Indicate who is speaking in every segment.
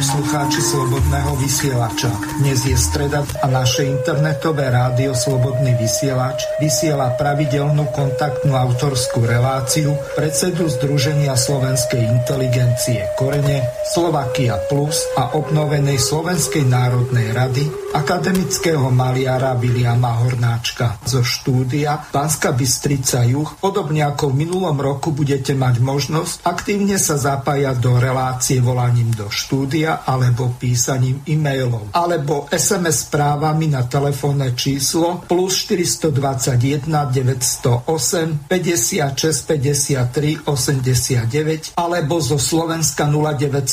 Speaker 1: poslucháči Slobodného vysielača. Dnes je streda a naše internetové rádio Slobodný vysielač vysiela pravidelnú kontaktnú autorskú reláciu predsedu Združenia slovenskej inteligencie Korene, Slovakia Plus a obnovenej Slovenskej národnej rady akademického maliara Viliama Hornáčka zo štúdia Banska Bystrica Juh. Podobne ako v minulom roku budete mať možnosť aktívne sa zapájať do relácie volaním do štúdia alebo písaním e-mailov alebo SMS správami na telefónne číslo plus 421 908 56 53 89 alebo zo Slovenska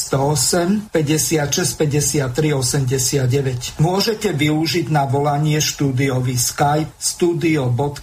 Speaker 1: 0908 56 53 89. Môžete využiť na volanie štúdiový Skype studio.bb.juh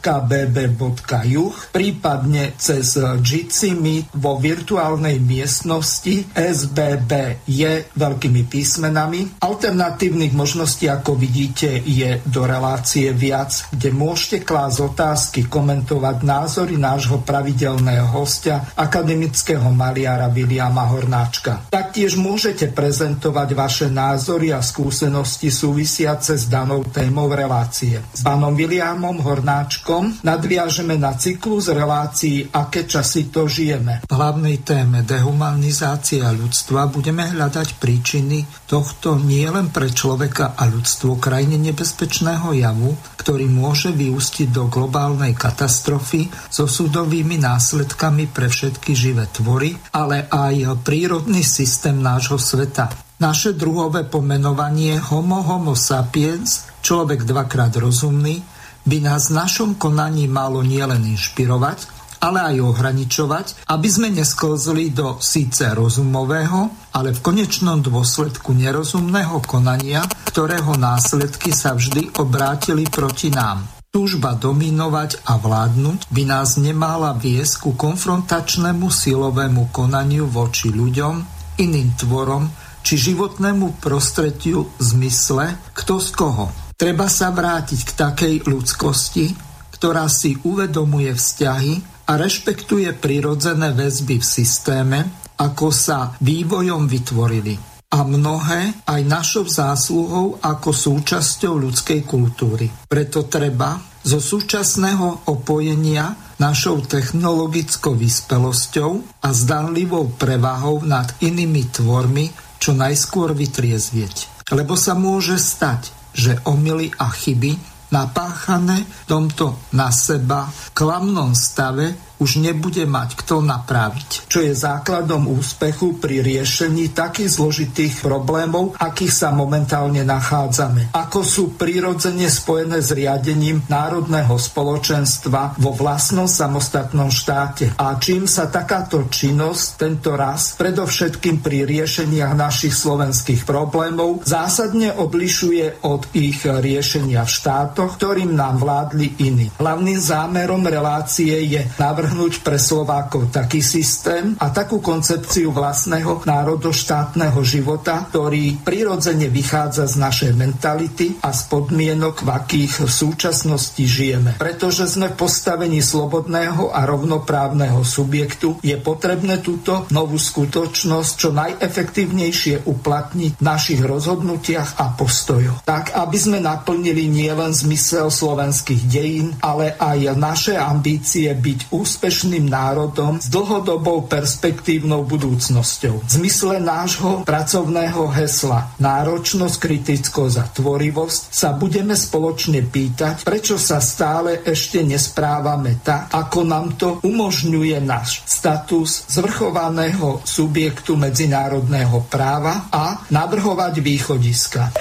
Speaker 1: prípadne cez Jitsi Meet vo virtuálnej miestnosti SBB je veľkými písmenami. Alternatívnych možností, ako vidíte, je do relácie viac, kde môžete klásť otázky, komentovať názory nášho pravidelného hostia, akademického maliara Viliama Hornáčka. Taktiež môžete prezentovať vaše názory a skúsenosti súvisiace s danou témou relácie. S pánom Viliamom Hornáčkom nadviažeme na cyklus relácií Aké časy to žijeme. V hlavnej téme dehumanizácia ľudstva budeme hľadať príčiny tohto nielen pre človeka a ľudstvo krajine nebezpečného javu, ktorý môže vyústiť do globálnej katastrofy so súdovými následkami pre všetky živé tvory, ale aj prírodný systém nášho sveta. Naše druhové pomenovanie Homo homo sapiens, človek dvakrát rozumný, by nás v našom konaní malo nielen inšpirovať, ale aj ohraničovať, aby sme nesklzli do síce rozumového, ale v konečnom dôsledku nerozumného konania, ktorého následky sa vždy obrátili proti nám. Túžba dominovať a vládnuť by nás nemala viesť ku konfrontačnému silovému konaniu voči ľuďom, iným tvorom či životnému prostrediu zmysle kto z koho. Treba sa vrátiť k takej ľudskosti, ktorá si uvedomuje vzťahy a rešpektuje prirodzené väzby v systéme, ako sa vývojom vytvorili. A mnohé aj našou zásluhou ako súčasťou ľudskej kultúry. Preto treba zo súčasného opojenia našou technologickou vyspelosťou a zdanlivou prevahou nad inými tvormi čo najskôr vytriezvieť. Lebo sa môže stať, že omily a chyby napáchané v tomto na seba klamnom stave už nebude mať kto napraviť. Čo je základom úspechu pri riešení takých zložitých problémov, akých sa momentálne nachádzame. Ako sú prirodzene spojené s riadením národného spoločenstva vo vlastnom samostatnom štáte. A čím sa takáto činnosť tento raz, predovšetkým pri riešeniach našich slovenských problémov, zásadne odlišuje od ich riešenia v štátoch, ktorým nám vládli iní. Hlavným zámerom relácie je navrh navrhnúť pre Slovákov taký systém a takú koncepciu vlastného národoštátneho života, ktorý prirodzene vychádza z našej mentality a z podmienok, v akých v súčasnosti žijeme. Pretože sme v postavení slobodného a rovnoprávneho subjektu, je potrebné túto novú skutočnosť čo najefektívnejšie uplatniť v našich rozhodnutiach a postojoch. Tak, aby sme naplnili nielen zmysel slovenských dejín, ale aj naše ambície byť úspešní úspešným národom s dlhodobou perspektívnou budúcnosťou. V zmysle nášho pracovného hesla náročnosť, kritickosť a tvorivosť sa budeme spoločne pýtať, prečo sa stále ešte nesprávame tak, ako nám to umožňuje náš status zvrchovaného subjektu medzinárodného práva a navrhovať východiska.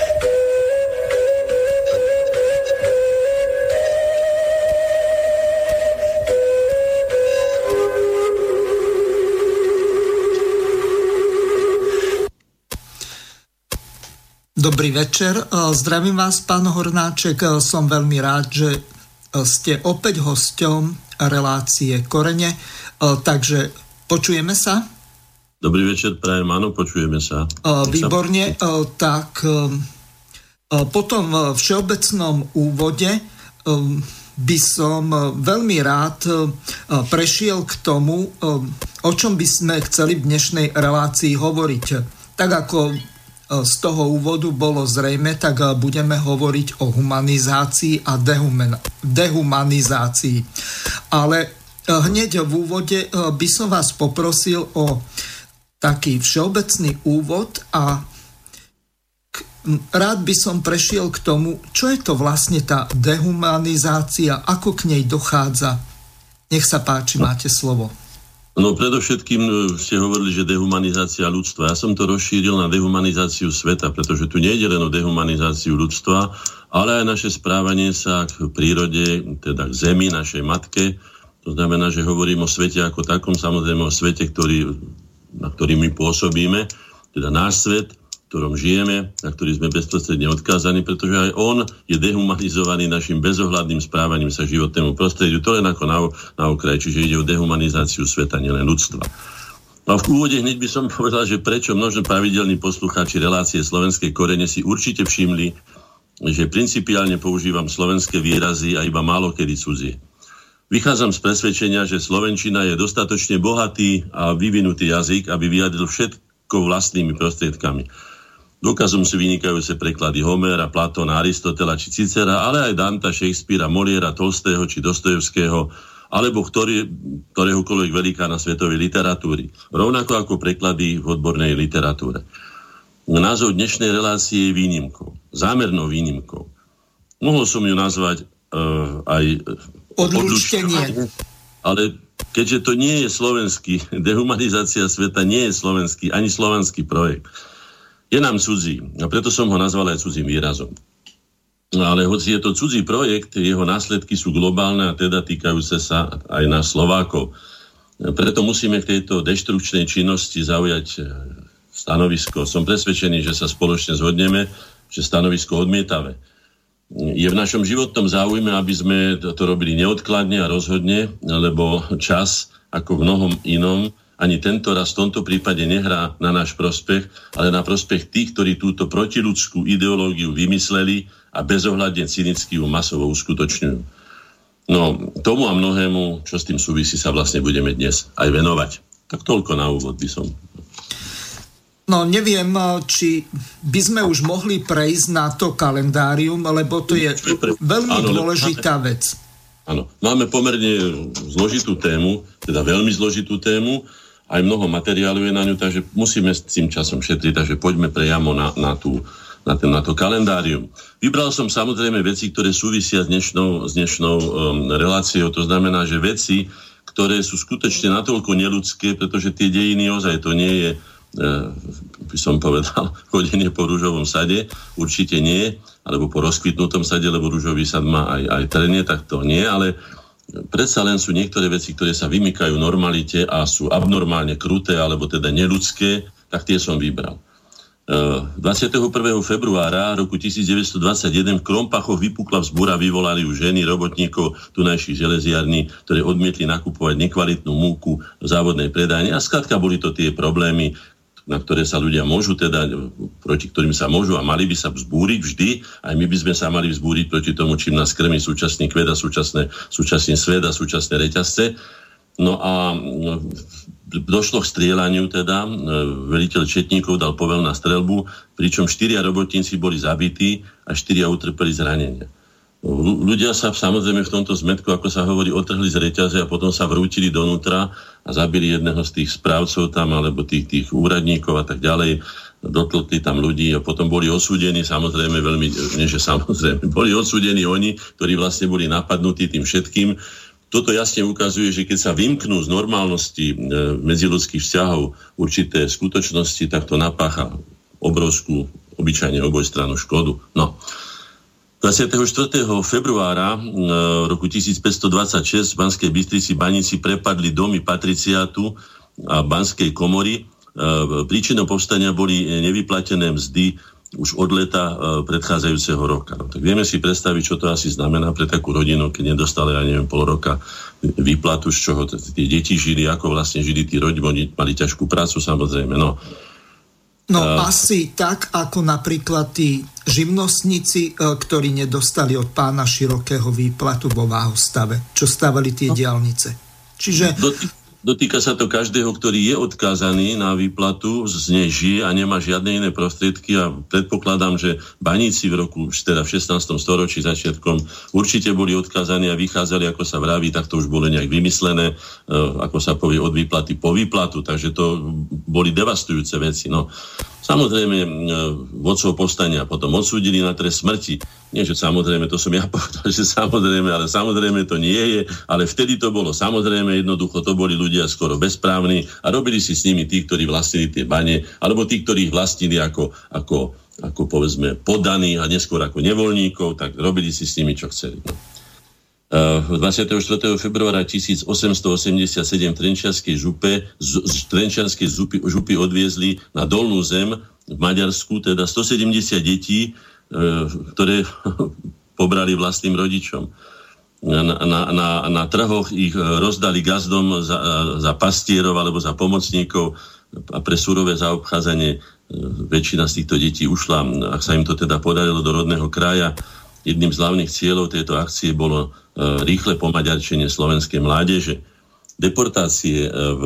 Speaker 1: Dobrý večer, e, zdravím vás, pán Hornáček. E, som veľmi rád, že e, ste opäť hosťom relácie Korene. Takže počujeme sa?
Speaker 2: Dobrý večer, prajem, áno, počujeme sa.
Speaker 1: Výborne, tak po tom všeobecnom úvode by som veľmi rád prešiel k tomu, o čom by sme chceli v dnešnej relácii hovoriť. Tak ako z toho úvodu bolo zrejme, tak budeme hovoriť o humanizácii a dehumanizácii. Ale hneď v úvode by som vás poprosil o taký všeobecný úvod a rád by som prešiel k tomu, čo je to vlastne tá dehumanizácia, ako k nej dochádza. Nech sa páči, máte slovo.
Speaker 2: No predovšetkým e, ste hovorili, že dehumanizácia ľudstva. Ja som to rozšíril na dehumanizáciu sveta, pretože tu nie je len o dehumanizáciu ľudstva, ale aj naše správanie sa k prírode, teda k zemi, našej matke. To znamená, že hovorím o svete ako takom, samozrejme o svete, ktorý, na ktorý my pôsobíme, teda náš svet, ktorom žijeme, na ktorý sme bezprostredne odkázaní, pretože aj on je dehumanizovaný našim bezohľadným správaním sa životnému prostrediu. To len ako na, na okraj, čiže ide o dehumanizáciu sveta, nielen ľudstva. A v úvode hneď by som povedal, že prečo množno pravidelní poslucháči relácie slovenskej korene si určite všimli, že principiálne používam slovenské výrazy a iba málo kedy cudzie. Vychádzam z presvedčenia, že Slovenčina je dostatočne bohatý a vyvinutý jazyk, aby vyjadril všetko vlastnými prostriedkami. Dôkazom sú vynikajúce preklady Homera, Platona, Aristotela či Cicera, ale aj Danta, Shakespearea, Moliera, Tolstého či Dostojevského, alebo ktorý, ktoréhokoľvek velikána svetovej literatúry. Rovnako ako preklady v odbornej literatúre. Názov dnešnej relácie je výnimkou. Zámernou výnimkou. Mohol som ju nazvať uh, aj
Speaker 1: odlučtenie.
Speaker 2: Ale keďže to nie je slovenský, dehumanizácia sveta nie je slovenský, ani slovanský projekt, je nám cudzí. A preto som ho nazval aj cudzím výrazom. Ale hoci je to cudzí projekt, jeho následky sú globálne a teda týkajúce sa aj na Slovákov. Preto musíme v tejto deštrukčnej činnosti zaujať e, stanovisko. Som presvedčený, že sa spoločne zhodneme, že stanovisko odmietavé. Je v našom životnom záujme, aby sme to robili neodkladne a rozhodne, lebo čas, ako v mnohom inom, ani tento raz v tomto prípade nehrá na náš prospech, ale na prospech tých, ktorí túto protiludskú ideológiu vymysleli a bezohľadne cynicky ju masovo uskutočňujú. No, tomu a mnohému, čo s tým súvisí, sa vlastne budeme dnes aj venovať. Tak toľko na úvod by som.
Speaker 1: No, neviem, či by sme už mohli prejsť na to kalendárium, lebo to je veľmi áno, dôležitá vec.
Speaker 2: Áno, máme pomerne zložitú tému, teda veľmi zložitú tému, aj mnoho materiálu je na ňu, takže musíme s tým časom šetriť, takže poďme priamo na, na, tú, na, ten, na to kalendárium. Vybral som samozrejme veci, ktoré súvisia s dnešnou, s dnešnou um, reláciou, to znamená, že veci, ktoré sú skutočne natoľko neludské, pretože tie dejiny ozaj to nie je, e, by som povedal, chodenie po rúžovom sade, určite nie, alebo po rozkvitnutom sade, lebo rúžový sad má aj, aj trenie, tak to nie, ale predsa len sú niektoré veci, ktoré sa vymykajú normalite a sú abnormálne kruté alebo teda neludské, tak tie som vybral. 21. E, februára roku 1921 v Krompachoch vypukla vzbúra, vyvolali už ženy, robotníkov tunajších železiarní, ktoré odmietli nakupovať nekvalitnú múku v závodnej predajni. A skladka boli to tie problémy, na ktoré sa ľudia môžu teda, proti ktorým sa môžu a mali by sa vzbúriť vždy, aj my by sme sa mali vzbúriť proti tomu, čím nás krmi súčasný kvet a súčasné, súčasný svet a súčasné reťazce. No a no, došlo k strieľaniu teda, e, veliteľ Četníkov dal povel na strelbu, pričom štyria robotníci boli zabití a štyria utrpeli zranenia. Ľudia sa samozrejme v tomto zmetku, ako sa hovorí, otrhli z reťaze a potom sa vrútili donútra a zabili jedného z tých správcov tam, alebo tých, tých úradníkov a tak ďalej. Dotlkli tam ľudí a potom boli osúdení, samozrejme veľmi, nie že samozrejme, boli odsúdení oni, ktorí vlastne boli napadnutí tým všetkým. Toto jasne ukazuje, že keď sa vymknú z normálnosti e, medziludských vzťahov určité skutočnosti, tak to napácha obrovskú, obyčajne obojstrannú škodu. No. 24. februára e, roku 1526 v Banskej Bystrici baníci prepadli domy patriciátu a Banskej komory. E, príčinou povstania boli nevyplatené mzdy už od leta e, predchádzajúceho roka. No, tak vieme si predstaviť, čo to asi znamená pre takú rodinu, keď nedostali, ja neviem, pol roka výplatu, z čoho tie deti žili, ako vlastne žili tí rodiny, mali ťažkú prácu samozrejme. No,
Speaker 1: No uh, asi tak, ako napríklad tí živnostníci, e, ktorí nedostali od pána širokého výplatu vo váhostave, čo stavali tie no. diálnice. Čiže...
Speaker 2: Dotýka sa to každého, ktorý je odkázaný na výplatu, z žije a nemá žiadne iné prostriedky a predpokladám, že baníci v roku, teda v 16. storočí začiatkom určite boli odkázaní a vychádzali, ako sa vraví, tak to už bolo nejak vymyslené, e, ako sa povie, od výplaty po výplatu, takže to boli devastujúce veci. No. Samozrejme, e, vodcov povstania potom odsúdili na trest smrti. Nie, že samozrejme, to som ja povedal, že samozrejme, ale samozrejme to nie je, ale vtedy to bolo samozrejme, jednoducho to boli ľudia skoro bezprávni a robili si s nimi tí, ktorí vlastnili tie bane, alebo tí, ktorí ich vlastnili ako, ako, ako povedzme podaní a neskôr ako nevoľníkov, tak robili si s nimi, čo chceli. No. 24. februára 1887 Trenčianskej župe, z, Trenčianskej župy, župy odviezli na Dolnú zem v Maďarsku, teda 170 detí, e, ktoré pobrali vlastným rodičom. Na, na, na, na trhoch ich rozdali gazdom za, za pastierov alebo za pomocníkov a pre surové zaobchádzanie väčšina z týchto detí ušla. Ak sa im to teda podarilo do rodného kraja, jedným z hlavných cieľov tejto akcie bolo E, rýchle pomaďarčenie slovenskej mládeže. Deportácie e, v,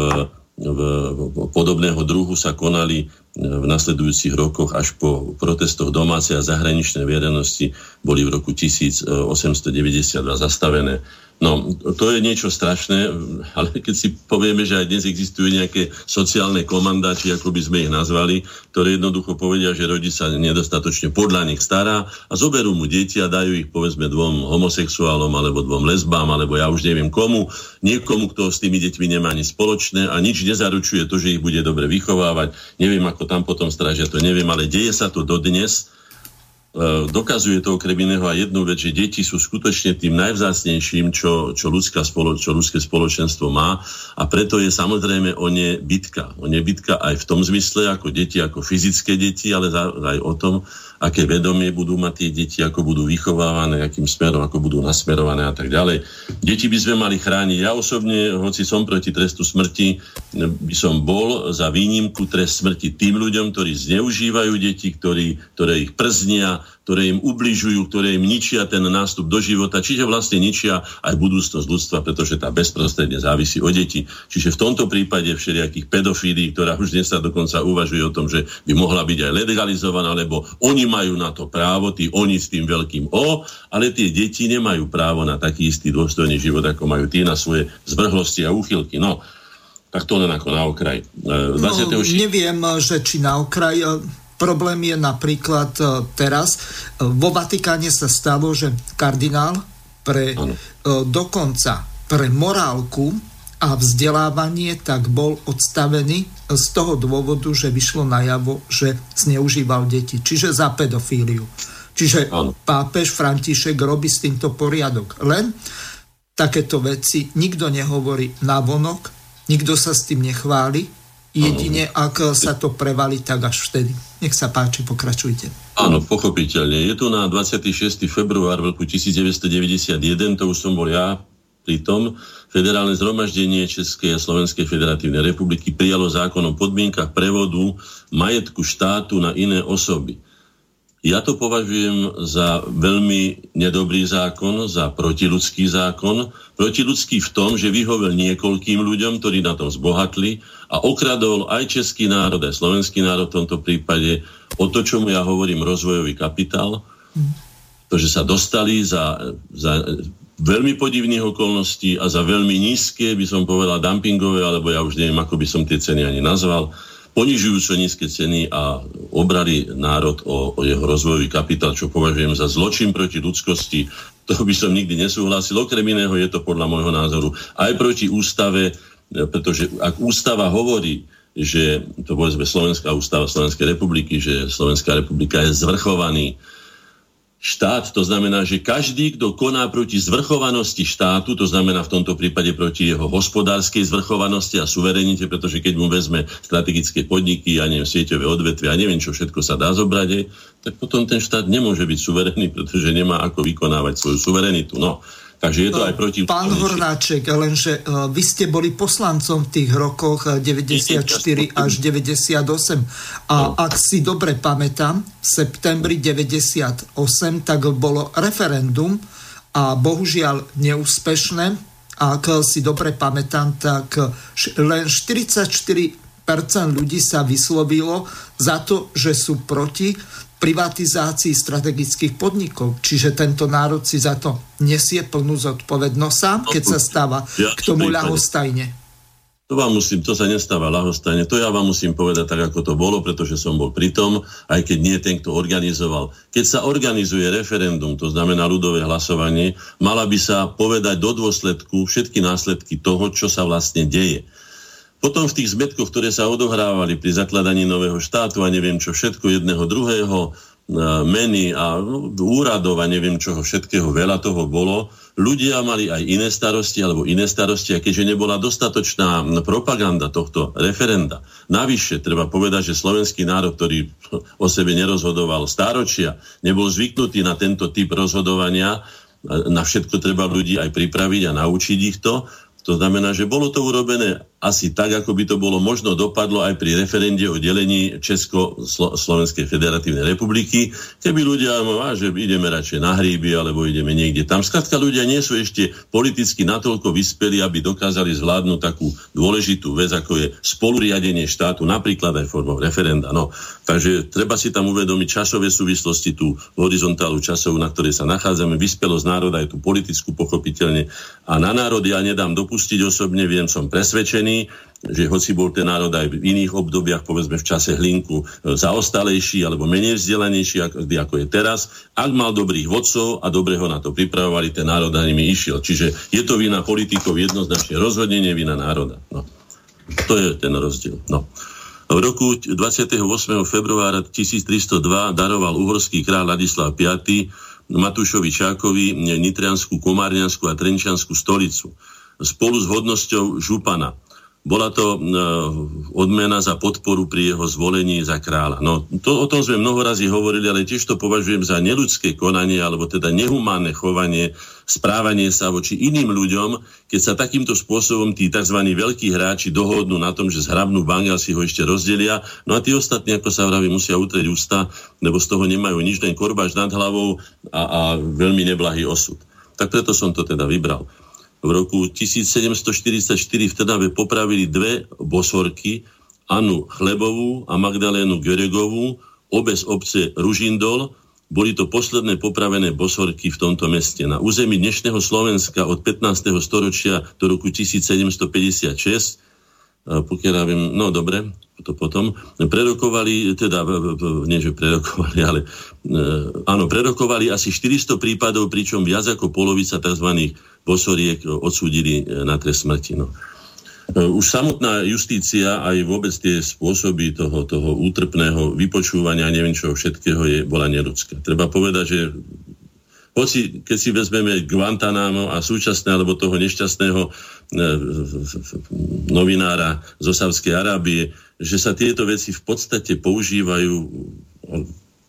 Speaker 2: v, v podobného druhu sa konali e, v nasledujúcich rokoch až po protestoch domácej a zahraničnej verejnosti boli v roku 1892 zastavené. No, to je niečo strašné, ale keď si povieme, že aj dnes existujú nejaké sociálne komandáči, ako by sme ich nazvali, ktoré jednoducho povedia, že rodič sa nedostatočne podľa nich stará a zoberú mu deti a dajú ich povedzme dvom homosexuálom alebo dvom lesbám, alebo ja už neviem komu, niekomu, kto s tými deťmi nemá ani spoločné a nič nezaručuje to, že ich bude dobre vychovávať. Neviem, ako tam potom strážia, to neviem, ale deje sa to dodnes dokazuje to okrem iného aj jednu vec, že deti sú skutočne tým najvzácnejším, čo, čo, ľudská spolo, čo ľudské spoločenstvo má a preto je samozrejme o ne bitka. O ne bitka aj v tom zmysle, ako deti, ako fyzické deti, ale aj o tom, aké vedomie budú mať tie deti, ako budú vychovávané, akým smerom, ako budú nasmerované a tak ďalej. Deti by sme mali chrániť. Ja osobne, hoci som proti trestu smrti, by som bol za výnimku trest smrti tým ľuďom, ktorí zneužívajú deti, ktorí, ktoré ich prznia, ktoré im ubližujú, ktoré im ničia ten nástup do života, čiže vlastne ničia aj budúcnosť ľudstva, pretože tá bezprostredne závisí o deti. Čiže v tomto prípade všelijakých pedofílií, ktorá už dnes sa dokonca uvažuje o tom, že by mohla byť aj legalizovaná, lebo oni majú na to právo, tí oni s tým veľkým O, ale tie deti nemajú právo na taký istý dôstojný život, ako majú tí na svoje zvrhlosti a úchylky. No, tak to len ako na okraj.
Speaker 1: 26... No, neviem, že či na okraj Problém je napríklad e, teraz, e, vo Vatikáne sa stalo, že kardinál pre ano. E, dokonca pre morálku a vzdelávanie tak bol odstavený z toho dôvodu, že vyšlo najavo, že zneužíval deti, čiže za pedofíliu. Čiže ano. pápež František robí s týmto poriadok. Len takéto veci nikto nehovorí na vonok, nikto sa s tým nechváli, Jedine, ak sa to prevalí, tak až vtedy. Nech sa páči, pokračujte.
Speaker 2: Áno, pochopiteľne. Je tu na 26. február roku 1991, to už som bol ja pri tom, Federálne zhromaždenie Českej a Slovenskej federatívnej republiky prijalo zákon o podmienkach prevodu majetku štátu na iné osoby. Ja to považujem za veľmi nedobrý zákon, za protiludský zákon. Protiludský v tom, že vyhovel niekoľkým ľuďom, ktorí na tom zbohatli a okradol aj český národ, aj slovenský národ v tomto prípade o to, čomu ja hovorím rozvojový kapitál. To, že sa dostali za, za veľmi podivných okolností a za veľmi nízke, by som povedal, dumpingové, alebo ja už neviem, ako by som tie ceny ani nazval, ponižujúco nízke ceny a obrali národ o, o jeho rozvojový kapitál, čo považujem za zločin proti ľudskosti. To by som nikdy nesúhlasil. Okrem iného je to podľa môjho názoru aj proti ústave, pretože ak ústava hovorí, že to povedzme Slovenská ústava Slovenskej republiky, že Slovenská republika je zvrchovaný štát, to znamená, že každý, kto koná proti zvrchovanosti štátu, to znamená v tomto prípade proti jeho hospodárskej zvrchovanosti a suverenite, pretože keď mu vezme strategické podniky, a neviem, sieťové odvetvia, a neviem, čo všetko sa dá zobrať, tak potom ten štát nemôže byť suverený, pretože nemá ako vykonávať svoju suverenitu. No, Takže je to aj proti...
Speaker 1: Pán Hornáček, lenže uh, vy ste boli poslancom v tých rokoch 94 až 98 a no. ak si dobre pamätám, v septembri 98 tak bolo referendum a bohužiaľ neúspešné. Ak si dobre pamätám, tak len 44% ľudí sa vyslovilo za to, že sú proti privatizácii strategických podnikov. Čiže tento národ si za to nesie plnú zodpovednosť sám, keď sa stáva k tomu ľahostajne.
Speaker 2: To vám musím, to sa nestáva ľahostajne, to ja vám musím povedať tak, ako to bolo, pretože som bol pri tom, aj keď nie ten, kto organizoval. Keď sa organizuje referendum, to znamená ľudové hlasovanie, mala by sa povedať do dôsledku všetky následky toho, čo sa vlastne deje. Potom v tých zmetkoch, ktoré sa odohrávali pri zakladaní nového štátu a neviem čo všetko jedného druhého, e, meny a úradov a neviem čoho všetkého, veľa toho bolo, ľudia mali aj iné starosti alebo iné starosti a keďže nebola dostatočná propaganda tohto referenda. Navyše, treba povedať, že slovenský národ, ktorý o sebe nerozhodoval stáročia, nebol zvyknutý na tento typ rozhodovania, na všetko treba ľudí aj pripraviť a naučiť ich to. To znamená, že bolo to urobené asi tak, ako by to bolo možno dopadlo aj pri referende o delení Česko-Slovenskej federatívnej republiky, keby ľudia, no, že ideme radšej na hríby, alebo ideme niekde tam. Skladka ľudia nie sú ešte politicky natoľko vyspeli, aby dokázali zvládnuť takú dôležitú vec, ako je spoluriadenie štátu, napríklad aj formou referenda. No, takže treba si tam uvedomiť časové súvislosti, tú horizontálu časovú, na ktorej sa nachádzame, vyspelosť národa, aj tú politickú pochopiteľne. A na národ ja nedám dopustiť osobne, viem, som presvedčený, zmenený, že hoci bol ten národ aj v iných obdobiach, povedzme v čase hlinku, e, zaostalejší alebo menej vzdelanejší, ako, je teraz, ak mal dobrých vodcov a dobre ho na to pripravovali, ten národ na nimi išiel. Čiže je to vina politikov jednoznačne rozhodne, nie vina národa. No. To je ten rozdiel. No. V roku 28. februára 1302 daroval uhorský kráľ Ladislav V. Matúšovi Čákovi Nitrianskú, Komárňanskú a Trenčianskú stolicu spolu s hodnosťou župana. Bola to e, odmena za podporu pri jeho zvolení za kráľa. No, to, o tom sme mnoho razy hovorili, ale tiež to považujem za neludské konanie, alebo teda nehumánne chovanie, správanie sa voči iným ľuďom, keď sa takýmto spôsobom tí tzv. veľkí hráči dohodnú na tom, že zhrabnú bank si ho ešte rozdelia. No a tí ostatní, ako sa vraví, musia utrieť ústa, lebo z toho nemajú nič, len korbaž nad hlavou a, a veľmi neblahý osud. Tak preto som to teda vybral v roku 1744 v Trnave popravili dve bosorky, Anu Chlebovú a Magdalénu Geregovú, obe z obce Ružindol, boli to posledné popravené bosorky v tomto meste. Na území dnešného Slovenska od 15. storočia do roku 1756 pokiaľ ja viem, no dobre, to potom, prerokovali, teda, nie že prerokovali, ale e, áno, prerokovali asi 400 prípadov, pričom viac ako polovica tzv. bosoriek odsúdili e, na trest smrti. No. E, už samotná justícia aj vôbec tie spôsoby toho, toho útrpného vypočúvania, neviem čo všetkého, je, bola neludská. Treba povedať, že hoci keď si vezmeme Guantanamo a súčasné alebo toho nešťastného novinára z Osavskej Arábie, že sa tieto veci v podstate používajú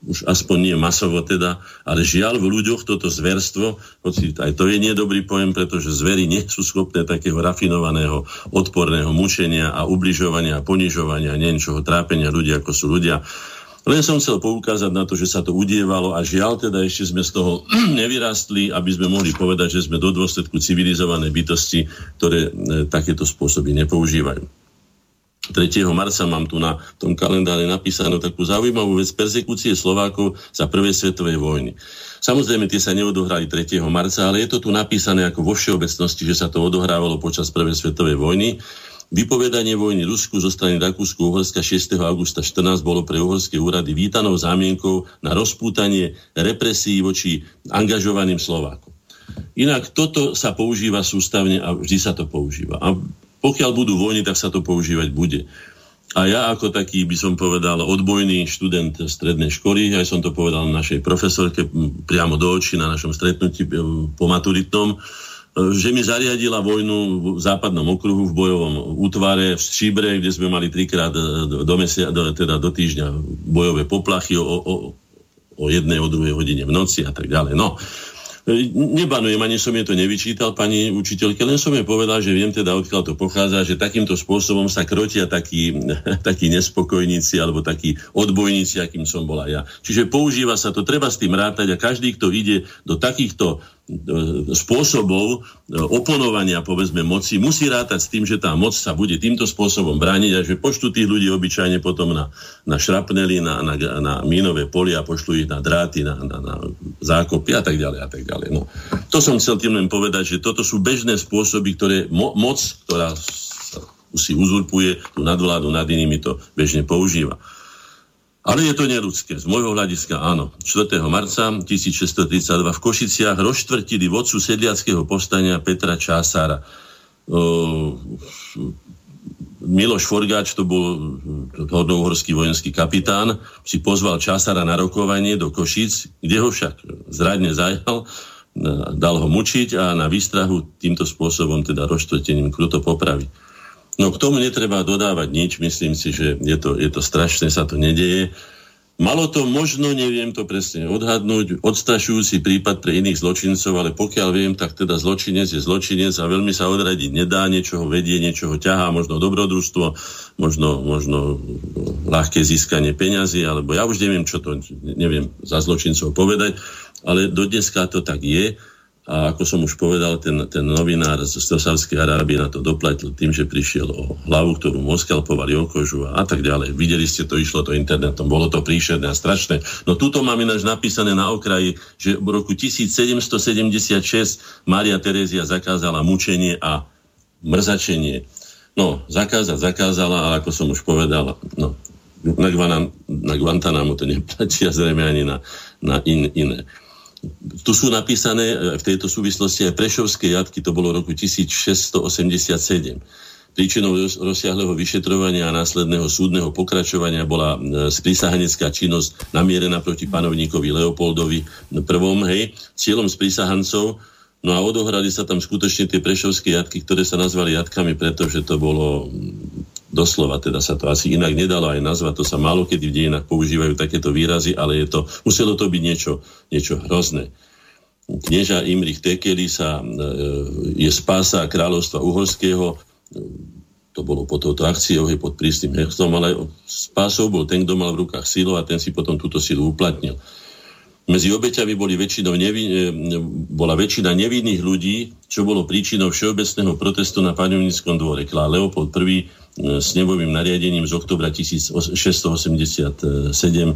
Speaker 2: už aspoň nie masovo teda, ale žiaľ v ľuďoch toto zverstvo, hoci aj to je nedobrý pojem, pretože zvery nie sú schopné takého rafinovaného, odporného mučenia a ubližovania a ponižovania, niečoho trápenia ľudí, ako sú ľudia. Len som chcel poukázať na to, že sa to udievalo a žiaľ teda ešte sme z toho nevyrastli, aby sme mohli povedať, že sme do dôsledku civilizované bytosti, ktoré e, takéto spôsoby nepoužívajú. 3. marca mám tu na tom kalendári napísanú takú zaujímavú vec persekúcie Slovákov za prvej svetovej vojny. Samozrejme, tie sa neodohrali 3. marca, ale je to tu napísané ako vo všeobecnosti, že sa to odohrávalo počas prvej svetovej vojny. Vypovedanie vojny Rusku zo strany Rakúsku-Uhorska 6. augusta 14 bolo pre uhorské úrady vítanou zámienkou na rozpútanie represí voči angažovaným Slovákom. Inak toto sa používa sústavne a vždy sa to používa. A pokiaľ budú vojny, tak sa to používať bude. A ja ako taký by som povedal odbojný študent strednej školy, aj som to povedal našej profesorke priamo do očí na našom stretnutí po maturitnom, že mi zariadila vojnu v západnom okruhu v bojovom útvare v Šíbre, kde sme mali trikrát do, do, mesia, do, teda do týždňa bojové poplachy o, o, o jednej, o druhej hodine v noci a tak ďalej. No, Nebanujem, ani som je to nevyčítal, pani učiteľke, len som jej povedal, že viem teda, odkiaľ to pochádza, že takýmto spôsobom sa krotia takí, takí nespokojníci alebo takí odbojníci, akým som bola ja. Čiže používa sa to, treba s tým rátať a každý, kto ide do takýchto spôsobov oponovania, povedzme, moci, musí rátať s tým, že tá moc sa bude týmto spôsobom brániť a že poštu tých ľudí obyčajne potom na, na šrapnely, na, na, na mínové polia, pošlu ich na dráty, na, na, na zákopy a tak ďalej a tak ďalej. No. To som chcel tým len povedať, že toto sú bežné spôsoby, ktoré mo, moc, ktorá si uzurpuje tú nadvládu nad inými, to bežne používa. Ale je to neludské. Z môjho hľadiska áno. 4. marca 1632 v Košiciach rozštvrtili vodcu sedliackého povstania Petra Čására. Miloš Forgáč, to bol hodnohorský vojenský kapitán, si pozval Čására na rokovanie do Košic, kde ho však zradne zajal, dal ho mučiť a na výstrahu týmto spôsobom, teda rozštvrtením, kruto popraví. No k tomu netreba dodávať nič, myslím si, že je to, je to strašné, sa to nedeje. Malo to možno, neviem to presne odhadnúť, odstrašujúci prípad pre iných zločincov, ale pokiaľ viem, tak teda zločinec je zločinec a veľmi sa odradiť nedá, niečo ho vedie, niečo ho ťahá, možno dobrodružstvo, možno, možno ľahké získanie peňazí, alebo ja už neviem, čo to, neviem za zločincov povedať, ale do dneska to tak je a ako som už povedal, ten, ten novinár z Stosavskej Arábie na to doplatil tým, že prišiel o hlavu, ktorú mu oskalpovali o kožu a, tak ďalej. Videli ste to, išlo to internetom, bolo to príšerné a strašné. No tuto máme ináč napísané na okraji, že v roku 1776 Mária Terézia zakázala mučenie a mrzačenie. No, zakázať zakázala, ale ako som už povedal, no, na, Guanan, na Guantanamu to neplatí a zrejme ani na, na in, iné tu sú napísané e, v tejto súvislosti aj Prešovské jatky, to bolo roku 1687. Príčinou rozsiahleho vyšetrovania a následného súdneho pokračovania bola e, sprísahanecká činnosť namierená proti panovníkovi Leopoldovi I. Hej, cieľom sprísahancov No a odohrali sa tam skutočne tie prešovské jatky, ktoré sa nazvali jatkami, pretože to bolo doslova, teda sa to asi inak nedalo aj nazvať, to sa málo kedy v dejinách používajú takéto výrazy, ale je to, muselo to byť niečo, niečo hrozné. Knieža Imrich Tekeli sa, e, je spása kráľovstva uhorského, to bolo pod touto akciou, je pod prísnym hechtom, ale spásou bol ten, kto mal v rukách sílu a ten si potom túto silu uplatnil. Medzi obeťami boli väčšinou nevin, e, bola väčšina nevinných ľudí, čo bolo príčinou všeobecného protestu na panovníckom dvore. Klá Leopold I e, s nebovým nariadením z oktobra 1687 e,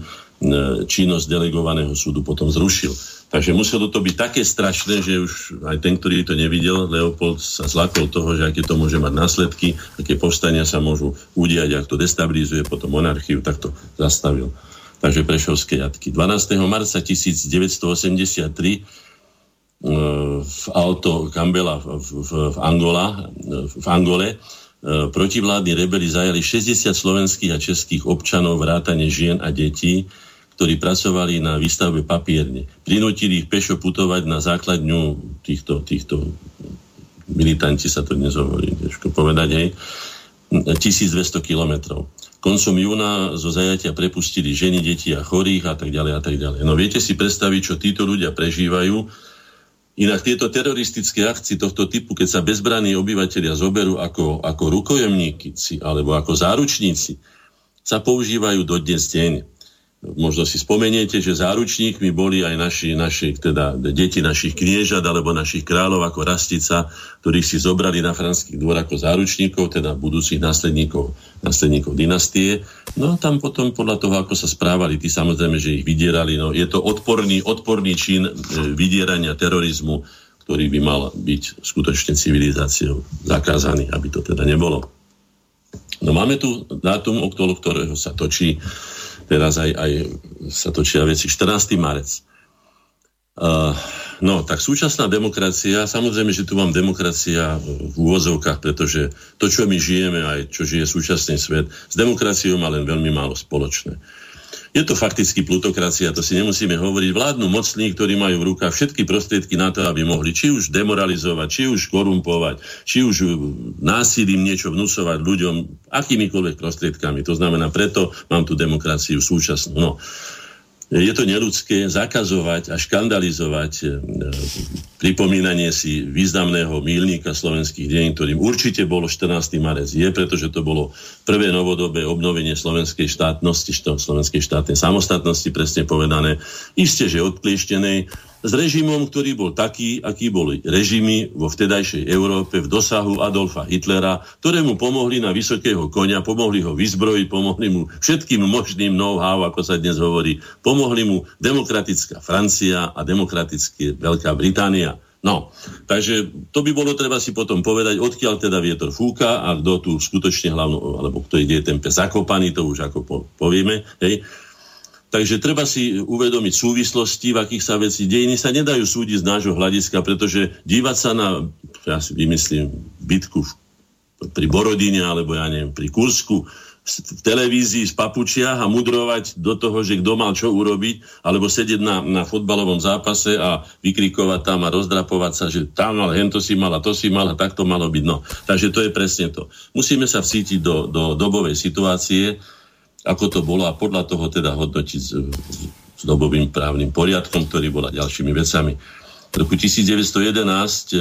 Speaker 2: činnosť delegovaného súdu potom zrušil. Takže muselo to byť také strašné, že už aj ten, ktorý to nevidel, Leopold sa zlakol toho, že aké to môže mať následky, aké povstania sa môžu udiať, ak to destabilizuje potom monarchiu, tak to zastavil takže Prešovské jatky. 12. marca 1983 e, v auto Kambela v, v, v, Angola, v Angole e, protivládni rebeli zajali 60 slovenských a českých občanov vrátane žien a detí, ktorí pracovali na výstavbe papierne. Prinútili ich pešo putovať na základňu týchto, týchto militanti sa to dnes hovorí, ťažko povedať, hej, 1200 kilometrov koncom júna zo zajatia prepustili ženy, deti a chorých a tak ďalej a tak ďalej. No viete si predstaviť, čo títo ľudia prežívajú. Inak tieto teroristické akcie tohto typu, keď sa bezbranní obyvateľia zoberú ako, ako rukojemníci alebo ako záručníci, sa používajú do dnes deň. Možno si spomeniete, že záručníkmi boli aj naši, naši teda deti našich kniežat alebo našich kráľov ako Rastica, ktorých si zobrali na franský dvor ako záručníkov, teda budúcich následníkov, následníkov dynastie. No a tam potom podľa toho, ako sa správali, tí samozrejme, že ich vydierali. No, je to odporný, odporný čin e, vydierania terorizmu, ktorý by mal byť skutočne civilizáciou zakázaný, aby to teda nebolo. No máme tu dátum, okolo ktorého sa točí teraz aj, aj sa točia veci. 14. marec. Uh, no, tak súčasná demokracia, samozrejme, že tu mám demokracia v úvozovkách, pretože to, čo my žijeme, aj čo žije súčasný svet, s demokraciou má len veľmi málo spoločné. Je to fakticky plutokracia, to si nemusíme hovoriť. Vládnu mocní, ktorí majú v rukách všetky prostriedky na to, aby mohli či už demoralizovať, či už korumpovať, či už násilím niečo vnúcovať ľuďom, akýmikoľvek prostriedkami. To znamená, preto mám tú demokraciu súčasnú. No je to neludské zakazovať a škandalizovať e, pripomínanie si významného mílnika slovenských deň, ktorým určite bolo 14. marec. Je, pretože to bolo prvé novodobé obnovenie slovenskej štátnosti, slovenskej štátnej samostatnosti, presne povedané. Isté, že odklieštenej, s režimom, ktorý bol taký, aký boli režimy vo vtedajšej Európe v dosahu Adolfa Hitlera, ktorému pomohli na vysokého konia, pomohli ho vyzbrojiť, pomohli mu všetkým možným know-how, ako sa dnes hovorí, pomohli mu demokratická Francia a demokratické Veľká Británia. No, takže to by bolo treba si potom povedať, odkiaľ teda vietor fúka a kto tu skutočne hlavno, alebo kto ide ten pes zakopaný, to už ako po, povieme, hej. Takže treba si uvedomiť súvislosti, v akých sa veci dejiny sa nedajú súdiť z nášho hľadiska, pretože dívať sa na, ja si vymyslím, bitku pri Borodine, alebo ja neviem, pri Kursku, v televízii z papučiach a mudrovať do toho, že kto mal čo urobiť, alebo sedieť na, na fotbalovom zápase a vykrikovať tam a rozdrapovať sa, že tam mal, hento si mal a to si mal a tak to malo byť. No. Takže to je presne to. Musíme sa vcítiť do, do dobovej situácie, ako to bolo a podľa toho teda hodnotiť s, s dobovým právnym poriadkom, ktorý bola ďalšími vecami. V roku 1911 eh,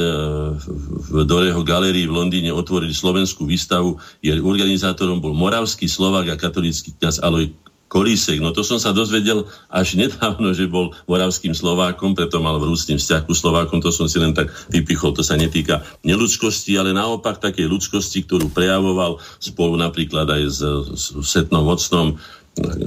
Speaker 2: v Doreho galérii v Londýne otvorili slovenskú výstavu. Je organizátorom bol moravský Slovák a katolícky kňaz Aloj Kolísek. No to som sa dozvedel až nedávno, že bol moravským Slovákom, preto mal vrúcný vzťah ku Slovákom, to som si len tak vypichol, to sa netýka neludskosti, ale naopak takej ľudskosti, ktorú prejavoval spolu napríklad aj s, s Setnom Vocnom,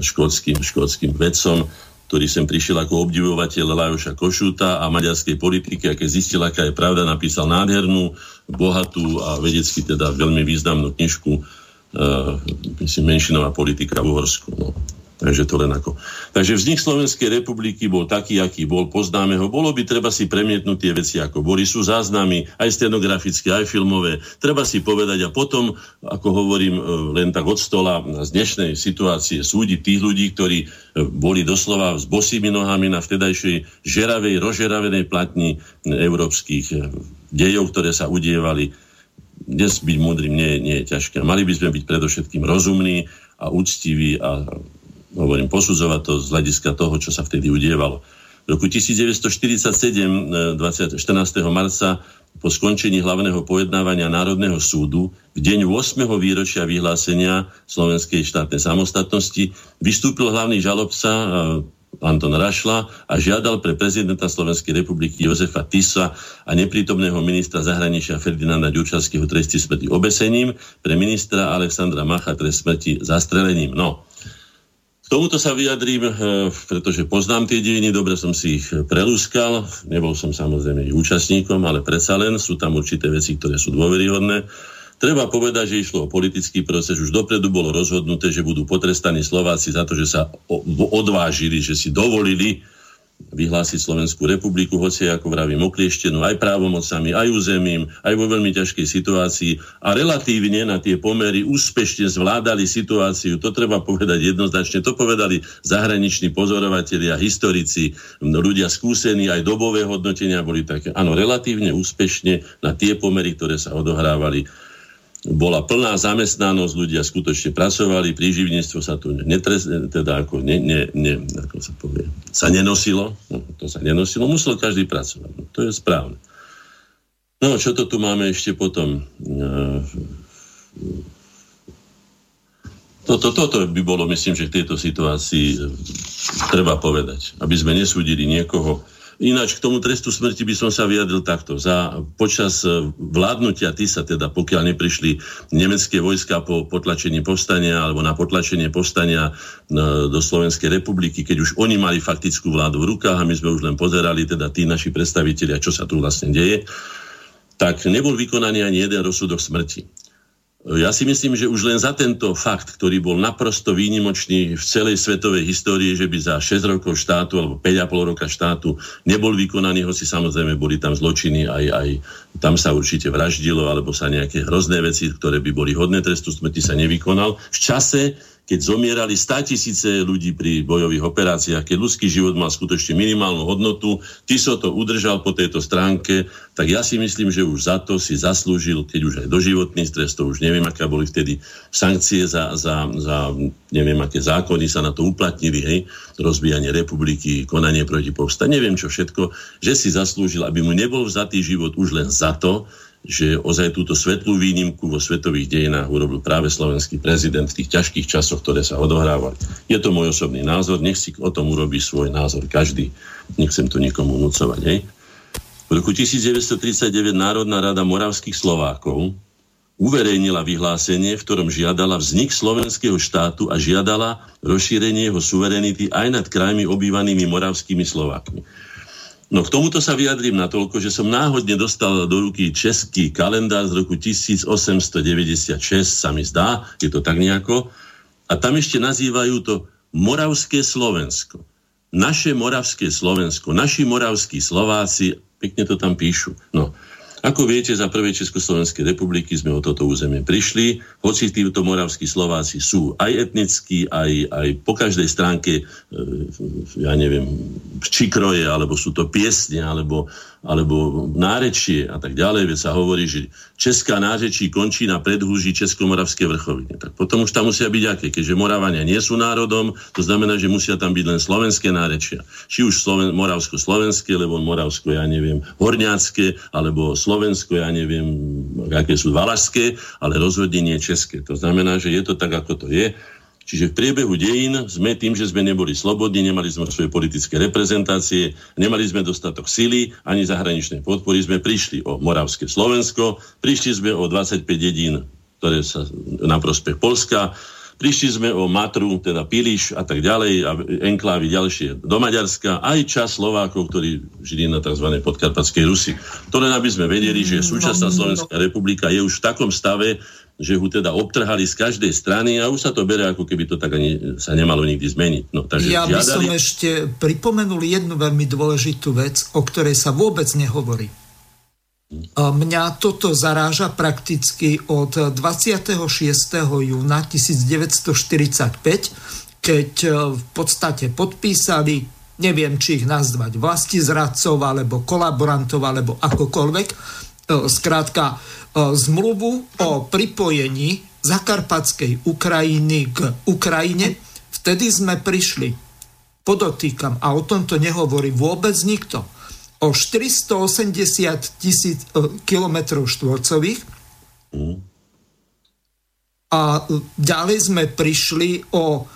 Speaker 2: škótským, škótským vedcom, ktorý sem prišiel ako obdivovateľ Lajoša Košuta a maďarskej politiky, a keď zistil, aká je pravda, napísal nádhernú, bohatú a vedecky teda veľmi významnú knižku uh, myslím, menšinová politika v Uhorsku. No. Takže to len ako. Takže vznik Slovenskej republiky bol taký, aký bol, poznáme ho. Bolo by treba si premietnúť tie veci, ako boli. Sú záznamy, aj stenografické, aj filmové. Treba si povedať a potom, ako hovorím, e, len tak od stola z dnešnej situácie súdiť tých ľudí, ktorí e, boli doslova s bosými nohami na vtedajšej žeravej, rožeravenej platni európskych e, dejov, ktoré sa udievali. Dnes byť múdrym nie, nie je ťažké. Mali by sme byť predovšetkým rozumní a úctiví a hovorím, posudzovať to z hľadiska toho, čo sa vtedy udievalo. V roku 1947, 14. marca, po skončení hlavného pojednávania Národného súdu, v deň 8. výročia vyhlásenia Slovenskej štátnej samostatnosti, vystúpil hlavný žalobca Anton Rašla a žiadal pre prezidenta Slovenskej republiky Jozefa Tisa a neprítomného ministra zahraničia Ferdinanda Ďurčanského tresty smrti obesením, pre ministra Alexandra Macha trest smrti zastrelením. No, tomuto sa vyjadrím, eh, pretože poznám tie dejiny, dobre som si ich prelúskal, nebol som samozrejme ich účastníkom, ale predsa len sú tam určité veci, ktoré sú dôveryhodné. Treba povedať, že išlo o politický proces. Už dopredu bolo rozhodnuté, že budú potrestaní Slováci za to, že sa odvážili, že si dovolili vyhlásiť Slovenskú republiku, hoci ako vravím oklieštenú aj právomocami, aj územím, aj vo veľmi ťažkej situácii a relatívne na tie pomery úspešne zvládali situáciu. To treba povedať jednoznačne. To povedali zahraniční pozorovatelia, historici, ľudia skúsení, aj dobové hodnotenia boli také. Áno, relatívne úspešne na tie pomery, ktoré sa odohrávali bola plná zamestnanosť, ľudia skutočne pracovali, príživníctvo sa tu netres, teda ako, ne, ne, ne, ako sa povie, sa nenosilo, no, to sa nenosilo, musel každý pracovať, no, to je správne. No, čo to tu máme ešte potom? Toto, toto by bolo, myslím, že v tejto situácii treba povedať, aby sme nesúdili niekoho, Ináč k tomu trestu smrti by som sa vyjadril takto. Za, počas e, vládnutia Tisa, teda pokiaľ neprišli nemecké vojska po potlačení povstania alebo na potlačenie povstania e, do Slovenskej republiky, keď už oni mali faktickú vládu v rukách a my sme už len pozerali, teda tí naši predstavitelia, čo sa tu vlastne deje, tak nebol vykonaný ani jeden rozsudok smrti. Ja si myslím, že už len za tento fakt, ktorý bol naprosto výnimočný v celej svetovej histórii, že by za 6 rokov štátu alebo 5,5 roka štátu nebol vykonaný, hoci samozrejme boli tam zločiny, aj, aj tam sa určite vraždilo, alebo sa nejaké hrozné veci, ktoré by boli hodné trestu smrti, sa nevykonal. V čase, keď zomierali 100 tisíce ľudí pri bojových operáciách, keď ľudský život mal skutočne minimálnu hodnotu, ty so to udržal po tejto stránke, tak ja si myslím, že už za to si zaslúžil, keď už aj doživotný stres, to už neviem, aké boli vtedy sankcie za, za, za neviem, aké zákony sa na to uplatnili, hej, rozbijanie republiky, konanie proti povstať, neviem čo všetko, že si zaslúžil, aby mu nebol vzatý život už len za to, že ozaj túto svetlú výnimku vo svetových dejinách urobil práve slovenský prezident v tých ťažkých časoch, ktoré sa odohrávali. Je to môj osobný názor, nech si o tom urobí svoj názor každý. Nechcem to nikomu vnúcovať. Hej. V roku 1939 Národná rada moravských Slovákov uverejnila vyhlásenie, v ktorom žiadala vznik slovenského štátu a žiadala rozšírenie jeho suverenity aj nad krajmi obývanými moravskými Slovákmi. No k tomuto sa vyjadrím natoľko, že som náhodne dostal do ruky český kalendár z roku 1896, sa mi zdá, je to tak nejako, a tam ešte nazývajú to Moravské Slovensko. Naše Moravské Slovensko, naši moravskí Slováci, pekne to tam píšu. No, ako viete, za prvej Československej republiky sme o toto územie prišli, hoci títo moravskí Slováci sú aj etnickí, aj, aj po každej stránke, e, ja neviem, čikroje, alebo sú to piesne, alebo alebo nárečie a tak ďalej, veď sa hovorí, že česká nárečí končí na predhúži Českomoravské vrchovine. Tak potom už tam musia byť aké, keďže Moravania nie sú národom, to znamená, že musia tam byť len slovenské nárečia. Či už Sloven, moravsko-slovenské, alebo moravsko, ja neviem, horňácké, alebo slovensko, ja neviem, aké sú valašské, ale rozhodne nie české. To znamená, že je to tak, ako to je Čiže v priebehu dejín sme tým, že sme neboli slobodní, nemali sme svoje politické reprezentácie, nemali sme dostatok sily ani zahraničnej podpory, sme prišli o Moravské Slovensko, prišli sme o 25 dedín, ktoré sa na prospech Polska, prišli sme o Matru, teda Piliš a tak ďalej, a enklávy ďalšie do Maďarska, aj čas Slovákov, ktorí žili na tzv. podkarpatskej Rusi. To len aby sme vedeli, že súčasná Slovenská republika je už v takom stave, že ho teda obtrhali z každej strany a už sa to bere, ako keby to tak ani sa nemalo nikdy zmeniť. No,
Speaker 1: takže ja by žiadali... som ešte pripomenul jednu veľmi dôležitú vec, o ktorej sa vôbec nehovorí. Mňa toto zaráža prakticky od 26. júna 1945, keď e, v podstate podpísali, neviem, či ich nazvať vlastizradcov, alebo kolaborantov, alebo akokoľvek, e, skrátka zmluvu o pripojení zakarpatskej Ukrajiny k Ukrajine, vtedy sme prišli, podotýkam, a o tomto nehovorí vôbec nikto, o 480 tisíc e, kilometrov štvorcových. A ďalej sme prišli o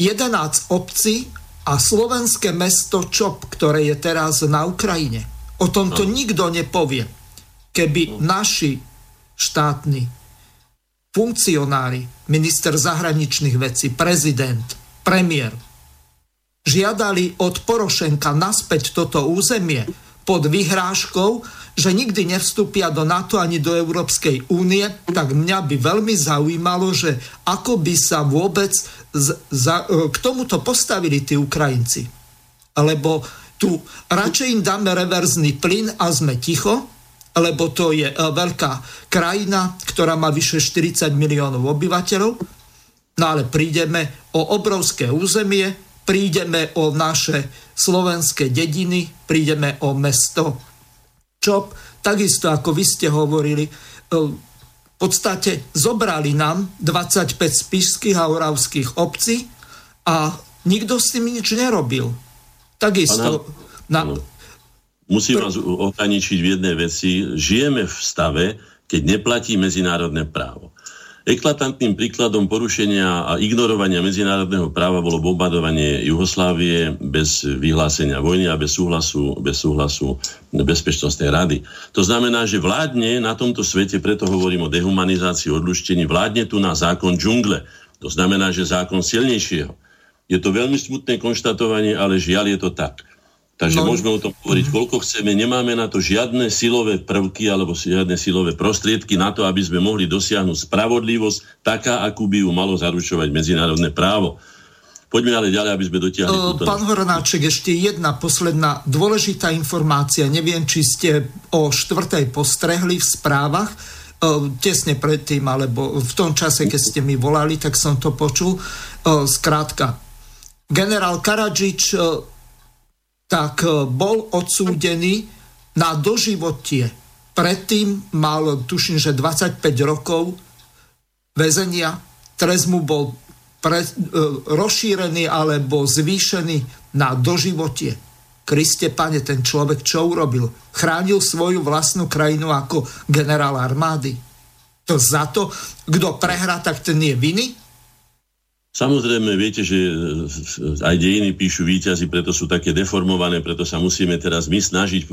Speaker 1: 11 obcí a slovenské mesto Čop, ktoré je teraz na Ukrajine. O tomto nikto nepovie keby naši štátni funkcionári, minister zahraničných vecí, prezident, premiér, žiadali od Porošenka naspäť toto územie pod vyhrážkou, že nikdy nevstúpia do NATO ani do Európskej únie, tak mňa by veľmi zaujímalo, že ako by sa vôbec z, za, k tomuto postavili tí Ukrajinci. Lebo tu radšej im dáme reverzný plyn a sme ticho, lebo to je e, veľká krajina, ktorá má vyše 40 miliónov obyvateľov. No ale prídeme o obrovské územie, prídeme o naše slovenské dediny, prídeme o mesto Čop, takisto ako vy ste hovorili, e, v podstate zobrali nám 25 spišských a oravských obcí a nikto s tým nič nerobil. Takisto na,
Speaker 2: Musím vás ohraničiť v jednej veci. Žijeme v stave, keď neplatí medzinárodné právo. Eklatantným príkladom porušenia a ignorovania medzinárodného práva bolo bombardovanie Jugoslávie bez vyhlásenia vojny a bez súhlasu, bez súhlasu Bezpečnostnej rady. To znamená, že vládne na tomto svete, preto hovorím o dehumanizácii, odluštení, vládne tu na zákon džungle. To znamená, že zákon silnejšieho. Je to veľmi smutné konštatovanie, ale žiaľ je to tak. Takže no. môžeme o tom hovoriť, mm. koľko chceme. Nemáme na to žiadne silové prvky alebo žiadne silové prostriedky na to, aby sme mohli dosiahnuť spravodlivosť taká, akú by ju malo zaručovať medzinárodné právo. Poďme ale ďalej, aby sme dotiahli uh,
Speaker 1: túto... Pán Horonáček, ešte jedna posledná dôležitá informácia. Neviem, či ste o štvrtej postrehli v správach, uh, tesne predtým, alebo v tom čase, keď ste mi volali, tak som to počul. Uh, skrátka, generál Karadžič tak e, bol odsúdený na doživotie. Predtým mal, tuším, že 25 rokov väzenia. Trest mu bol pre, e, rozšírený alebo zvýšený na doživotie. Kriste pane, ten človek čo urobil? Chránil svoju vlastnú krajinu ako generál armády. To za to, kto prehrá, tak ten je viny?
Speaker 2: Samozrejme, viete, že aj dejiny píšu výťazy, preto sú také deformované, preto sa musíme teraz my snažiť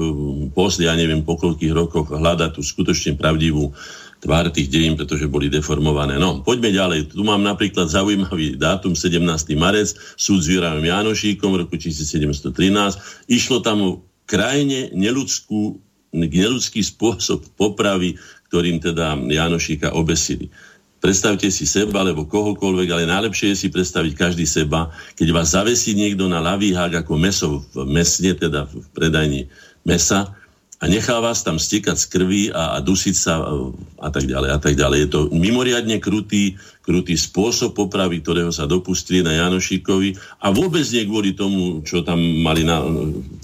Speaker 2: posle, ja neviem, po koľkých rokoch hľadať tú skutočne pravdivú tvár tých dejín, pretože boli deformované. No, poďme ďalej. Tu mám napríklad zaujímavý dátum 17. marec, súd s Jurajom Janošíkom v roku 1713. Išlo tam o krajine neludskú, neludský spôsob popravy, ktorým teda Janošíka obesili. Predstavte si seba alebo kohokoľvek, ale najlepšie je si predstaviť každý seba, keď vás zavesí niekto na ľavý hák ako meso v mesne, teda v predajni mesa a nechá vás tam stekať z krvi a, a dusiť sa a tak ďalej a tak ďalej. Je to mimoriadne krutý, krutý spôsob popravy, ktorého sa dopustili na Janošíkovi a vôbec nie kvôli tomu, čo tam mali, na,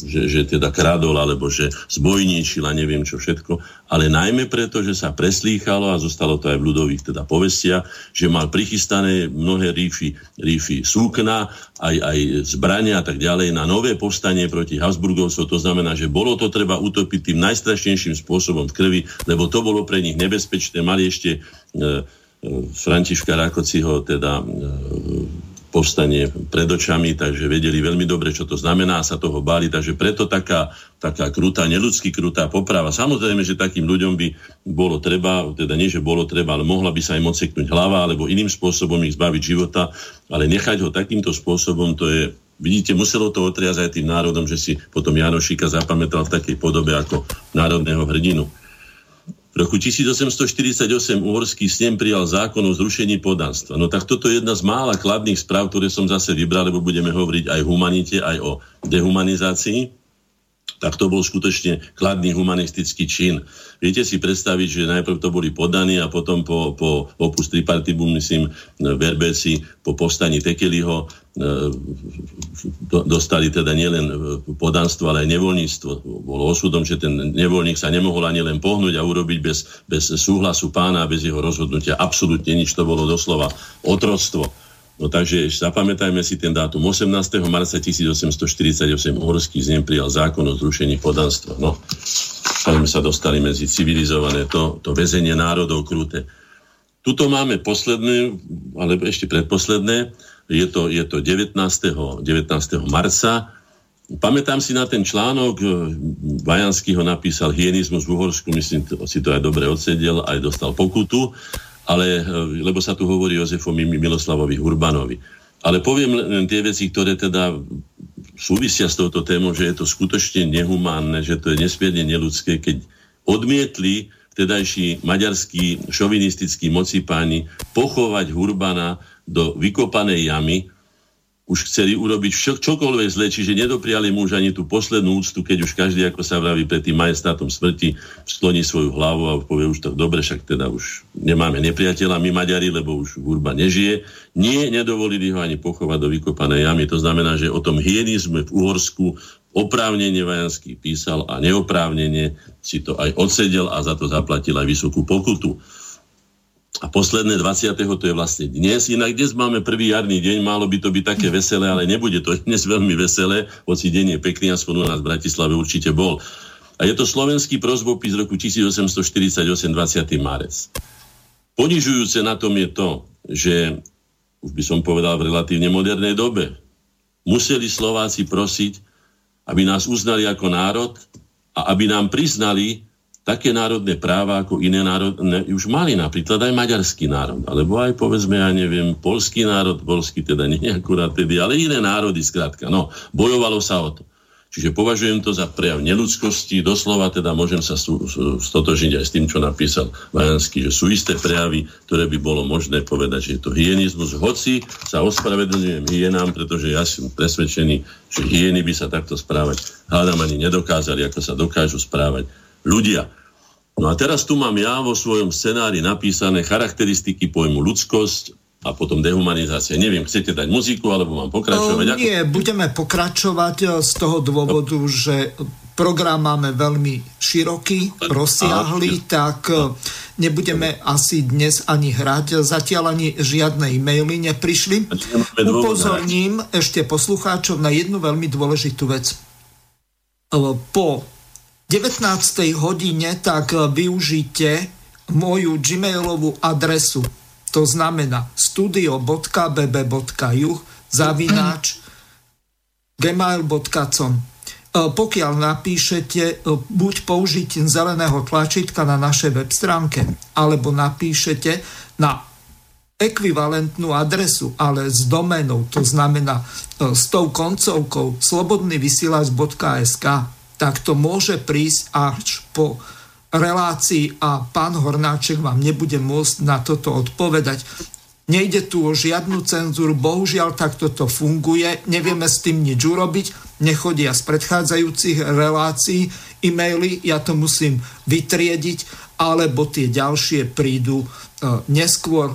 Speaker 2: že, že teda krádol alebo že zbojníčil a neviem čo všetko, ale najmä preto, že sa preslýchalo a zostalo to aj v ľudových teda povestia, že mal prichystané mnohé rífy, rífy súkna, aj, aj zbrania a tak ďalej na nové povstanie proti Habsburgovcov. To znamená, že bolo to treba utopiť tým najstrašnejším spôsobom v krvi, lebo to bolo pre nich nebezpečné. Mali ešte e, Františka Rakociho teda e, povstanie pred očami, takže vedeli veľmi dobre, čo to znamená sa toho báli, takže preto taká, taká krutá, neludsky krutá poprava. Samozrejme, že takým ľuďom by bolo treba, teda nie, že bolo treba, ale mohla by sa im odseknúť hlava alebo iným spôsobom ich zbaviť života, ale nechať ho takýmto spôsobom, to je Vidíte, muselo to otriazať aj tým národom, že si potom Janošika zapamätal v takej podobe ako národného hrdinu. V roku 1848 uhorský snem prijal zákon o zrušení podanstva. No tak toto je jedna z mála kladných správ, ktoré som zase vybral, lebo budeme hovoriť aj o humanite, aj o dehumanizácii tak to bol skutočne kladný humanistický čin. Viete si predstaviť, že najprv to boli podaní a potom po, po opus tripartibum, myslím, verbeci, po povstaní Tekeliho e, dostali teda nielen podanstvo, ale aj nevoľníctvo. Bolo osudom, že ten nevoľník sa nemohol ani len pohnúť a urobiť bez, bez súhlasu pána, bez jeho rozhodnutia. Absolútne nič, to bolo doslova otroctvo. No takže zapamätajme si ten dátum. 18. marca 1848 uhorský znem prijal zákon o zrušení podanstva. No, sme sa dostali medzi civilizované to, to väzenie národov kruté. Tuto máme posledné, ale ešte predposledné, je to, je to 19. 19. marca. Pamätám si na ten článok, Vajanský ho napísal Hyenizmus v Uhorsku, myslím, si to aj dobre odsedel, aj dostal pokutu ale, e, lebo sa tu hovorí Jozefovi Miloslavovi Urbanovi. Ale poviem len tie veci, ktoré teda súvisia s touto témou, že je to skutočne nehumánne, že to je nesmierne neludské, keď odmietli vtedajší maďarskí šovinistickí mocipáni pochovať Hurbana do vykopanej jamy, už chceli urobiť však, čokoľvek zle, čiže nedopriali mu už ani tú poslednú úctu, keď už každý, ako sa vraví, pred tým majestátom smrti skloní svoju hlavu a povie už to dobre, však teda už nemáme nepriateľa, my Maďari, lebo už hudba nežije. Nie, nedovolili ho ani pochovať do vykopanej jamy. To znamená, že o tom hyenizme v Uhorsku oprávnenie Vajanský písal a neoprávnenie si to aj odsedel a za to zaplatil aj vysokú pokutu. A posledné 20. to je vlastne dnes. Inak dnes máme prvý jarný deň, malo by to byť také veselé, ale nebude to dnes veľmi veselé, hoci deň je pekný, aspoň u nás v Bratislave určite bol. A je to slovenský prozbopis z roku 1848, 20. marec. Ponižujúce na tom je to, že, už by som povedal v relatívne modernej dobe, museli Slováci prosiť, aby nás uznali ako národ a aby nám priznali také národné práva ako iné národné už mali napríklad aj maďarský národ, alebo aj povedzme, ja neviem, polský národ, polský teda nie akurát tedy, ale iné národy skrátka. No, bojovalo sa o to. Čiže považujem to za prejav neludskosti, doslova teda môžem sa stotožiť aj s tým, čo napísal Vajanský, že sú isté prejavy, ktoré by bolo možné povedať, že je to hyenizmus. Hoci sa ospravedlňujem hyenám, pretože ja som presvedčený, že hyeny by sa takto správať hádam ani nedokázali, ako sa dokážu správať ľudia. No a teraz tu mám ja vo svojom scenári napísané charakteristiky pojmu ľudskosť a potom dehumanizácia. Neviem, chcete dať muziku, alebo mám pokračovať?
Speaker 1: Uh, nie, ako... budeme pokračovať e, z toho dôvodu, no. že program máme veľmi široký, rozsiahlý, tak no. nebudeme asi dnes ani hrať. Zatiaľ ani žiadne e-maily neprišli. Upozorním ešte poslucháčov na jednu veľmi dôležitú vec po 19. hodine, tak využite moju gmailovú adresu. To znamená studio.bb.juh zavináč gmail.com pokiaľ napíšete buď použitím zeleného tlačítka na našej web stránke, alebo napíšete na ekvivalentnú adresu, ale s domenou, to znamená e, s tou koncovkou slobodnyvysielač.sk, tak to môže prísť až po relácii a pán Hornáček vám nebude môcť na toto odpovedať. Nejde tu o žiadnu cenzúru, bohužiaľ takto to funguje, nevieme s tým nič urobiť, nechodia z predchádzajúcich relácií e-maily, ja to musím vytriediť, alebo tie ďalšie prídu e, neskôr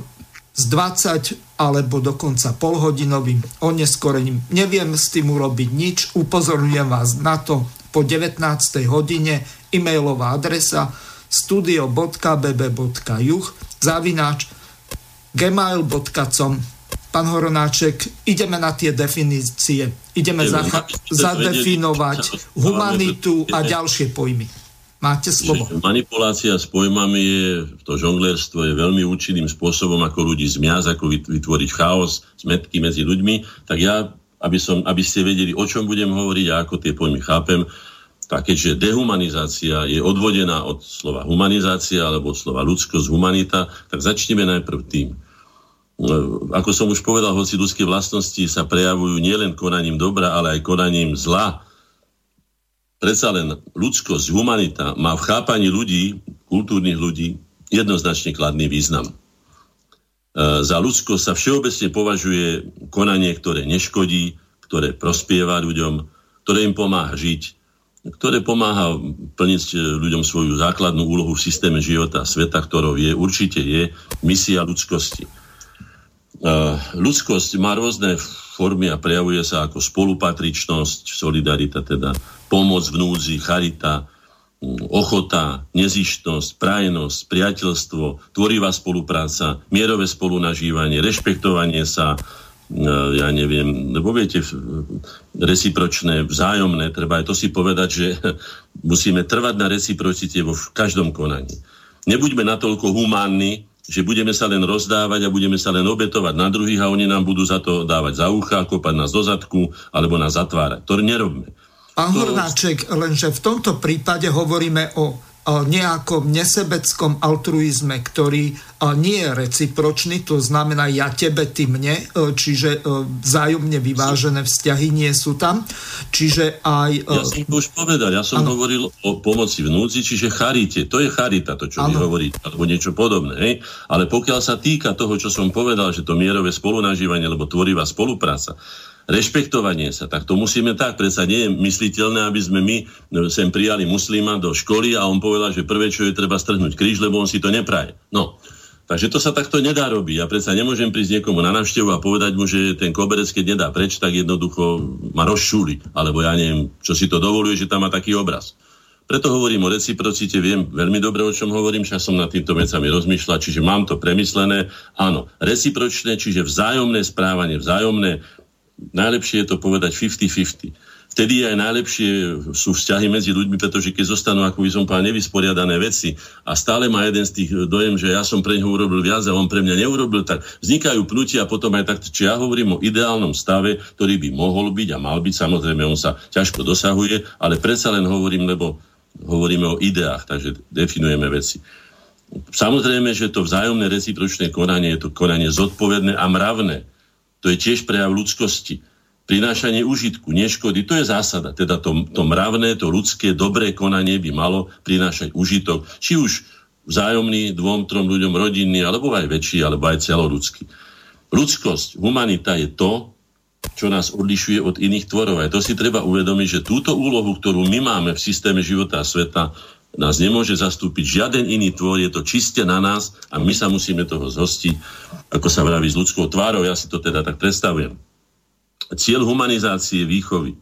Speaker 1: s 20 alebo dokonca polhodinovým oneskorením. Neviem s tým urobiť nič, upozorňujem vás na to po 19. hodine e-mailová adresa studio.bb.juh zavináč gmail.com Pán Horonáček, ideme na tie definície. Ideme zacha- zadefinovať humanitu a ďalšie pojmy. Máte slovo.
Speaker 2: Manipulácia s pojmami je, to žonglerstvo je veľmi účinným spôsobom, ako ľudí zmiaz, ako vytvoriť chaos, zmetky medzi ľuďmi. Tak ja, aby, som, aby ste vedeli, o čom budem hovoriť a ako tie pojmy chápem, tak keďže dehumanizácia je odvodená od slova humanizácia alebo slova ľudskosť, humanita, tak začneme najprv tým. Ako som už povedal, hoci ľudské vlastnosti sa prejavujú nielen konaním dobra, ale aj konaním zla, predsa len ľudskosť, humanita má v chápaní ľudí, kultúrnych ľudí, jednoznačne kladný význam. E, za ľudskosť sa všeobecne považuje konanie, ktoré neškodí, ktoré prospieva ľuďom, ktoré im pomáha žiť, ktoré pomáha plniť ľuďom svoju základnú úlohu v systéme života sveta, ktorou je, určite je misia ľudskosti. E, ľudskosť má rôzne formy a prejavuje sa ako spolupatričnosť, solidarita teda, pomoc v núdzi, charita, ochota, nezištnosť, prajnosť, priateľstvo, tvorivá spolupráca, mierové spolunažívanie, rešpektovanie sa, mm, ja neviem, lebo viete, recipročné, vzájomné, treba aj to si povedať, že musíme trvať na reciprocite vo každom konaní. Nebuďme natoľko humánni, že budeme sa len rozdávať a budeme sa len obetovať na druhých a oni nám budú za to dávať za ucha, kopať nás do zadku alebo nás zatvárať. To nerobme.
Speaker 1: Pán Hornáček, lenže v tomto prípade hovoríme o nejakom nesebeckom altruizme, ktorý nie je recipročný, to znamená ja tebe, ty mne, e, čiže e, vzájomne vyvážené vzťahy nie sú tam. Čiže aj...
Speaker 2: E, ja som to už povedal, ja som ano. hovoril o pomoci v núdzi, čiže charite, to je charita, to čo ano. vy hovoríte, alebo niečo podobné. Hej? Ale pokiaľ sa týka toho, čo som povedal, že to mierové spolunažívanie, alebo tvorivá spolupráca, rešpektovanie sa, tak to musíme tak. Predsa nie je mysliteľné, aby sme my sem prijali muslima do školy a on povedal, že prvé, čo je treba strhnúť kríž, lebo on si to nepraje. No, Takže to sa takto nedá robiť. Ja predsa nemôžem prísť niekomu na návštevu a povedať mu, že ten koberec, keď nedá preč, tak jednoducho ma rozšúli. Alebo ja neviem, čo si to dovoluje, že tam má taký obraz. Preto hovorím o reciprocite, viem veľmi dobre, o čom hovorím, že som nad týmto vecami rozmýšľať, čiže mám to premyslené. Áno, recipročné, čiže vzájomné správanie, vzájomné najlepšie je to povedať 50-50. Vtedy aj najlepšie sú vzťahy medzi ľuďmi, pretože keď zostanú, ako by som povedal, nevysporiadané veci a stále má jeden z tých dojem, že ja som pre neho urobil viac a on pre mňa neurobil, tak vznikajú pnutia a potom aj tak, či ja hovorím o ideálnom stave, ktorý by mohol byť a mal byť, samozrejme on sa ťažko dosahuje, ale predsa len hovorím, lebo hovoríme o ideách, takže definujeme veci. Samozrejme, že to vzájomné recipročné konanie je to konanie zodpovedné a mravné to je tiež prejav ľudskosti. Prinášanie užitku, neškody, to je zásada. Teda to, to mravné, to ľudské, dobré konanie by malo prinášať užitok. Či už vzájomný dvom, trom ľuďom rodinný, alebo aj väčší, alebo aj celorudský. Ľudskosť, humanita je to, čo nás odlišuje od iných tvorov. A to si treba uvedomiť, že túto úlohu, ktorú my máme v systéme života a sveta, nás nemôže zastúpiť žiaden iný tvor, je to čiste na nás a my sa musíme toho zhostiť, ako sa vraví, s ľudskou tvárou, ja si to teda tak predstavujem. Cieľ humanizácie výchovy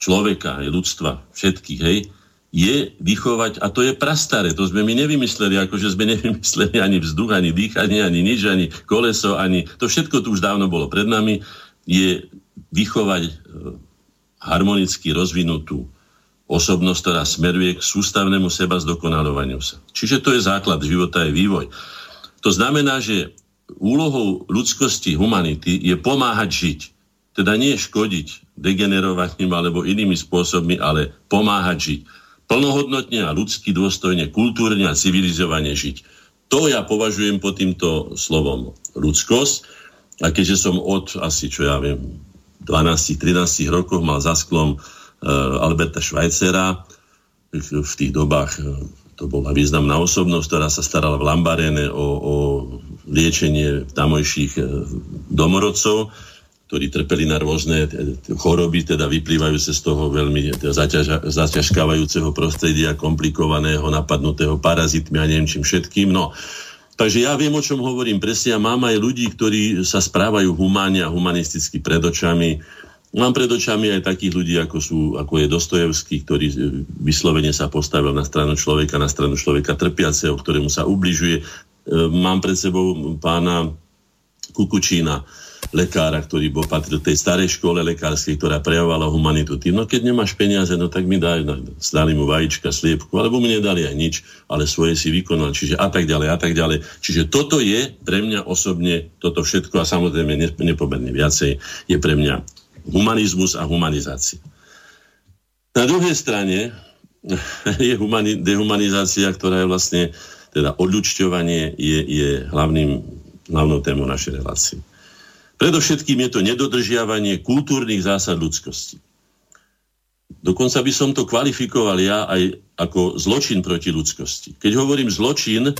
Speaker 2: človeka, aj ľudstva, všetkých, hej, je vychovať, a to je prastaré, to sme my nevymysleli, akože sme nevymysleli ani vzduch, ani dýchanie, ani nič, ani koleso, ani to všetko tu už dávno bolo pred nami, je vychovať e, harmonicky rozvinutú osobnosť, ktorá smeruje k sústavnému seba zdokonalovaniu sa. Čiže to je základ života, je vývoj. To znamená, že úlohou ľudskosti, humanity je pomáhať žiť. Teda nie škodiť degenerovaním alebo inými spôsobmi, ale pomáhať žiť. Plnohodnotne a ľudsky dôstojne, kultúrne a civilizovane žiť. To ja považujem po týmto slovom ľudskosť. A keďže som od asi, čo ja viem, 12-13 rokoch mal za sklom Alberta Švajcera, v tých dobách uh, to bola významná osobnosť, ktorá sa starala v Lambarene o, o liečenie tamojších uh, domorodcov ktorí trpeli na rôzne choroby, teda vyplývajúce z toho veľmi teda zaťažkávajúceho prostredia, komplikovaného, napadnutého parazitmi a neviem čím všetkým. No, Takže ja viem, o čom hovorím presne a mám aj ľudí, ktorí sa správajú humánne a humanisticky pred očami. Mám pred očami aj takých ľudí, ako, sú, ako je Dostojevský, ktorý vyslovene sa postavil na stranu človeka, na stranu človeka trpiaceho, ktorému sa ubližuje. E, mám pred sebou pána Kukučína, lekára, ktorý bol patril tej starej škole lekárskej, ktorá prejavovala humanitu tým, no keď nemáš peniaze, no tak mi daj, no, dali mu vajíčka, sliepku, alebo mu nedali aj nič, ale svoje si vykonal, čiže a tak ďalej, a tak ďalej. Čiže toto je pre mňa osobne, toto všetko a samozrejme nepomerne viacej, je pre mňa humanizmus a humanizácia. Na druhej strane je humani- dehumanizácia, ktorá je vlastne, teda odľučťovanie je, je hlavným, hlavnou témou našej relácie. Predovšetkým je to nedodržiavanie kultúrnych zásad ľudskosti. Dokonca by som to kvalifikoval ja aj ako zločin proti ľudskosti. Keď hovorím zločin,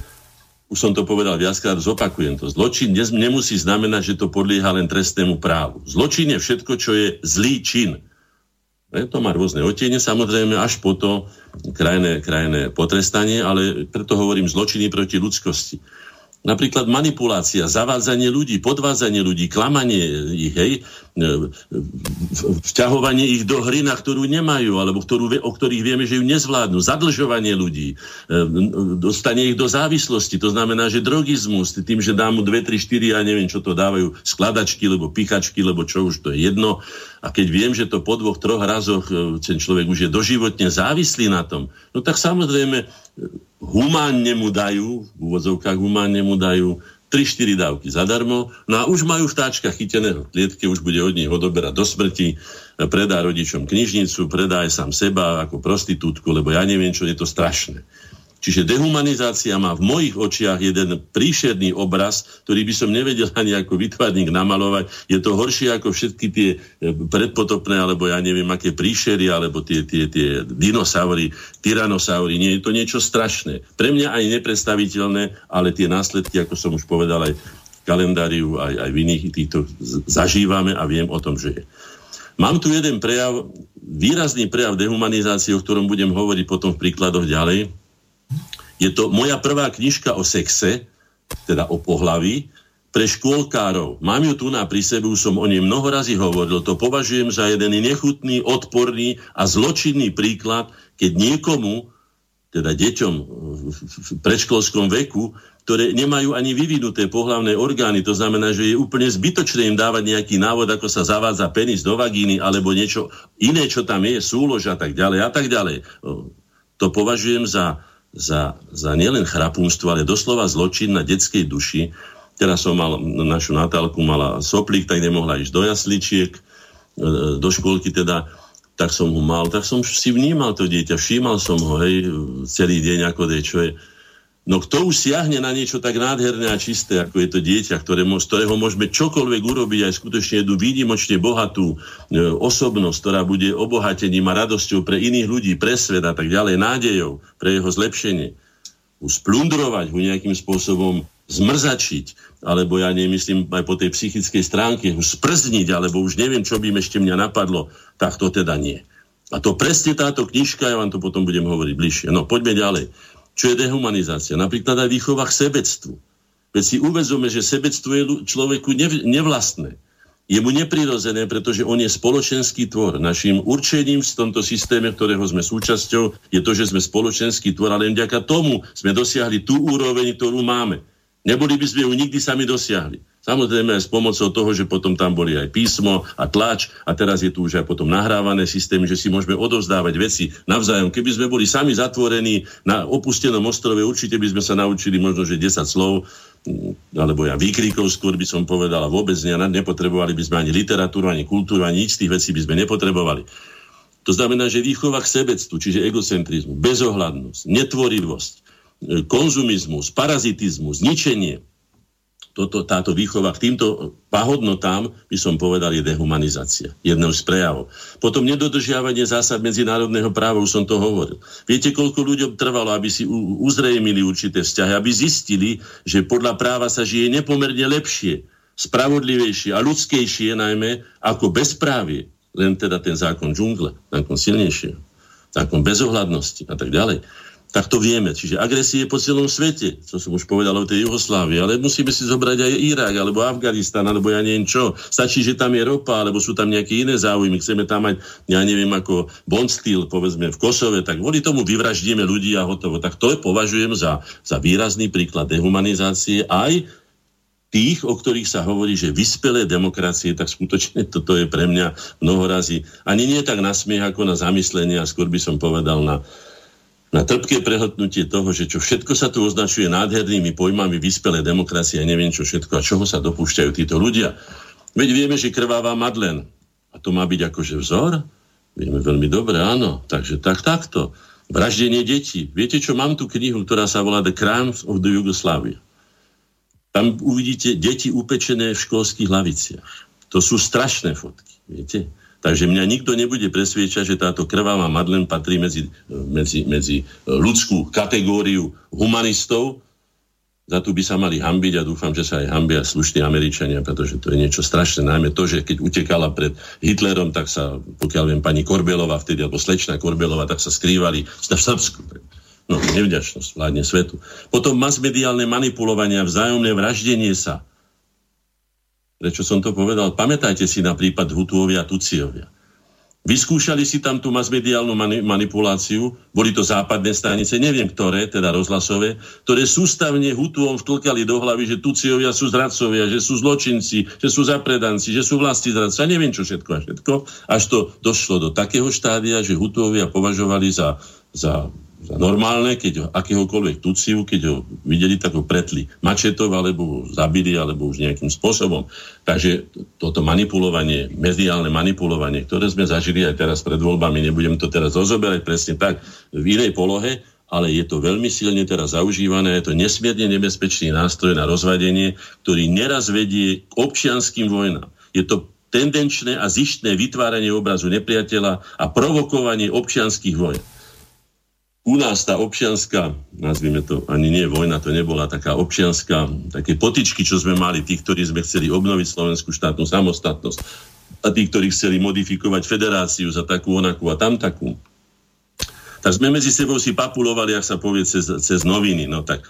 Speaker 2: už som to povedal viackrát, zopakujem to. Zločin nemusí znamenať, že to podlieha len trestnému právu. Zločin je všetko, čo je zlý čin. E, to má rôzne otiene, samozrejme, až po to krajné, krajné potrestanie, ale preto hovorím zločiny proti ľudskosti. Napríklad manipulácia, zavádzanie ľudí, podvádzanie ľudí, klamanie ich, hej, e, vťahovanie ich do hry, na ktorú nemajú, alebo ktorú, o ktorých vieme, že ju nezvládnu, zadlžovanie ľudí, e, dostanie ich do závislosti, to znamená, že drogizmus, tým, že dá mu 2, 3, 4, ja neviem, čo to dávajú, skladačky, lebo pichačky, lebo čo už to je jedno. A keď viem, že to po dvoch, troch razoch e, ten človek už je doživotne závislý na tom, no tak samozrejme humánne mu dajú, v úvodzovkách humánne mu dajú 3-4 dávky zadarmo, no a už majú vtáčka chyteného klietke, už bude od nich odoberať do smrti, predá rodičom knižnicu, predá aj sám seba ako prostitútku, lebo ja neviem, čo je to strašné. Čiže dehumanizácia má v mojich očiach jeden príšerný obraz, ktorý by som nevedel ani ako vytvarník namalovať. Je to horšie ako všetky tie e, predpotopné, alebo ja neviem, aké príšery, alebo tie, tie, tie dinosaury, tyranosaury. Nie je to niečo strašné. Pre mňa aj nepredstaviteľné, ale tie následky, ako som už povedal, aj v kalendáriu, aj, aj v iných týchto zažívame a viem o tom, že je. Mám tu jeden prejav, výrazný prejav dehumanizácie, o ktorom budem hovoriť potom v príkladoch ďalej, je to moja prvá knižka o sexe, teda o pohlaví, pre škôlkárov. Mám ju tu na pri sebe, som o nej mnoho razy hovoril. To považujem za jeden nechutný, odporný a zločinný príklad, keď niekomu, teda deťom v predškolskom veku, ktoré nemajú ani vyvinuté pohlavné orgány. To znamená, že je úplne zbytočné im dávať nejaký návod, ako sa zavádza penis do vagíny, alebo niečo iné, čo tam je, súlož a tak ďalej a tak ďalej. To považujem za za, za nielen chrapúnstvo, ale doslova zločin na detskej duši. Teraz som mal, našu Natálku mala soplík, tak nemohla ísť do jasličiek, e, do škôlky teda, tak som ho mal, tak som si vnímal to dieťa, všímal som ho, hej, celý deň, ako je, čo je, No kto už siahne na niečo tak nádherné a čisté, ako je to dieťa, ktoré, z ktorého môžeme čokoľvek urobiť, aj skutočne jednu výnimočne bohatú e, osobnosť, ktorá bude obohatením a radosťou pre iných ľudí, pre svet a tak ďalej, nádejou pre jeho zlepšenie. Už splundrovať ho nejakým spôsobom zmrzačiť, alebo ja nemyslím aj po tej psychickej stránke, už sprzniť, alebo už neviem, čo by ešte mňa napadlo, tak to teda nie. A to presne táto knižka, ja vám to potom budem hovoriť bližšie. No, poďme ďalej. Čo je dehumanizácia? Napríklad aj výchova k sebectvu. Veď si uvezome, že sebectvo je človeku nevlastné. Je mu neprirozené, pretože on je spoločenský tvor. Našim určením v tomto systéme, ktorého sme súčasťou, je to, že sme spoločenský tvor, ale len vďaka tomu sme dosiahli tú úroveň, ktorú máme. Neboli by sme ju nikdy sami dosiahli. Samozrejme aj s pomocou toho, že potom tam boli aj písmo a tlač a teraz je tu už aj potom nahrávané systémy, že si môžeme odovzdávať veci navzájom. Keby sme boli sami zatvorení na opustenom ostrove, určite by sme sa naučili možno, že 10 slov, mm, alebo ja výkrikov skôr by som povedal, a vôbec ne, nepotrebovali by sme ani literatúru, ani kultúru, ani nič z tých vecí by sme nepotrebovali. To znamená, že výchova k sebectvu, čiže egocentrizmu, bezohľadnosť, netvorivosť, konzumizmus, parazitizmus, zničenie, toto, táto výchova k týmto pahodnotám, by som povedal, je dehumanizácia. Jednou z prejavov. Potom nedodržiavanie zásad medzinárodného práva, už som to hovoril. Viete, koľko ľuďom trvalo, aby si uzrejmili určité vzťahy, aby zistili, že podľa práva sa žije nepomerne lepšie, spravodlivejšie a ľudskejšie najmä ako bezprávie. Len teda ten zákon džungle, zákon silnejšie, zákon bezohľadnosti a tak ďalej tak to vieme. Čiže agresie po celom svete, čo som už povedal o tej Jugoslávii, ale musíme si zobrať aj Irak, alebo Afganistan, alebo ja neviem čo. Stačí, že tam je ropa, alebo sú tam nejaké iné záujmy. Chceme tam mať, ja neviem, ako Bondsteel, povedzme, v Kosove, tak kvôli tomu vyvraždíme ľudí a hotovo. Tak to považujem za, za výrazný príklad dehumanizácie aj tých, o ktorých sa hovorí, že vyspelé demokracie, tak skutočne toto je pre mňa mnoho razy ani nie tak na smiech, ako na zamyslenie a skôr by som povedal na, na trpké prehodnutie toho, že čo všetko sa tu označuje nádhernými pojmami vyspelé demokracie a neviem čo všetko a čoho sa dopúšťajú títo ľudia. Veď vieme, že krváva Madlen. A to má byť akože vzor? Vieme veľmi dobre, áno. Takže tak, takto. Vraždenie detí. Viete čo, mám tu knihu, ktorá sa volá The Crimes of the Yugoslavia. Tam uvidíte deti upečené v školských laviciach. To sú strašné fotky, viete? Takže mňa nikto nebude presviečať, že táto krvavá Madlen patrí medzi, medzi, medzi ľudskú kategóriu humanistov. Za tu by sa mali hambiť a dúfam, že sa aj hambia slušní Američania, pretože to je niečo strašné. Najmä to, že keď utekala pred Hitlerom, tak sa, pokiaľ viem, pani Korbelová vtedy, alebo slečná Korbelová, tak sa skrývali v Srbsku. No, nevďačnosť vládne svetu. Potom masmediálne manipulovania, vzájomné vraždenie sa, Prečo som to povedal? Pamätajte si na prípad Hutuovia a Tuciovia. Vyskúšali si tam tú masmediálnu mani- manipuláciu, boli to západné stanice, neviem ktoré, teda rozhlasové, ktoré sústavne Hutuom vtlkali do hlavy, že Tuciovia sú zradcovia, že sú zločinci, že sú zapredanci, že sú vlasti zradci, a neviem čo všetko a všetko, až to došlo do takého štádia, že Hutuovia považovali za za normálne, keď ho akéhokoľvek tuciu, keď ho videli, tak ho pretli mačetov, alebo ho zabili, alebo už nejakým spôsobom. Takže toto manipulovanie, mediálne manipulovanie, ktoré sme zažili aj teraz pred voľbami, nebudem to teraz rozoberať presne tak v inej polohe, ale je to veľmi silne teraz zaužívané, je to nesmierne nebezpečný nástroj na rozvadenie, ktorý neraz vedie k občianským vojnám. Je to tendenčné a zištné vytváranie obrazu nepriateľa a provokovanie občianských vojen u nás tá občianská, nazvime to, ani nie vojna, to nebola taká občianská, také potičky, čo sme mali, tí, ktorí sme chceli obnoviť slovenskú štátnu samostatnosť a tí, ktorí chceli modifikovať federáciu za takú, onakú a tam takú. Tak sme medzi sebou si papulovali, ak sa povie, cez, cez noviny. No tak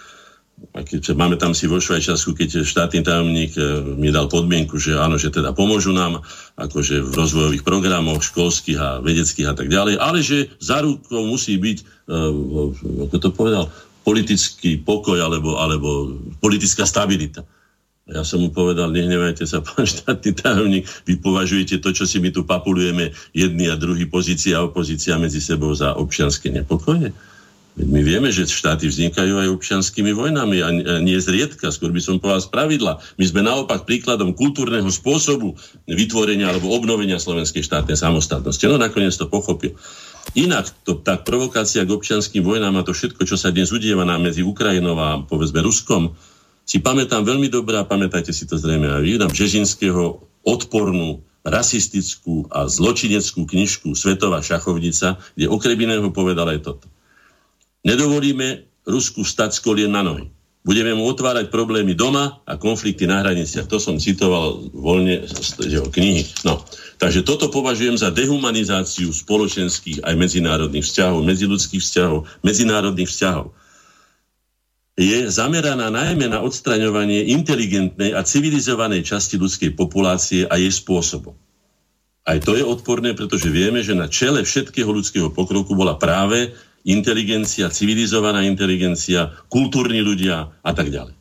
Speaker 2: a keď máme tam si vo Švajčiarsku, keď štátny tajomník e, mi dal podmienku, že áno, že teda pomôžu nám akože v rozvojových programoch školských a vedeckých a tak ďalej, ale že za rukou musí byť, uh, ako to povedal, politický pokoj alebo, alebo politická stabilita. Ja som mu povedal, nehnevajte sa, pán štátny tajomník, vy považujete to, čo si my tu papulujeme, jedni a druhý pozícia a opozícia medzi sebou za občianske nepokoje? My vieme, že štáty vznikajú aj občianskými vojnami a nie zriedka, skôr by som povedal z pravidla. My sme naopak príkladom kultúrneho spôsobu vytvorenia alebo obnovenia slovenskej štátnej samostatnosti. No nakoniec to pochopil. Inak to, tá provokácia k občianským vojnám a to všetko, čo sa dnes udieva na medzi Ukrajinou a povedzme Ruskom, si pamätám veľmi dobre a pamätajte si to zrejme aj vy, Žežinského odpornú rasistickú a zločineckú knižku Svetová šachovnica, kde okrem iného povedal aj toto. Nedovolíme Rusku stať z kolien na nohy. Budeme mu otvárať problémy doma a konflikty na hraniciach. To som citoval voľne z jeho knihy. No, takže toto považujem za dehumanizáciu spoločenských aj medzinárodných vzťahov, medziludských vzťahov, medzinárodných vzťahov. Je zameraná najmä na odstraňovanie inteligentnej a civilizovanej časti ľudskej populácie a jej spôsobom. Aj to je odporné, pretože vieme, že na čele všetkého ľudského pokroku bola práve inteligencia, civilizovaná inteligencia, kultúrni ľudia a tak ďalej.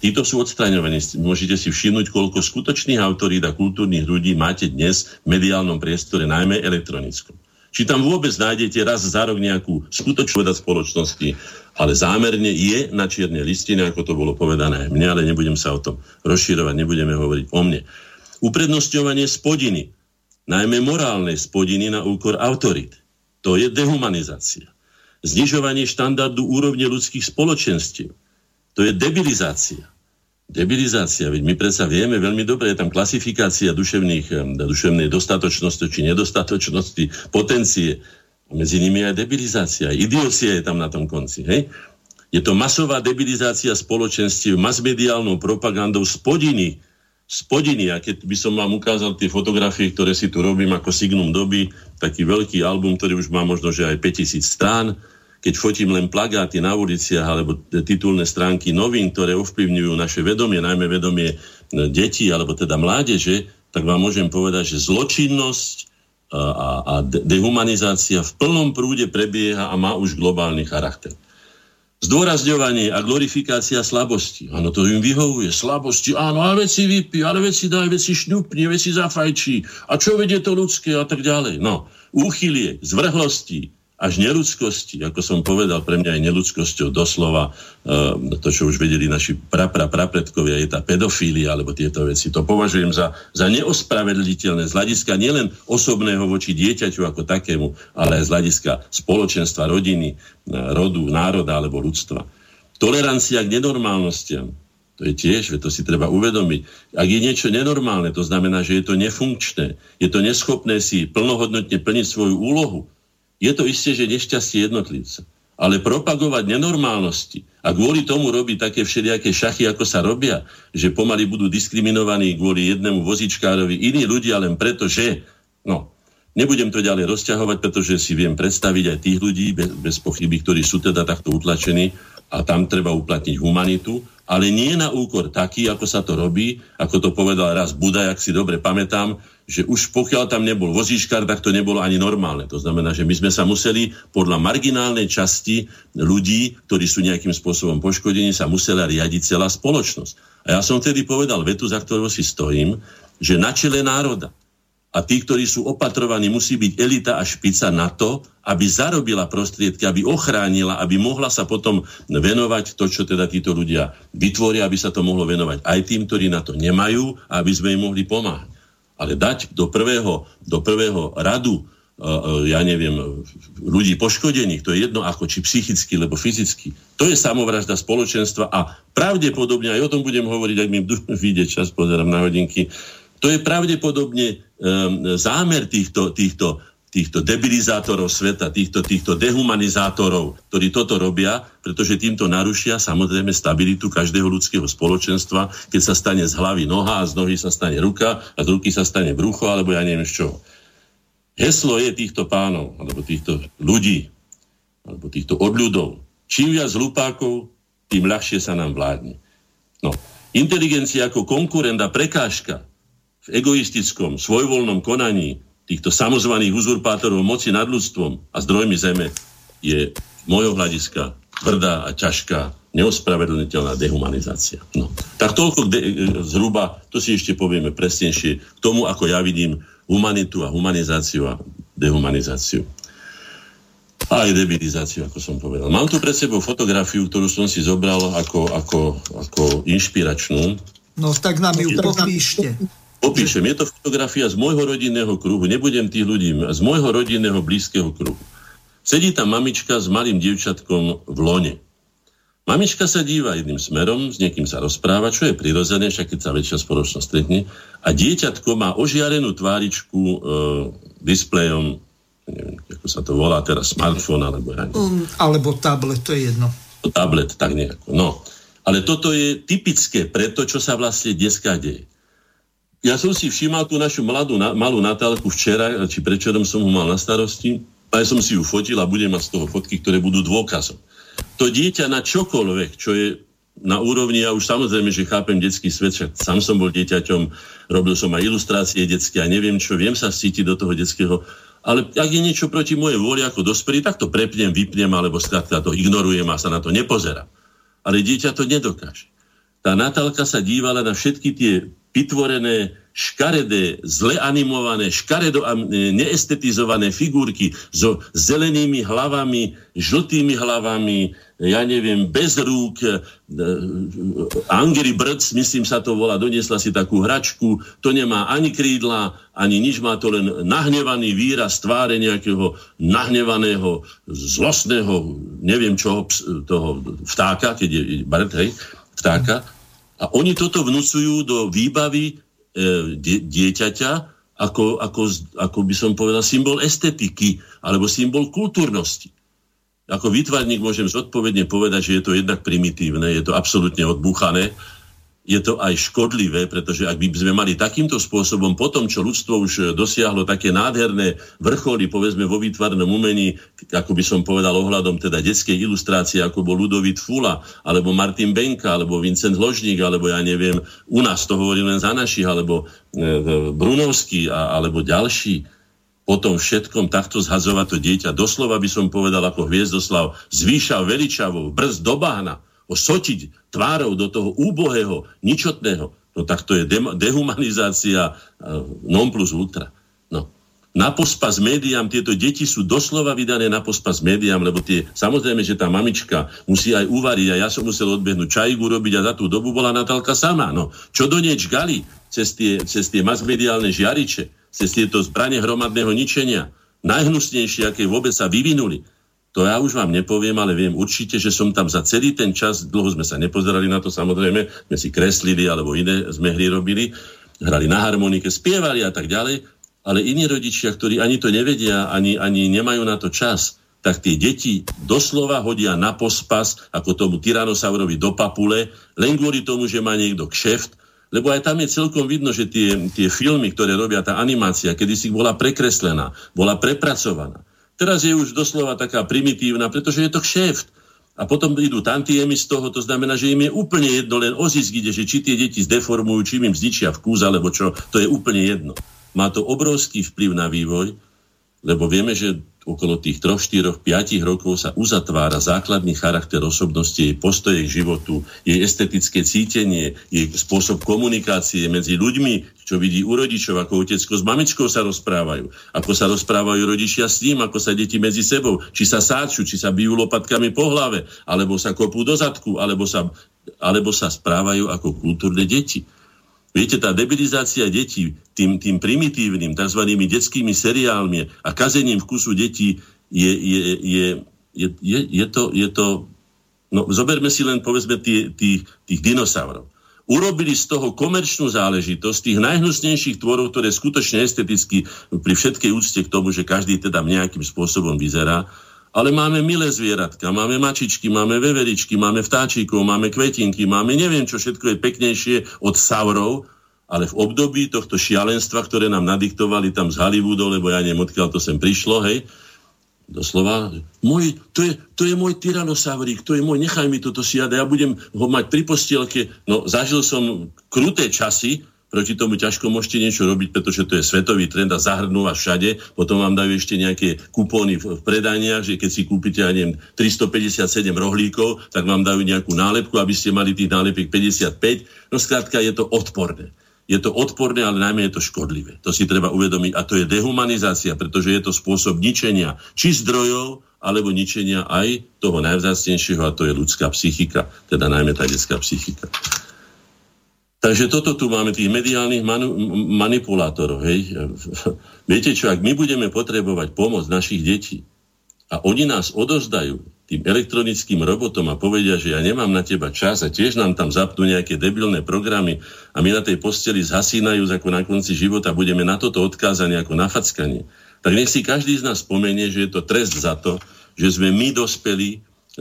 Speaker 2: Títo sú odstraňovaní. Môžete si všimnúť, koľko skutočných autorít a kultúrnych ľudí máte dnes v mediálnom priestore, najmä elektronickom. Či tam vôbec nájdete raz za rok nejakú skutočnú veda spoločnosti, ale zámerne je na čierne listine, ako to bolo povedané mne, ale nebudem sa o tom rozširovať, nebudeme hovoriť o mne. Uprednostňovanie spodiny, najmä morálnej spodiny na úkor autorít. To je dehumanizácia. Znižovanie štandardu úrovne ľudských spoločenstiev to je debilizácia. Debilizácia, veď my predsa vieme veľmi dobre, je tam klasifikácia duševných, duševnej dostatočnosti či nedostatočnosti, potencie. Medzi nimi je aj debilizácia, idiocia je tam na tom konci. Hej? Je to masová debilizácia spoločenstiev, masmediálnou propagandou spodiny, spodiny. A keď by som vám ukázal tie fotografie, ktoré si tu robím ako signum doby, taký veľký album, ktorý už má možno, že aj 5000 strán, keď fotím len plagáty na uliciach alebo titulné stránky novín, ktoré ovplyvňujú naše vedomie, najmä vedomie e, detí alebo teda mládeže, tak vám môžem povedať, že zločinnosť a, a dehumanizácia v plnom prúde prebieha a má už globálny charakter. Zdôrazňovanie a glorifikácia slabosti. Áno, to im vyhovuje. Slabosti, áno, ale veci vypí, ale veci daj, veci šňupni, veci zafajčí. A čo vedie to ľudské a tak ďalej. No, úchylie, zvrhlosti, až neludskosti, ako som povedal, pre mňa aj neludskosťou doslova e, to, čo už vedeli naši prapra prapredkovia, je tá pedofília alebo tieto veci. To považujem za, za neospravedliteľné z hľadiska nielen osobného voči dieťaťu ako takému, ale aj z hľadiska spoločenstva, rodiny, e, rodu, národa alebo ľudstva. Tolerancia k nenormálnostiam, to je tiež, to si treba uvedomiť. Ak je niečo nenormálne, to znamená, že je to nefunkčné, je to neschopné si plnohodnotne plniť svoju úlohu, je to isté, že nešťastie jednotlivca. Ale propagovať nenormálnosti a kvôli tomu robiť také všelijaké šachy, ako sa robia, že pomaly budú diskriminovaní kvôli jednému vozičkárovi iní ľudia len preto, že... No, nebudem to ďalej rozťahovať, pretože si viem predstaviť aj tých ľudí, bez, bez pochyby, ktorí sú teda takto utlačení a tam treba uplatniť humanitu, ale nie na úkor taký, ako sa to robí, ako to povedal raz Budaj, ak si dobre pamätám, že už pokiaľ tam nebol vozíčkar, tak to nebolo ani normálne. To znamená, že my sme sa museli podľa marginálnej časti ľudí, ktorí sú nejakým spôsobom poškodení, sa musela riadiť celá spoločnosť. A ja som vtedy povedal vetu, za ktorou si stojím, že na čele národa a tí, ktorí sú opatrovaní, musí byť elita a špica na to, aby zarobila prostriedky, aby ochránila, aby mohla sa potom venovať to, čo teda títo ľudia vytvoria, aby sa to mohlo venovať aj tým, ktorí na to nemajú aby sme im mohli pomáhať. Ale dať do prvého, do prvého radu, ja neviem, ľudí poškodených, to je jedno ako či psychicky, alebo fyzicky, to je samovražda spoločenstva a pravdepodobne, aj o tom budem hovoriť, ak mi vyjde čas, pozerám na hodinky, to je pravdepodobne um, zámer týchto, týchto, týchto debilizátorov sveta, týchto, týchto dehumanizátorov, ktorí toto robia, pretože týmto narušia samozrejme stabilitu každého ľudského spoločenstva, keď sa stane z hlavy noha a z nohy sa stane ruka a z ruky sa stane brucho, alebo ja neviem z čoho. Heslo je týchto pánov, alebo týchto ľudí, alebo týchto odľudov. Čím viac hlupákov, tým ľahšie sa nám vládne. No, inteligencia ako konkurent prekážka v egoistickom, svojvoľnom konaní týchto samozvaných uzurpátorov moci nad ľudstvom a zdrojmi zeme je z môjho hľadiska tvrdá a ťažká, neospravedlniteľná dehumanizácia. No. Tak toľko de- zhruba, to si ešte povieme presnejšie, k tomu, ako ja vidím humanitu a humanizáciu a dehumanizáciu. A aj debilizáciu, ako som povedal. Mám tu pred sebou fotografiu, ktorú som si zobral ako, ako, ako inšpiračnú.
Speaker 1: No tak nám ju popíšte.
Speaker 2: Opíšem, je to fotografia z môjho rodinného kruhu, nebudem tých ľudí, z môjho rodinného blízkeho kruhu. Sedí tam mamička s malým dievčatkom v lone. Mamička sa díva jedným smerom, s niekým sa rozpráva, čo je prirodzené, však keď sa väčšia spoločnosť stretne. A dieťatko má ožiarenú tváričku e, displejom, neviem, ako sa to volá teraz, smartfón alebo ja
Speaker 1: um, Alebo tablet, to je jedno.
Speaker 2: Tablet, tak nejako. No. Ale toto je typické pre to, čo sa vlastne dneska deje. Ja som si všímal tú našu mladú, malú Natálku včera, či prečerom som ho mal na starosti, a ja som si ju fotil a budem mať z toho fotky, ktoré budú dôkazom. To dieťa na čokoľvek, čo je na úrovni, ja už samozrejme, že chápem detský svet, však sám som bol dieťaťom, robil som aj ilustrácie detské a neviem čo, viem sa cítiť do toho detského, ale ak je niečo proti mojej vôli ako dospelý, tak to prepnem, vypnem, alebo skrátka to ignorujem a sa na to nepozerám. Ale dieťa to nedokáže. tá Natálka sa dívala na všetky tie vytvorené škaredé, zle animované, škaredo neestetizované figurky so zelenými hlavami, žltými hlavami, ja neviem, bez rúk. E, Angry Birds, myslím sa to volá, doniesla si takú hračku, to nemá ani krídla, ani nič, má to len nahnevaný výraz tváre nejakého nahnevaného, zlostného, neviem čoho, toho vtáka, keď je hej, vtáka. A oni toto vnúcujú do výbavy e, dieťaťa ako, ako, ako by som povedal symbol estetiky alebo symbol kultúrnosti. Ako výtvarník môžem zodpovedne povedať, že je to jednak primitívne, je to absolútne odbúchané, je to aj škodlivé, pretože ak by sme mali takýmto spôsobom po tom, čo ľudstvo už dosiahlo také nádherné vrcholy, povedzme vo výtvarnom umení, ako by som povedal ohľadom teda detskej ilustrácie, ako bol Ludovit Fula, alebo Martin Benka, alebo Vincent Ložník, alebo ja neviem, u nás to hovorím len za našich, alebo e, Brunovský, a, alebo ďalší, potom všetkom takto zhazovať to dieťa. Doslova by som povedal ako Hviezdoslav, zvýša veličavou, brz do bahna ho sotiť tvárou do toho úbohého, ničotného, no tak to je de- dehumanizácia uh, non plus ultra. No. Na pospas médiám tieto deti sú doslova vydané na pospas médiám, lebo tie, samozrejme, že tá mamička musí aj uvariť a ja som musel odbehnúť čajku robiť a za tú dobu bola Natálka sama. No. Čo do nej čgali cez tie, cez tie masmediálne žiariče, cez tieto zbranie hromadného ničenia, najhnusnejšie, aké vôbec sa vyvinuli, to ja už vám nepoviem, ale viem určite, že som tam za celý ten čas, dlho sme sa nepozerali na to, samozrejme, sme si kreslili alebo iné sme hry robili, hrali na harmonike, spievali a tak ďalej, ale iní rodičia, ktorí ani to nevedia, ani, ani nemajú na to čas, tak tie deti doslova hodia na pospas, ako tomu tyranosaurovi do papule, len kvôli tomu, že má niekto kšeft, lebo aj tam je celkom vidno, že tie, tie filmy, ktoré robia tá animácia, kedy si bola prekreslená, bola prepracovaná. Teraz je už doslova taká primitívna, pretože je to kšeft. A potom idú tantiemy z toho, to znamená, že im je úplne jedno, len o zisk ide, že či tie deti zdeformujú, či im zničia vkus, alebo čo, to je úplne jedno. Má to obrovský vplyv na vývoj, lebo vieme, že okolo tých 3, 4, 5 rokov sa uzatvára základný charakter osobnosti, jej postoje k životu, jej estetické cítenie, jej spôsob komunikácie medzi ľuďmi, čo vidí u rodičov, ako otecko s mamičkou sa rozprávajú, ako sa rozprávajú rodičia s ním, ako sa deti medzi sebou, či sa sáču, či sa bijú lopatkami po hlave, alebo sa kopú do zadku, alebo sa, alebo sa správajú ako kultúrne deti. Viete, tá debilizácia detí tým, tým primitívnym, tzv. detskými seriálmi a kazením vkusu detí je, je, je, je, je, je, to, je to... No, zoberme si len, povedzme, tých, tých, tých dinosaurov. Urobili z toho komerčnú záležitosť tých najhnusnejších tvorov, ktoré skutočne esteticky pri všetkej úcte k tomu, že každý teda nejakým spôsobom vyzerá, ale máme milé zvieratka, máme mačičky, máme veveričky, máme vtáčikov, máme kvetinky, máme neviem, čo všetko je peknejšie od saurov, ale v období tohto šialenstva, ktoré nám nadiktovali tam z Hollywoodu, lebo ja neviem, odkiaľ to sem prišlo, hej, doslova, môj, to, je, to je môj tyranosaurík, to je môj, nechaj mi toto siada, ja budem ho mať pri postielke. No, zažil som kruté časy, proti tomu ťažko môžete niečo robiť, pretože to je svetový trend a zahrnú vás všade. Potom vám dajú ešte nejaké kupóny v, predaniach, že keď si kúpite, ja neviem, 357 rohlíkov, tak vám dajú nejakú nálepku, aby ste mali tých nálepiek 55. No skrátka, je to odporné. Je to odporné, ale najmä je to škodlivé. To si treba uvedomiť. A to je dehumanizácia, pretože je to spôsob ničenia či zdrojov, alebo ničenia aj toho najvzácnejšieho, a to je ľudská psychika, teda najmä tá detská psychika. Takže toto tu máme tých mediálnych manu- manipulátorov. Hej. Viete čo, ak my budeme potrebovať pomoc našich detí a oni nás odozdajú tým elektronickým robotom a povedia, že ja nemám na teba čas a tiež nám tam zapnú nejaké debilné programy a my na tej posteli zhasínajú ako na konci života, budeme na toto odkázaní ako na fackanie, tak nech si každý z nás spomenie, že je to trest za to, že sme my dospeli, e,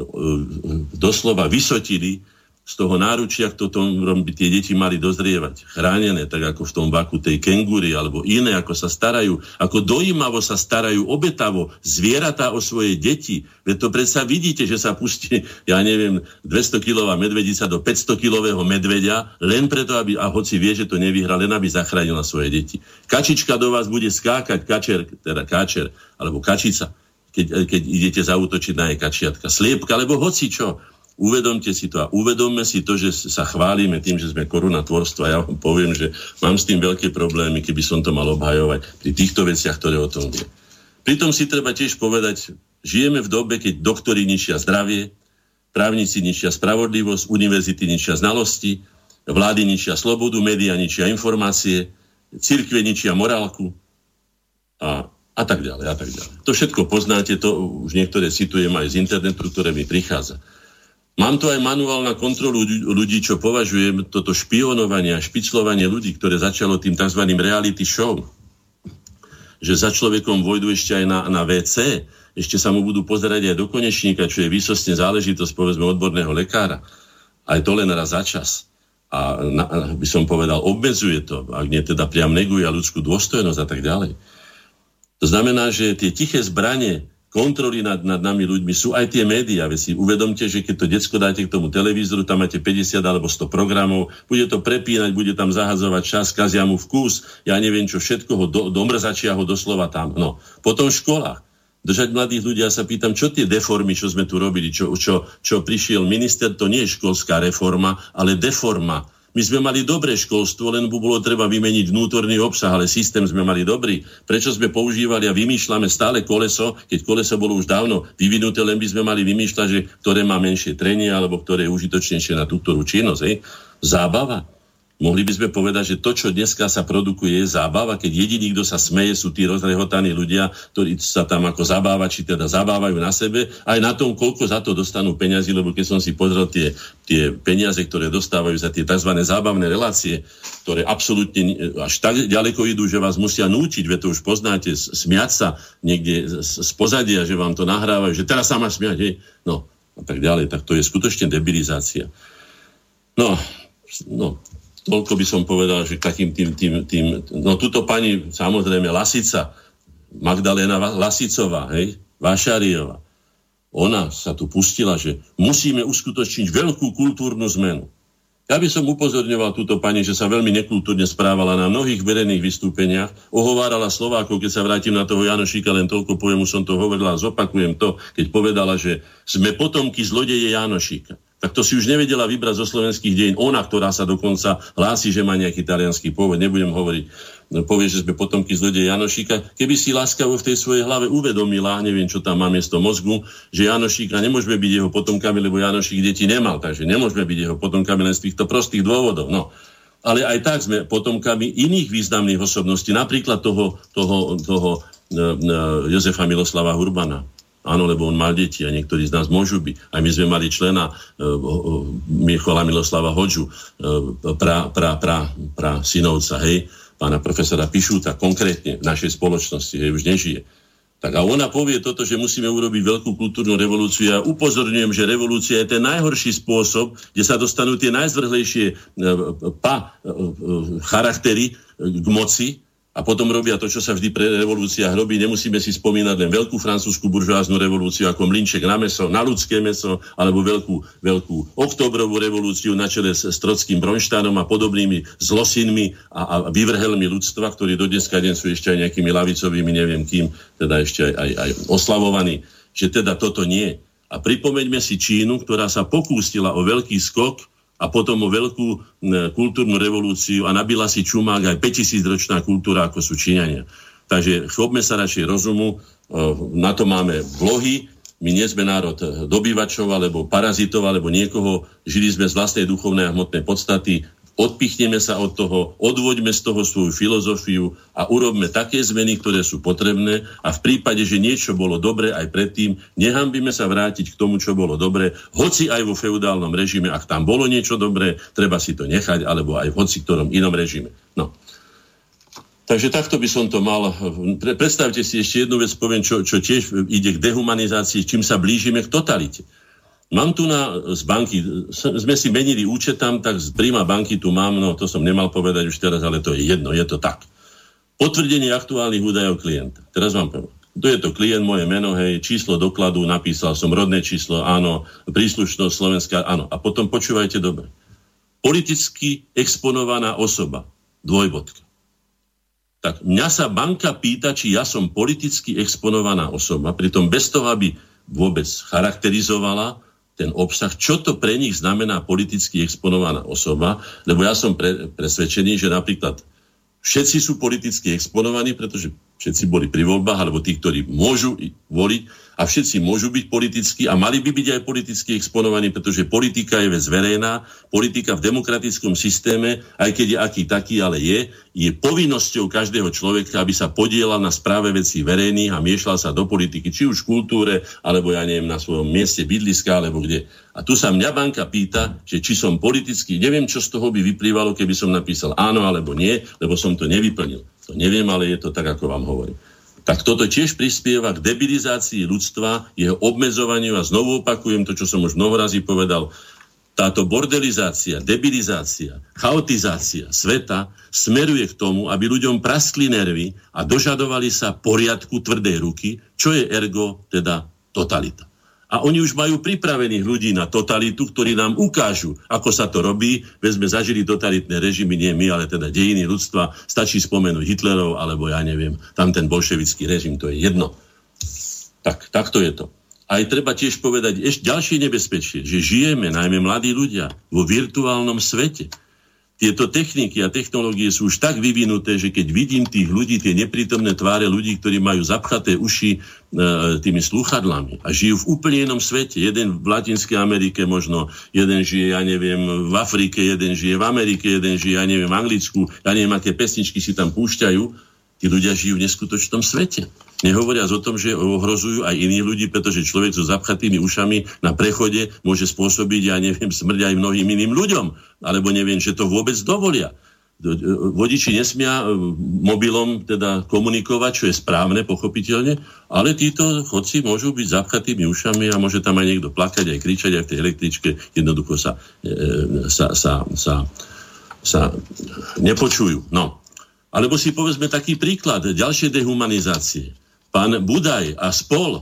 Speaker 2: doslova vysotili z toho náručia, toto by tie deti mali dozrievať. Chránené, tak ako v tom vaku tej kengúry, alebo iné, ako sa starajú, ako dojímavo sa starajú obetavo zvieratá o svoje deti. Veď to predsa vidíte, že sa pustí, ja neviem, 200-kilová medvedica do 500-kilového medvedia, len preto, aby, a hoci vie, že to nevyhra, len aby zachránila svoje deti. Kačička do vás bude skákať, kačer, teda kačer, alebo kačica, keď, keď idete zautočiť na jej kačiatka. Sliepka, alebo hoci čo Uvedomte si to a uvedomme si to, že sa chválime tým, že sme korunatvorstvo a ja vám poviem, že mám s tým veľké problémy, keby som to mal obhajovať pri týchto veciach, ktoré o tom vie. Pritom si treba tiež povedať, žijeme v dobe, keď doktori ničia zdravie, právnici ničia spravodlivosť, univerzity ničia znalosti, vlády ničia slobodu, médiá ničia informácie, církve ničia morálku a, a tak ďalej, a tak ďalej. To všetko poznáte, to už niektoré citujem aj z internetu, ktoré mi prichádza. Mám tu aj manuál na kontrolu ľudí, čo považujem toto špionovanie a špiclovanie ľudí, ktoré začalo tým tzv. reality show. Že za človekom vojdu ešte aj na, na WC, ešte sa mu budú pozerať aj do konečníka, čo je výsostne záležitosť, povedzme, odborného lekára. Aj to len raz za čas. A na, by som povedal, obmedzuje to, ak nie teda priam neguje ľudskú dôstojnosť a tak ďalej. To znamená, že tie tiché zbranie kontroly nad, nad nami ľuďmi sú aj tie médiá. Veď si uvedomte, že keď to decko dáte k tomu televízoru, tam máte 50 alebo 100 programov, bude to prepínať, bude tam zahadzovať čas, kazia mu vkus, ja neviem čo všetko, ho do, domrzačia ho doslova tam. No. Potom v školách. Držať mladých ľudí, ja sa pýtam, čo tie deformy, čo sme tu robili, čo, čo, čo prišiel minister, to nie je školská reforma, ale deforma my sme mali dobré školstvo, len by bolo treba vymeniť vnútorný obsah, ale systém sme mali dobrý. Prečo sme používali a vymýšľame stále koleso, keď koleso bolo už dávno vyvinuté, len by sme mali vymýšľať, že ktoré má menšie trenie alebo ktoré je užitočnejšie na túto činnosť. Hej? Zábava. Mohli by sme povedať, že to, čo dneska sa produkuje, je zábava, keď jediní, kto sa smeje, sú tí rozrehotaní ľudia, ktorí sa tam ako či teda zabávajú na sebe, aj na tom, koľko za to dostanú peniazy, lebo keď som si pozrel tie, tie peniaze, ktoré dostávajú za tie tzv. zábavné relácie, ktoré absolútne až tak ďaleko idú, že vás musia nútiť, veď to už poznáte, smiať sa niekde z pozadia, že vám to nahrávajú, že teraz sa má smiať, hej, no a tak ďalej, tak to je skutočne debilizácia. No, no, toľko by som povedal, že takým tým, tým, tým no tuto pani, samozrejme, Lasica, Magdalena Lasicová, hej, Vašariová, ona sa tu pustila, že musíme uskutočniť veľkú kultúrnu zmenu. Ja by som upozorňoval túto pani, že sa veľmi nekultúrne správala na mnohých verejných vystúpeniach, ohovárala Slovákov, keď sa vrátim na toho Janošíka, len toľko poviem, už som to hovorila zopakujem to, keď povedala, že sme potomky zlodeje Janošíka tak to si už nevedela vybrať zo slovenských dejín. Ona, ktorá sa dokonca hlási, že má nejaký talianský pôvod, nebudem hovoriť, no, povie, že sme potomky zlodeja Janošíka. Keby si láskavo v tej svojej hlave uvedomila, neviem, čo tam má miesto mozgu, že Janošíka nemôžeme byť jeho potomkami, lebo Janošík deti nemal, takže nemôžeme byť jeho potomkami len z týchto prostých dôvodov. No. Ale aj tak sme potomkami iných významných osobností, napríklad toho, toho, toho uh, uh, Jozefa Miloslava Hurbana Áno, lebo on mal deti a niektorí z nás môžu byť. Aj my sme mali člena uh, Michola Miloslava Hodžu, uh, pra, pra, pra, pra synovca, hej, pána profesora Pišúta, konkrétne v našej spoločnosti, hej, už nežije. Tak a ona povie toto, že musíme urobiť veľkú kultúrnu revolúciu. Ja upozorňujem, že revolúcia je ten najhorší spôsob, kde sa dostanú tie najzvrhlejšie uh, pa, charaktery k moci, a potom robia to, čo sa vždy pre revolúciách robí. Nemusíme si spomínať len veľkú francúzsku buržoáznu revolúciu ako mlinček na meso, na ľudské meso, alebo veľkú, veľkú oktobrovú revolúciu na čele s, s Trockým Bronštánom a podobnými zlosinmi a, a vyvrhelmi ľudstva, ktorí do dneska deň sú ešte aj nejakými lavicovými, neviem kým, teda ešte aj, aj, aj oslavovaní, že teda toto nie. A pripomeňme si Čínu, ktorá sa pokústila o veľký skok a potom veľkú kultúrnu revolúciu a nabila si čumák aj 5000 ročná kultúra, ako sú Číňania. Takže chopme sa radšej rozumu, na to máme vlohy, my nie sme národ dobývačov alebo parazitov alebo niekoho, žili sme z vlastnej duchovnej a hmotnej podstaty, odpichneme sa od toho, odvoďme z toho svoju filozofiu a urobme také zmeny, ktoré sú potrebné a v prípade, že niečo bolo dobre aj predtým, nehambíme sa vrátiť k tomu, čo bolo dobre, hoci aj vo feudálnom režime, ak tam bolo niečo dobré, treba si to nechať, alebo aj v hoci ktorom inom režime. No. Takže takto by som to mal. Predstavte si ešte jednu vec, poviem, čo, čo tiež ide k dehumanizácii, čím sa blížime k totalite. Mám tu na, z banky, sme si menili účet tam, tak z príma banky tu mám, no to som nemal povedať už teraz, ale to je jedno, je to tak. Potvrdenie aktuálnych údajov klienta. Teraz vám poviem. Kto je to klient, moje meno, hej, číslo dokladu, napísal som rodné číslo, áno, príslušnosť Slovenska, áno. A potom počúvajte dobre. Politicky exponovaná osoba, dvojbodka. Tak mňa sa banka pýta, či ja som politicky exponovaná osoba, pritom bez toho, aby vôbec charakterizovala ten obsah, čo to pre nich znamená politicky exponovaná osoba, lebo ja som pre, presvedčený, že napríklad všetci sú politicky exponovaní, pretože všetci boli pri voľbách, alebo tí, ktorí môžu voliť, a všetci môžu byť politickí a mali by byť aj politicky exponovaní, pretože politika je vec verejná, politika v demokratickom systéme, aj keď je aký taký, ale je, je povinnosťou každého človeka, aby sa podielal na správe vecí verejných a miešal sa do politiky, či už v kultúre, alebo ja neviem, na svojom mieste bydliska, alebo kde. A tu sa mňa banka pýta, že či som politický, neviem, čo z toho by vyplývalo, keby som napísal áno alebo nie, lebo som to nevyplnil. To neviem, ale je to tak, ako vám hovorím. Tak toto tiež prispieva k debilizácii ľudstva, jeho obmedzovaniu a znovu opakujem to, čo som už mnoho razy povedal, táto bordelizácia, debilizácia, chaotizácia sveta smeruje k tomu, aby ľuďom praskli nervy a dožadovali sa poriadku tvrdej ruky, čo je ergo teda totalita a oni už majú pripravených ľudí na totalitu, ktorí nám ukážu, ako sa to robí. Veď sme zažili totalitné režimy, nie my, ale teda dejiny ľudstva. Stačí spomenúť Hitlerov, alebo ja neviem, tam ten bolševický režim, to je jedno. Tak, takto je to. Aj treba tiež povedať ešte ďalšie nebezpečie, že žijeme, najmä mladí ľudia, vo virtuálnom svete tieto techniky a technológie sú už tak vyvinuté, že keď vidím tých ľudí, tie neprítomné tváre ľudí, ktorí majú zapchaté uši e, tými slúchadlami a žijú v úplne inom svete. Jeden v Latinskej Amerike možno, jeden žije, ja neviem, v Afrike, jeden žije v Amerike, jeden žije, ja neviem, v Anglicku, ja neviem, aké pesničky si tam púšťajú Tí ľudia žijú v neskutočnom svete. Nehovoriac o tom, že ohrozujú aj iných ľudí, pretože človek so zapchatými ušami na prechode môže spôsobiť, ja neviem, smrť aj mnohým iným ľuďom. Alebo neviem, že to vôbec dovolia. Vodiči nesmia e, mobilom teda komunikovať, čo je správne, pochopiteľne, ale títo chodci môžu byť zapchatými ušami a môže tam aj niekto plakať, aj kričať, aj v tej električke. Jednoducho sa, e, e, sa, sa, sa, sa nepočujú. No. Alebo si povedzme taký príklad, ďalšie dehumanizácie. Pán Budaj a spol, e,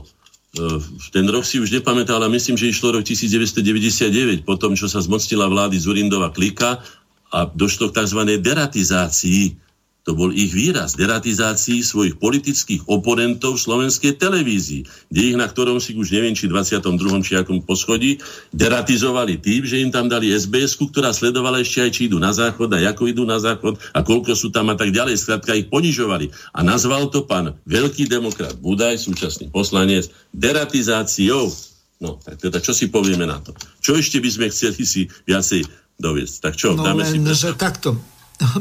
Speaker 2: ten rok si už nepamätal, ale myslím, že išlo rok 1999, po tom, čo sa zmocnila vlády Zurindova klika a došlo k tzv. deratizácii to bol ich výraz deratizácii svojich politických oponentov v slovenskej televízii, kde ich na ktorom si už neviem, či 22. či akom poschodí, deratizovali tým, že im tam dali sbs ktorá sledovala ešte aj, či idú na záchod a ako idú na záchod a koľko sú tam a tak ďalej. Skrátka ich ponižovali. A nazval to pán veľký demokrat Budaj, súčasný poslanec, deratizáciou. No, tak teda čo si povieme na to? Čo ešte by sme chceli si viacej doviesť? Tak čo,
Speaker 1: no, dáme len, si... Že takto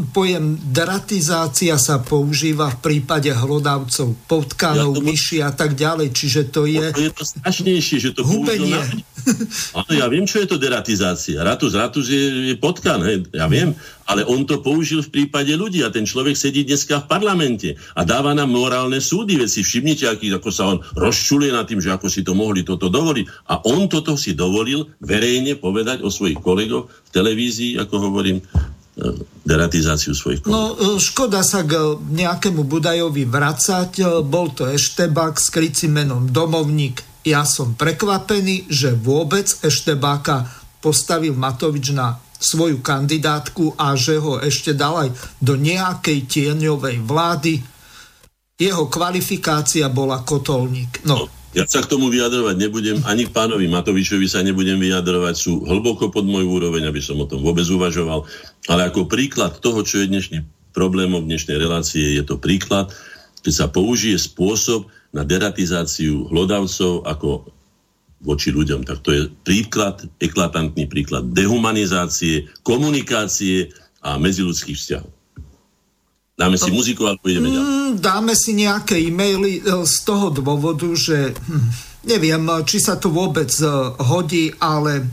Speaker 1: pojem deratizácia sa používa v prípade hlodavcov, potkanov, ja myši a tak ďalej, čiže to je...
Speaker 2: To je to strašnejšie, že to hubenie. Áno, ja viem, čo je to deratizácia. Ratus, ratus je, je potkan, hej, ja viem, ale on to použil v prípade ľudí a ten človek sedí dneska v parlamente a dáva nám morálne súdy, veď si všimnite, aký, ako sa on rozčuluje nad tým, že ako si to mohli toto dovoliť. A on toto si dovolil verejne povedať o svojich kolegoch v televízii, ako hovorím, deratizáciu svojich
Speaker 1: kolegov. No, e, škoda sa k nejakému Budajovi vracať. E, bol to Eštebák s krycím menom Domovník. Ja som prekvapený, že vôbec Eštebáka postavil Matovič na svoju kandidátku a že ho ešte dal aj do nejakej tieňovej vlády. Jeho kvalifikácia bola kotolník. No, no
Speaker 2: ja sa k tomu vyjadrovať nebudem, ani k pánovi Matovičovi sa nebudem vyjadrovať, sú hlboko pod môj úroveň, aby som o tom vôbec uvažoval. Ale ako príklad toho, čo je dnešný problémom dnešnej relácie, je to príklad, keď sa použije spôsob na deratizáciu hlodavcov ako voči ľuďom. Tak to je príklad, eklatantný príklad dehumanizácie, komunikácie a medziludských vzťahov. Dáme si muziku, alebo ideme ďalej? Mm,
Speaker 1: dáme si nejaké e-maily e, z toho dôvodu, že hm, neviem, či sa to vôbec e, hodí, ale e,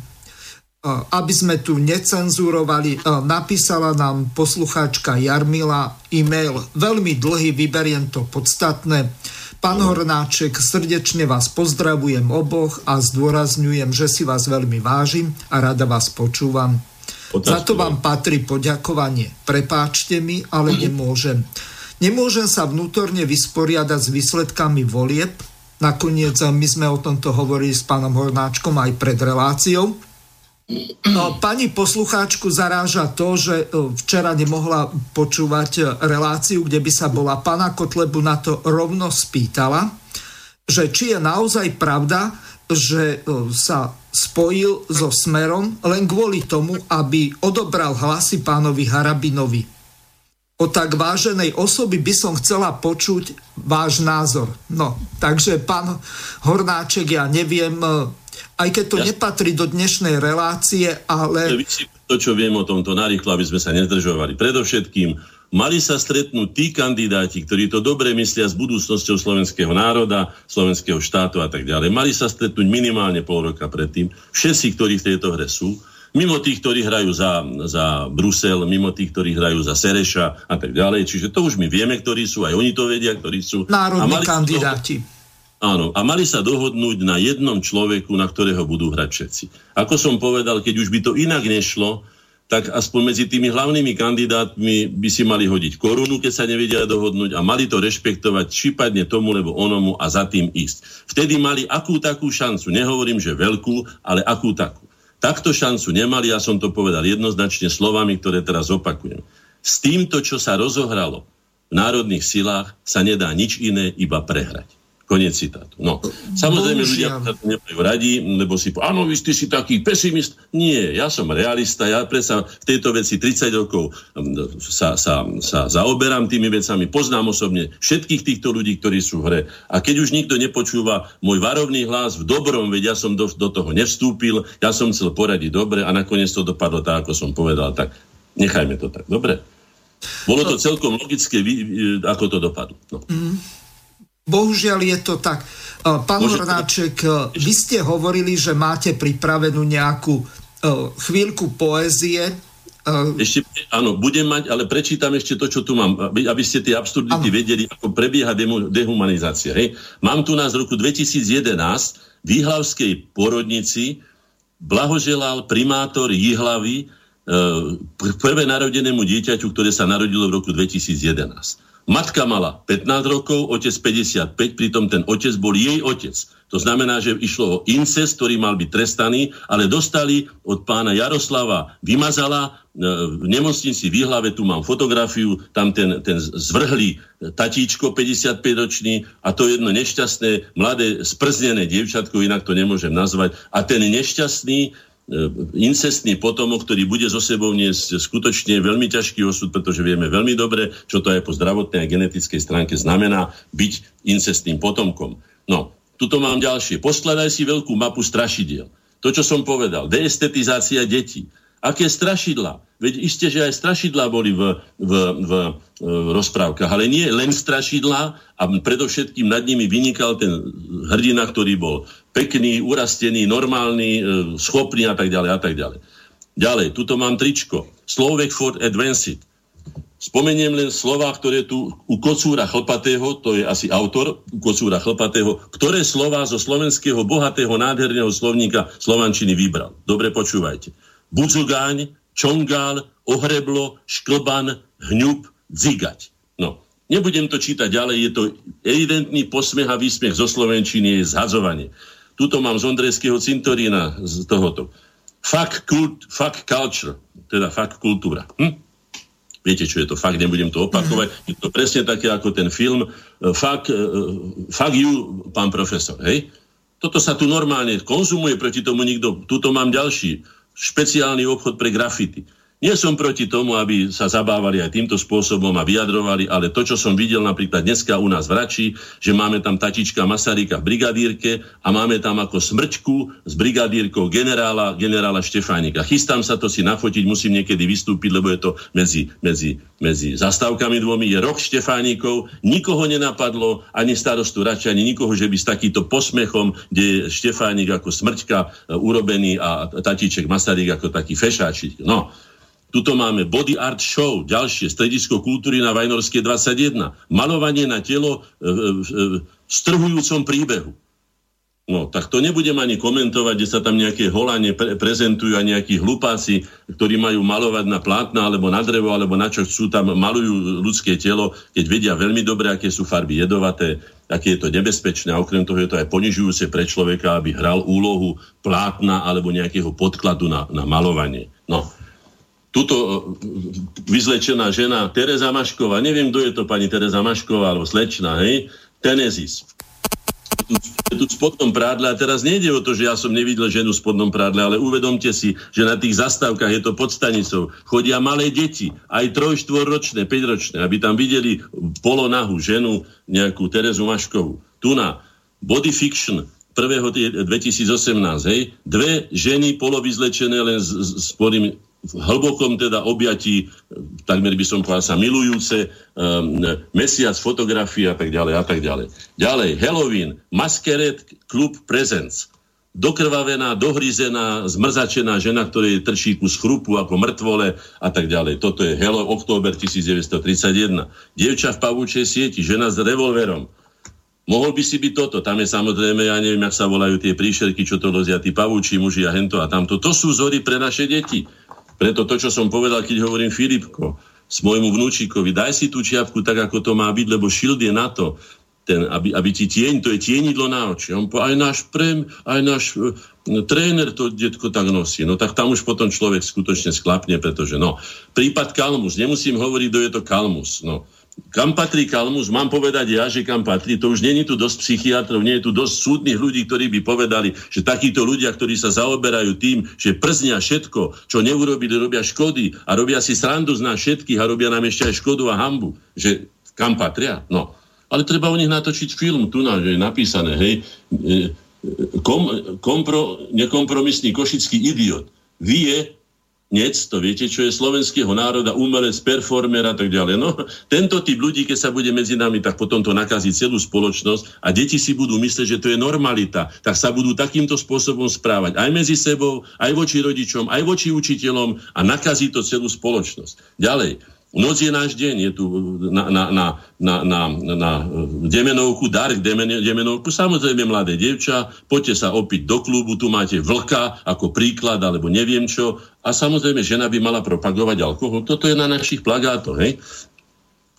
Speaker 1: aby sme tu necenzurovali, napísala nám poslucháčka Jarmila e-mail, veľmi dlhý, vyberiem to podstatné. Pán Hornáček, srdečne vás pozdravujem oboch a zdôrazňujem, že si vás veľmi vážim a rada vás počúvam. Otázku. Za to vám patrí poďakovanie. Prepáčte mi, ale nemôžem. Nemôžem sa vnútorne vysporiadať s výsledkami volieb. Nakoniec my sme o tomto hovorili s pánom Hornáčkom aj pred reláciou. No, pani poslucháčku zaráža to, že eh, včera nemohla počúvať eh, reláciu, kde by sa bola pana Kotlebu na to rovno spýtala, že či je naozaj pravda, že sa spojil so Smerom len kvôli tomu, aby odobral hlasy pánovi Harabinovi. O tak váženej osoby by som chcela počuť váš názor. No, takže pán Hornáček, ja neviem, aj keď to ja... nepatrí do dnešnej relácie, ale...
Speaker 2: To, čo viem o tomto narýchlo, aby sme sa nezdržovali. Predovšetkým, mali sa stretnúť tí kandidáti, ktorí to dobre myslia s budúcnosťou slovenského národa, slovenského štátu a tak ďalej. Mali sa stretnúť minimálne pol roka predtým. Všetci, ktorí v tejto hre sú, mimo tých, ktorí hrajú za, za Brusel, mimo tých, ktorí hrajú za Sereša a tak ďalej. Čiže to už my vieme, ktorí sú, aj oni to vedia, ktorí sú.
Speaker 1: Národní kandidáti.
Speaker 2: To, áno, a mali sa dohodnúť na jednom človeku, na ktorého budú hrať všetci. Ako som povedal, keď už by to inak nešlo, tak aspoň medzi tými hlavnými kandidátmi by si mali hodiť korunu, keď sa nevedia dohodnúť a mali to rešpektovať, či padne tomu, lebo onomu a za tým ísť. Vtedy mali akú takú šancu, nehovorím, že veľkú, ale akú takú. Takto šancu nemali, ja som to povedal jednoznačne slovami, ktoré teraz opakujem. S týmto, čo sa rozohralo v národných silách, sa nedá nič iné, iba prehrať. Konec citátu. No, samozrejme ľudia sa to nemajú radi, lebo si áno, vy ste si taký pesimist. Nie, ja som realista, ja predsa v tejto veci 30 rokov sa, sa, sa zaoberám tými vecami, poznám osobne všetkých týchto ľudí, ktorí sú v hre. A keď už nikto nepočúva môj varovný hlas v dobrom, veď ja som do, do toho nevstúpil, ja som chcel poradiť dobre a nakoniec to dopadlo tak, ako som povedal, tak nechajme to tak. Dobre? Bolo to celkom logické, ako to dopadlo. No. Mm.
Speaker 1: Bohužiaľ je to tak. E, pán Môže... Hornáček, e, vy ste hovorili, že máte pripravenú nejakú e, chvíľku poézie.
Speaker 2: Ešte, áno, budem mať, ale prečítam ešte to, čo tu mám, aby, aby ste tie absurdity ano. vedeli, ako prebieha dehumanizácia. Hej. Mám tu nás z roku 2011 v Jihlavskej porodnici blahoželal primátor Jihlavy prvé narodenému dieťaťu, ktoré sa narodilo v roku 2011. Matka mala 15 rokov, otec 55, pritom ten otec bol jej otec. To znamená, že išlo o incest, ktorý mal byť trestaný, ale dostali od pána Jaroslava Vymazala e, v nemocnici v Výhlave, tu mám fotografiu, tam ten, ten zvrhlý tatíčko 55-ročný a to jedno nešťastné, mladé, sprznené dievčatko, inak to nemôžem nazvať, a ten nešťastný incestný potomok, ktorý bude so sebou niesť skutočne veľmi ťažký osud, pretože vieme veľmi dobre, čo to aj po zdravotnej a genetickej stránke znamená byť incestným potomkom. No, tuto mám ďalšie. Poskladaj si veľkú mapu strašidiel. To, čo som povedal, deestetizácia detí. Aké strašidla? Veď isté, že aj strašidla boli v, v, v, v rozprávkach, ale nie len strašidla a predovšetkým nad nimi vynikal ten hrdina, ktorý bol pekný, urastený, normálny, e, schopný a tak ďalej a tak ďalej. Ďalej, tuto mám tričko. Slovek for Advanced. Spomeniem len slova, ktoré tu u Kocúra Chlpatého, to je asi autor u Kocúra Chlpatého, ktoré slova zo slovenského bohatého nádherného slovníka slovančiny vybral. Dobre počúvajte. Budzugáň, čongál, ohreblo, šklban, hňub, dzigať. No, nebudem to čítať ďalej, je to evidentný posmech a výsmech zo Slovenčiny, je zhadzovanie. Tuto mám z Ondrejského cintorína z tohoto. Fuck, kult, fuck culture, teda fuck kultúra. Hm? Viete, čo je to fakt, nebudem to opakovať. Mm-hmm. Je to presne také ako ten film uh, fuck, uh, fuck you, pán profesor. Hej? Toto sa tu normálne konzumuje, proti tomu nikto... Tuto mám ďalší špeciálny obchod pre grafity. Nie som proti tomu, aby sa zabávali aj týmto spôsobom a vyjadrovali, ale to, čo som videl napríklad dneska u nás v Rači, že máme tam tatička Masaryka v brigadírke a máme tam ako smrčku s brigadírkou generála, generála Štefánika. Chystám sa to si nafotiť, musím niekedy vystúpiť, lebo je to medzi, medzi, medzi zastávkami dvomi. Je rok Štefánikov, nikoho nenapadlo, ani starostu Rači, ani nikoho, že by s takýto posmechom, kde je Štefánik ako smrťka e, urobený a tatiček Masaryk ako taký fešáčik. No, Tuto máme Body Art Show, ďalšie, Stredisko kultúry na Vajnorskej 21. Malovanie na telo e, e, v strhujúcom príbehu. No, tak to nebudem ani komentovať, kde sa tam nejaké holanie pre- prezentujú a nejakí hlupáci, ktorí majú malovať na plátna alebo na drevo, alebo na čo chcú, tam malujú ľudské telo, keď vedia veľmi dobre, aké sú farby jedovaté, aké je to nebezpečné a okrem toho je to aj ponižujúce pre človeka, aby hral úlohu plátna alebo nejakého podkladu na, na malovanie. No, tuto e, vyzlečená žena Teresa Mašková, neviem, kto je to pani Teresa Mašková, alebo slečná, hej, Tenezis. je tu v spodnom prádle a teraz nejde o to, že ja som nevidel ženu v spodnom prádle, ale uvedomte si, že na tých zastávkach je to pod stanicou. Chodia malé deti, aj troj, štvorročné, päťročné, aby tam videli polonahu ženu, nejakú Terezu Maškovú. Tu na Body Fiction 1. 2018, hej, dve ženy polovyzlečené len s, s, s v hlbokom teda objatí, takmer by som povedal sa milujúce, um, mesiac fotografie a tak ďalej a tak ďalej. Ďalej, Halloween, Masquerade Club Presence, dokrvavená, dohryzená, zmrzačená žena, ktorej trčí kus chrupu ako mŕtvole a tak ďalej. Toto je Hello, október 1931. Dievča v pavúčej sieti, žena s revolverom. Mohol by si byť toto. Tam je samozrejme, ja neviem, jak sa volajú tie príšerky, čo to lozia, tí pavúči muži a hento a tamto. To sú zory pre naše deti. Preto to, čo som povedal, keď hovorím Filipko, s môjmu vnúčikovi, daj si tú čiapku tak, ako to má byť, lebo šild je na to, ten, aby, aby ti tieň, to je tienidlo na oči. On povie, aj náš prem, aj náš uh, tréner to detko tak nosí. No tak tam už potom človek skutočne sklapne, pretože no, prípad Kalmus, nemusím hovoriť, kto je to Kalmus. No, kam patrí Kalmus, mám povedať ja, že kam patrí, to už není tu dosť psychiatrov, nie je tu dosť súdnych ľudí, ktorí by povedali, že takíto ľudia, ktorí sa zaoberajú tým, že prznia všetko, čo neurobili, robia škody a robia si srandu z nás všetkých a robia nám ešte aj škodu a hambu, že kam patria? No. Ale treba o nich natočiť film, tu na, že je napísané, hej, e, kom, kompro, nekompromisný košický idiot. Vie, Nec, to viete, čo je slovenského národa, umelec, performer a tak ďalej. No, tento typ ľudí, keď sa bude medzi nami, tak potom to nakazí celú spoločnosť a deti si budú myslieť, že to je normalita, tak sa budú takýmto spôsobom správať aj medzi sebou, aj voči rodičom, aj voči učiteľom a nakazí to celú spoločnosť. Ďalej, Noc je náš deň, je tu na, na, na, na, na, na Demenovku, dar k Demenovku, samozrejme mladé devča, poďte sa opiť do klubu, tu máte vlka ako príklad, alebo neviem čo. A samozrejme, žena by mala propagovať alkohol. Toto je na našich plagátoch, hej?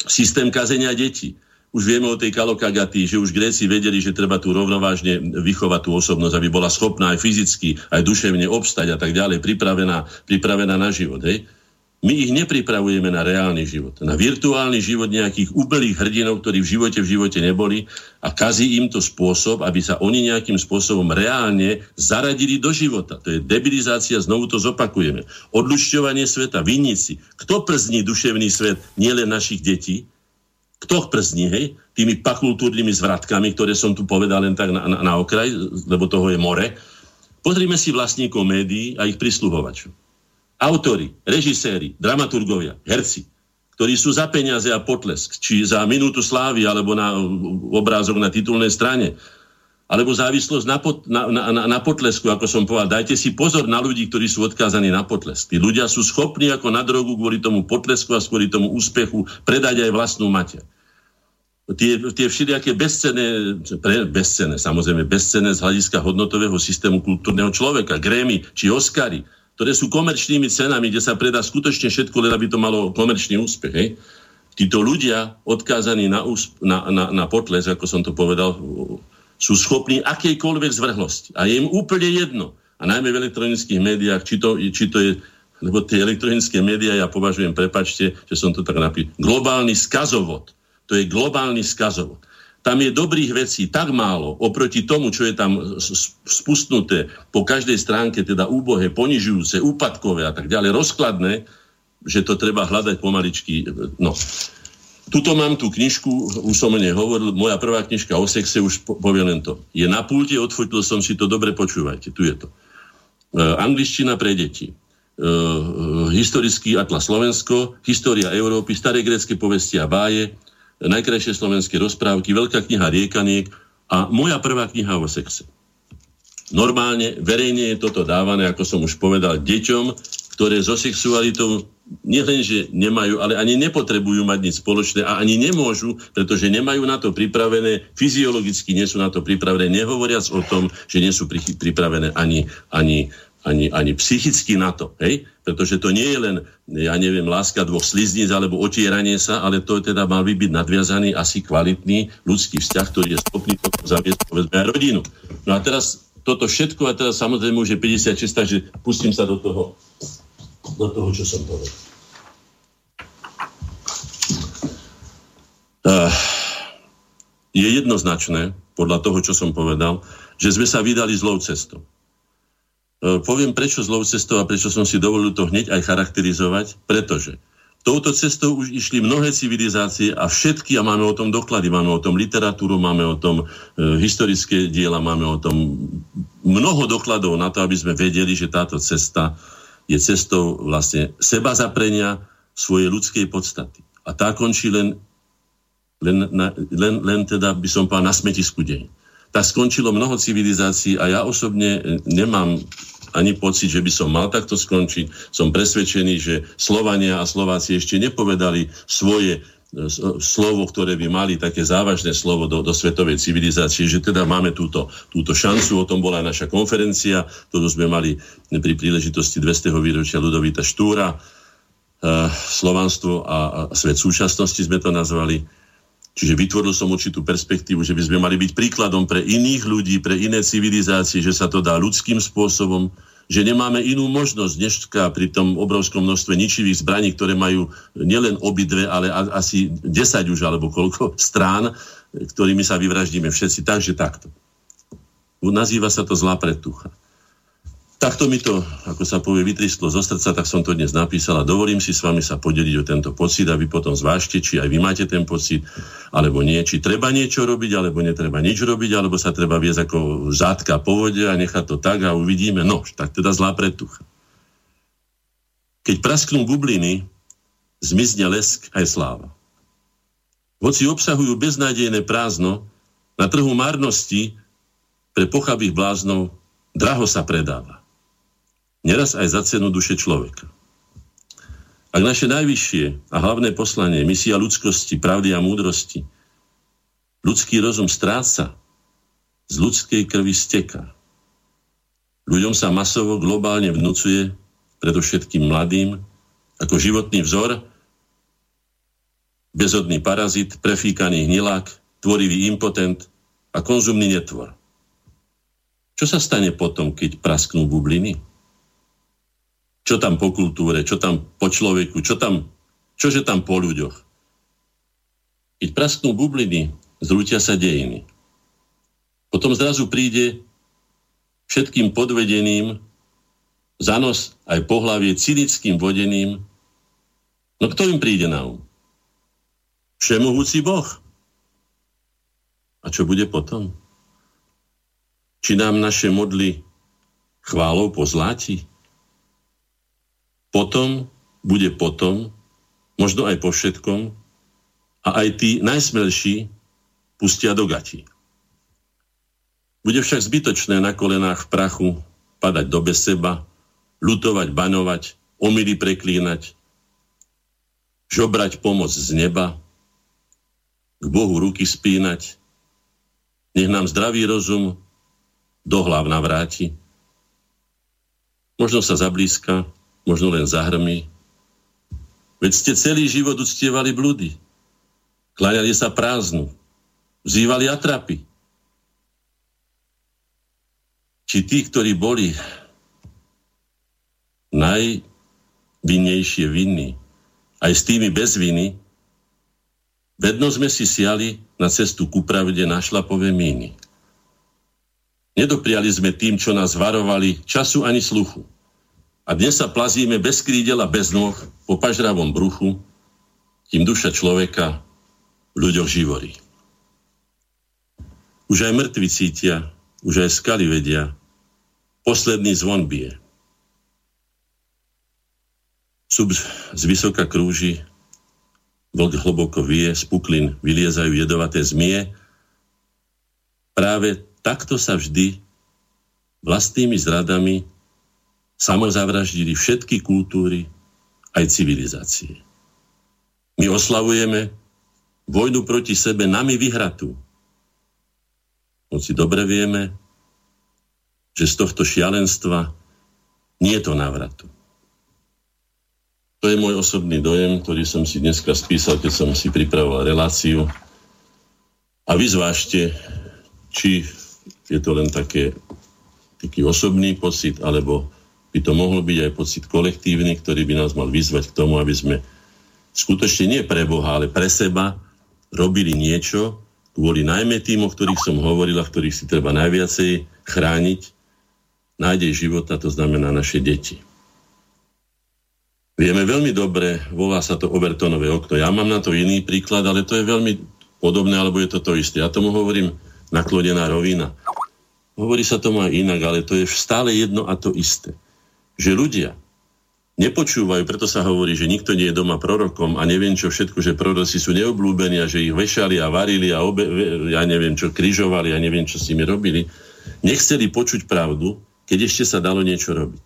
Speaker 2: Systém kazenia detí. Už vieme o tej kalokagaty, že už Gréci vedeli, že treba tu rovnovážne vychovať tú osobnosť, aby bola schopná aj fyzicky, aj duševne obstať a tak ďalej, pripravená, pripravená na život. Hej? My ich nepripravujeme na reálny život, na virtuálny život nejakých úplných hrdinov, ktorí v živote v živote neboli a kazí im to spôsob, aby sa oni nejakým spôsobom reálne zaradili do života. To je debilizácia, znovu to zopakujeme. Odlušťovanie sveta, vinníci. Kto przní duševný svet nielen našich detí, kto przní, hej? Tými pakultúrnymi zvratkami, ktoré som tu povedal len tak na, na, na okraj, lebo toho je more. Pozrime si vlastníkov médií a ich prisluhovačov Autori, režiséri, dramaturgovia, herci, ktorí sú za peniaze a potlesk, či za minútu slávy, alebo na obrázok na titulnej strane, alebo závislosť na, pot, na, na, na, potlesku, ako som povedal. Dajte si pozor na ľudí, ktorí sú odkázaní na potlesk. Tí ľudia sú schopní ako na drogu kvôli tomu potlesku a kvôli tomu úspechu predať aj vlastnú mater. Tie, tie všelijaké bezcené, pre, bezcené, samozrejme bezcené z hľadiska hodnotového systému kultúrneho človeka, grémy či Oscary, ktoré sú komerčnými cenami, kde sa predá skutočne všetko, len aby to malo komerčný úspech. Hej? Títo ľudia, odkázaní na, na, na, na potles, ako som to povedal, sú schopní akejkoľvek zvrhlosti. A je im úplne jedno. A najmä v elektronických médiách, či to, či to je lebo tie elektronické médiá ja považujem, prepačte, že som to tak napísal, globálny skazovod. To je globálny skazovod tam je dobrých vecí tak málo oproti tomu, čo je tam spustnuté po každej stránke, teda úbohe, ponižujúce, úpadkové a tak ďalej, rozkladné, že to treba hľadať pomaličky. No. Tuto mám tú knižku, už som o nej hovoril, moja prvá knižka o sexe, už poviem len to. Je na pulte, odfotil som si to, dobre počúvajte, tu je to. Uh, angličtina pre deti. Uh, historický atlas Slovensko, história Európy, staré grecké povesti a báje, najkrajšie slovenské rozprávky, veľká kniha Riekaniek a moja prvá kniha o sexe. Normálne, verejne je toto dávané, ako som už povedal, deťom, ktoré so sexualitou nielenže nemajú, ale ani nepotrebujú mať nič spoločné a ani nemôžu, pretože nemajú na to pripravené, fyziologicky nie sú na to pripravené, nehovoriac o tom, že nie sú pripravené ani, ani ani, ani psychicky na to, hej? Pretože to nie je len, ja neviem, láska dvoch slizníc alebo otieranie sa, ale to teda mal by byť nadviazaný asi kvalitný ľudský vzťah, ktorý je schopný potom zaviesť, povedzme, aj rodinu. No a teraz toto všetko, a teraz samozrejme už je 56, takže pustím sa do toho, do toho, čo som povedal. Uh, je jednoznačné, podľa toho, čo som povedal, že sme sa vydali zlou cestou. E, poviem prečo zlou cestou a prečo som si dovolil to hneď aj charakterizovať, pretože touto cestou už išli mnohé civilizácie a všetky, a máme o tom doklady, máme o tom literatúru, máme o tom e, historické diela, máme o tom mnoho dokladov na to, aby sme vedeli, že táto cesta je cestou vlastne seba zaprenia svojej ľudskej podstaty. A tá končí len len, na, len, len teda by som povedal na smetisku deň. Tak skončilo mnoho civilizácií a ja osobne e, nemám ani pocit, že by som mal takto skončiť. Som presvedčený, že Slovania a Slováci ešte nepovedali svoje e, slovo, ktoré by mali také závažné slovo do, do svetovej civilizácie, že teda máme túto, túto šancu, o tom bola aj naša konferencia, ktorú sme mali pri príležitosti 200. výročia Ludovita Štúra, e, Slovanstvo a, a svet súčasnosti sme to nazvali. Čiže vytvoril som určitú perspektívu, že by sme mali byť príkladom pre iných ľudí, pre iné civilizácie, že sa to dá ľudským spôsobom, že nemáme inú možnosť než pri tom obrovskom množstve ničivých zbraní, ktoré majú nielen obidve, ale asi 10 už alebo koľko strán, ktorými sa vyvraždíme všetci. Takže takto. Nazýva sa to zlá pretucha. Takto mi to, ako sa povie, vytristlo zo srdca, tak som to dnes napísal a dovolím si s vami sa podeliť o tento pocit a vy potom zvážte, či aj vy máte ten pocit, alebo nie, či treba niečo robiť, alebo netreba nič robiť, alebo sa treba viesť ako zátka po vode a nechať to tak a uvidíme. No, tak teda zlá pretucha. Keď prasknú bubliny, zmizne lesk aj sláva. Hoci obsahujú beznádejné prázdno, na trhu márnosti pre pochabých bláznov draho sa predáva neraz aj za cenu duše človeka. Ak naše najvyššie a hlavné poslanie, misia ľudskosti, pravdy a múdrosti, ľudský rozum stráca, z ľudskej krvi steka. Ľuďom sa masovo globálne vnúcuje, predovšetkým mladým, ako životný vzor, bezodný parazit, prefíkaný hnilák, tvorivý impotent a konzumný netvor. Čo sa stane potom, keď prasknú bubliny? Čo tam po kultúre, čo tam po človeku, čo tam, čože tam po ľuďoch. Keď prasknú bubliny, zrútia sa dejiny. Potom zrazu príde všetkým podvedeným za nos aj po hlavie cynickým vodeným. No kto im príde na um? Všemohúci Boh. A čo bude potom? Či nám naše modly chválou pozláti? Potom bude potom, možno aj po všetkom, a aj tí najsmelší pustia do gati. Bude však zbytočné na kolenách v prachu padať do bez seba, lutovať, banovať, omily preklínať, žobrať pomoc z neba, k Bohu ruky spínať, nech nám zdravý rozum do hlav navráti. Možno sa zablízka, možno len zahrmi. Veď ste celý život uctievali blúdy. Kláňali sa prázdnu. Vzývali atrapy. Či tí, ktorí boli najvinnejšie vinní, aj s tými bez viny, vedno sme si siali na cestu ku pravde na šlapové míny. Nedopriali sme tým, čo nás varovali, času ani sluchu. A dnes sa plazíme bez krídel a bez nôh po pažravom bruchu, kým duša človeka v ľuďoch živorí. Už aj mŕtvi cítia, už aj skaly vedia, posledný zvon bije. Sub z vysoka krúži, vlk hlboko vie, z puklin vyliezajú jedovaté zmie. Práve takto sa vždy vlastnými zradami samozavraždili všetky kultúry, aj civilizácie. My oslavujeme vojnu proti sebe nami vyhratú. Hoci dobre vieme, že z tohto šialenstva nie je to návratu. To je môj osobný dojem, ktorý som si dneska spísal, keď som si pripravoval reláciu. A vy zvážte, či je to len také, taký osobný pocit, alebo by to mohol byť aj pocit kolektívny, ktorý by nás mal vyzvať k tomu, aby sme skutočne nie pre Boha, ale pre seba robili niečo, kvôli najmä tým, o ktorých som hovoril a ktorých si treba najviacej chrániť, nádej života, to znamená naše deti. Vieme veľmi dobre, volá sa to overtonové okno. Ja mám na to iný príklad, ale to je veľmi podobné, alebo je to to isté. Ja tomu hovorím naklonená rovina. Hovorí sa tomu aj inak, ale to je stále jedno a to isté. Že ľudia nepočúvajú, preto sa hovorí, že nikto nie je doma prorokom a neviem čo všetko, že proroci sú neobľúbení a že ich vešali a varili a obe, ja neviem čo, križovali a neviem čo s nimi robili. Nechceli počuť pravdu, keď ešte sa dalo niečo robiť.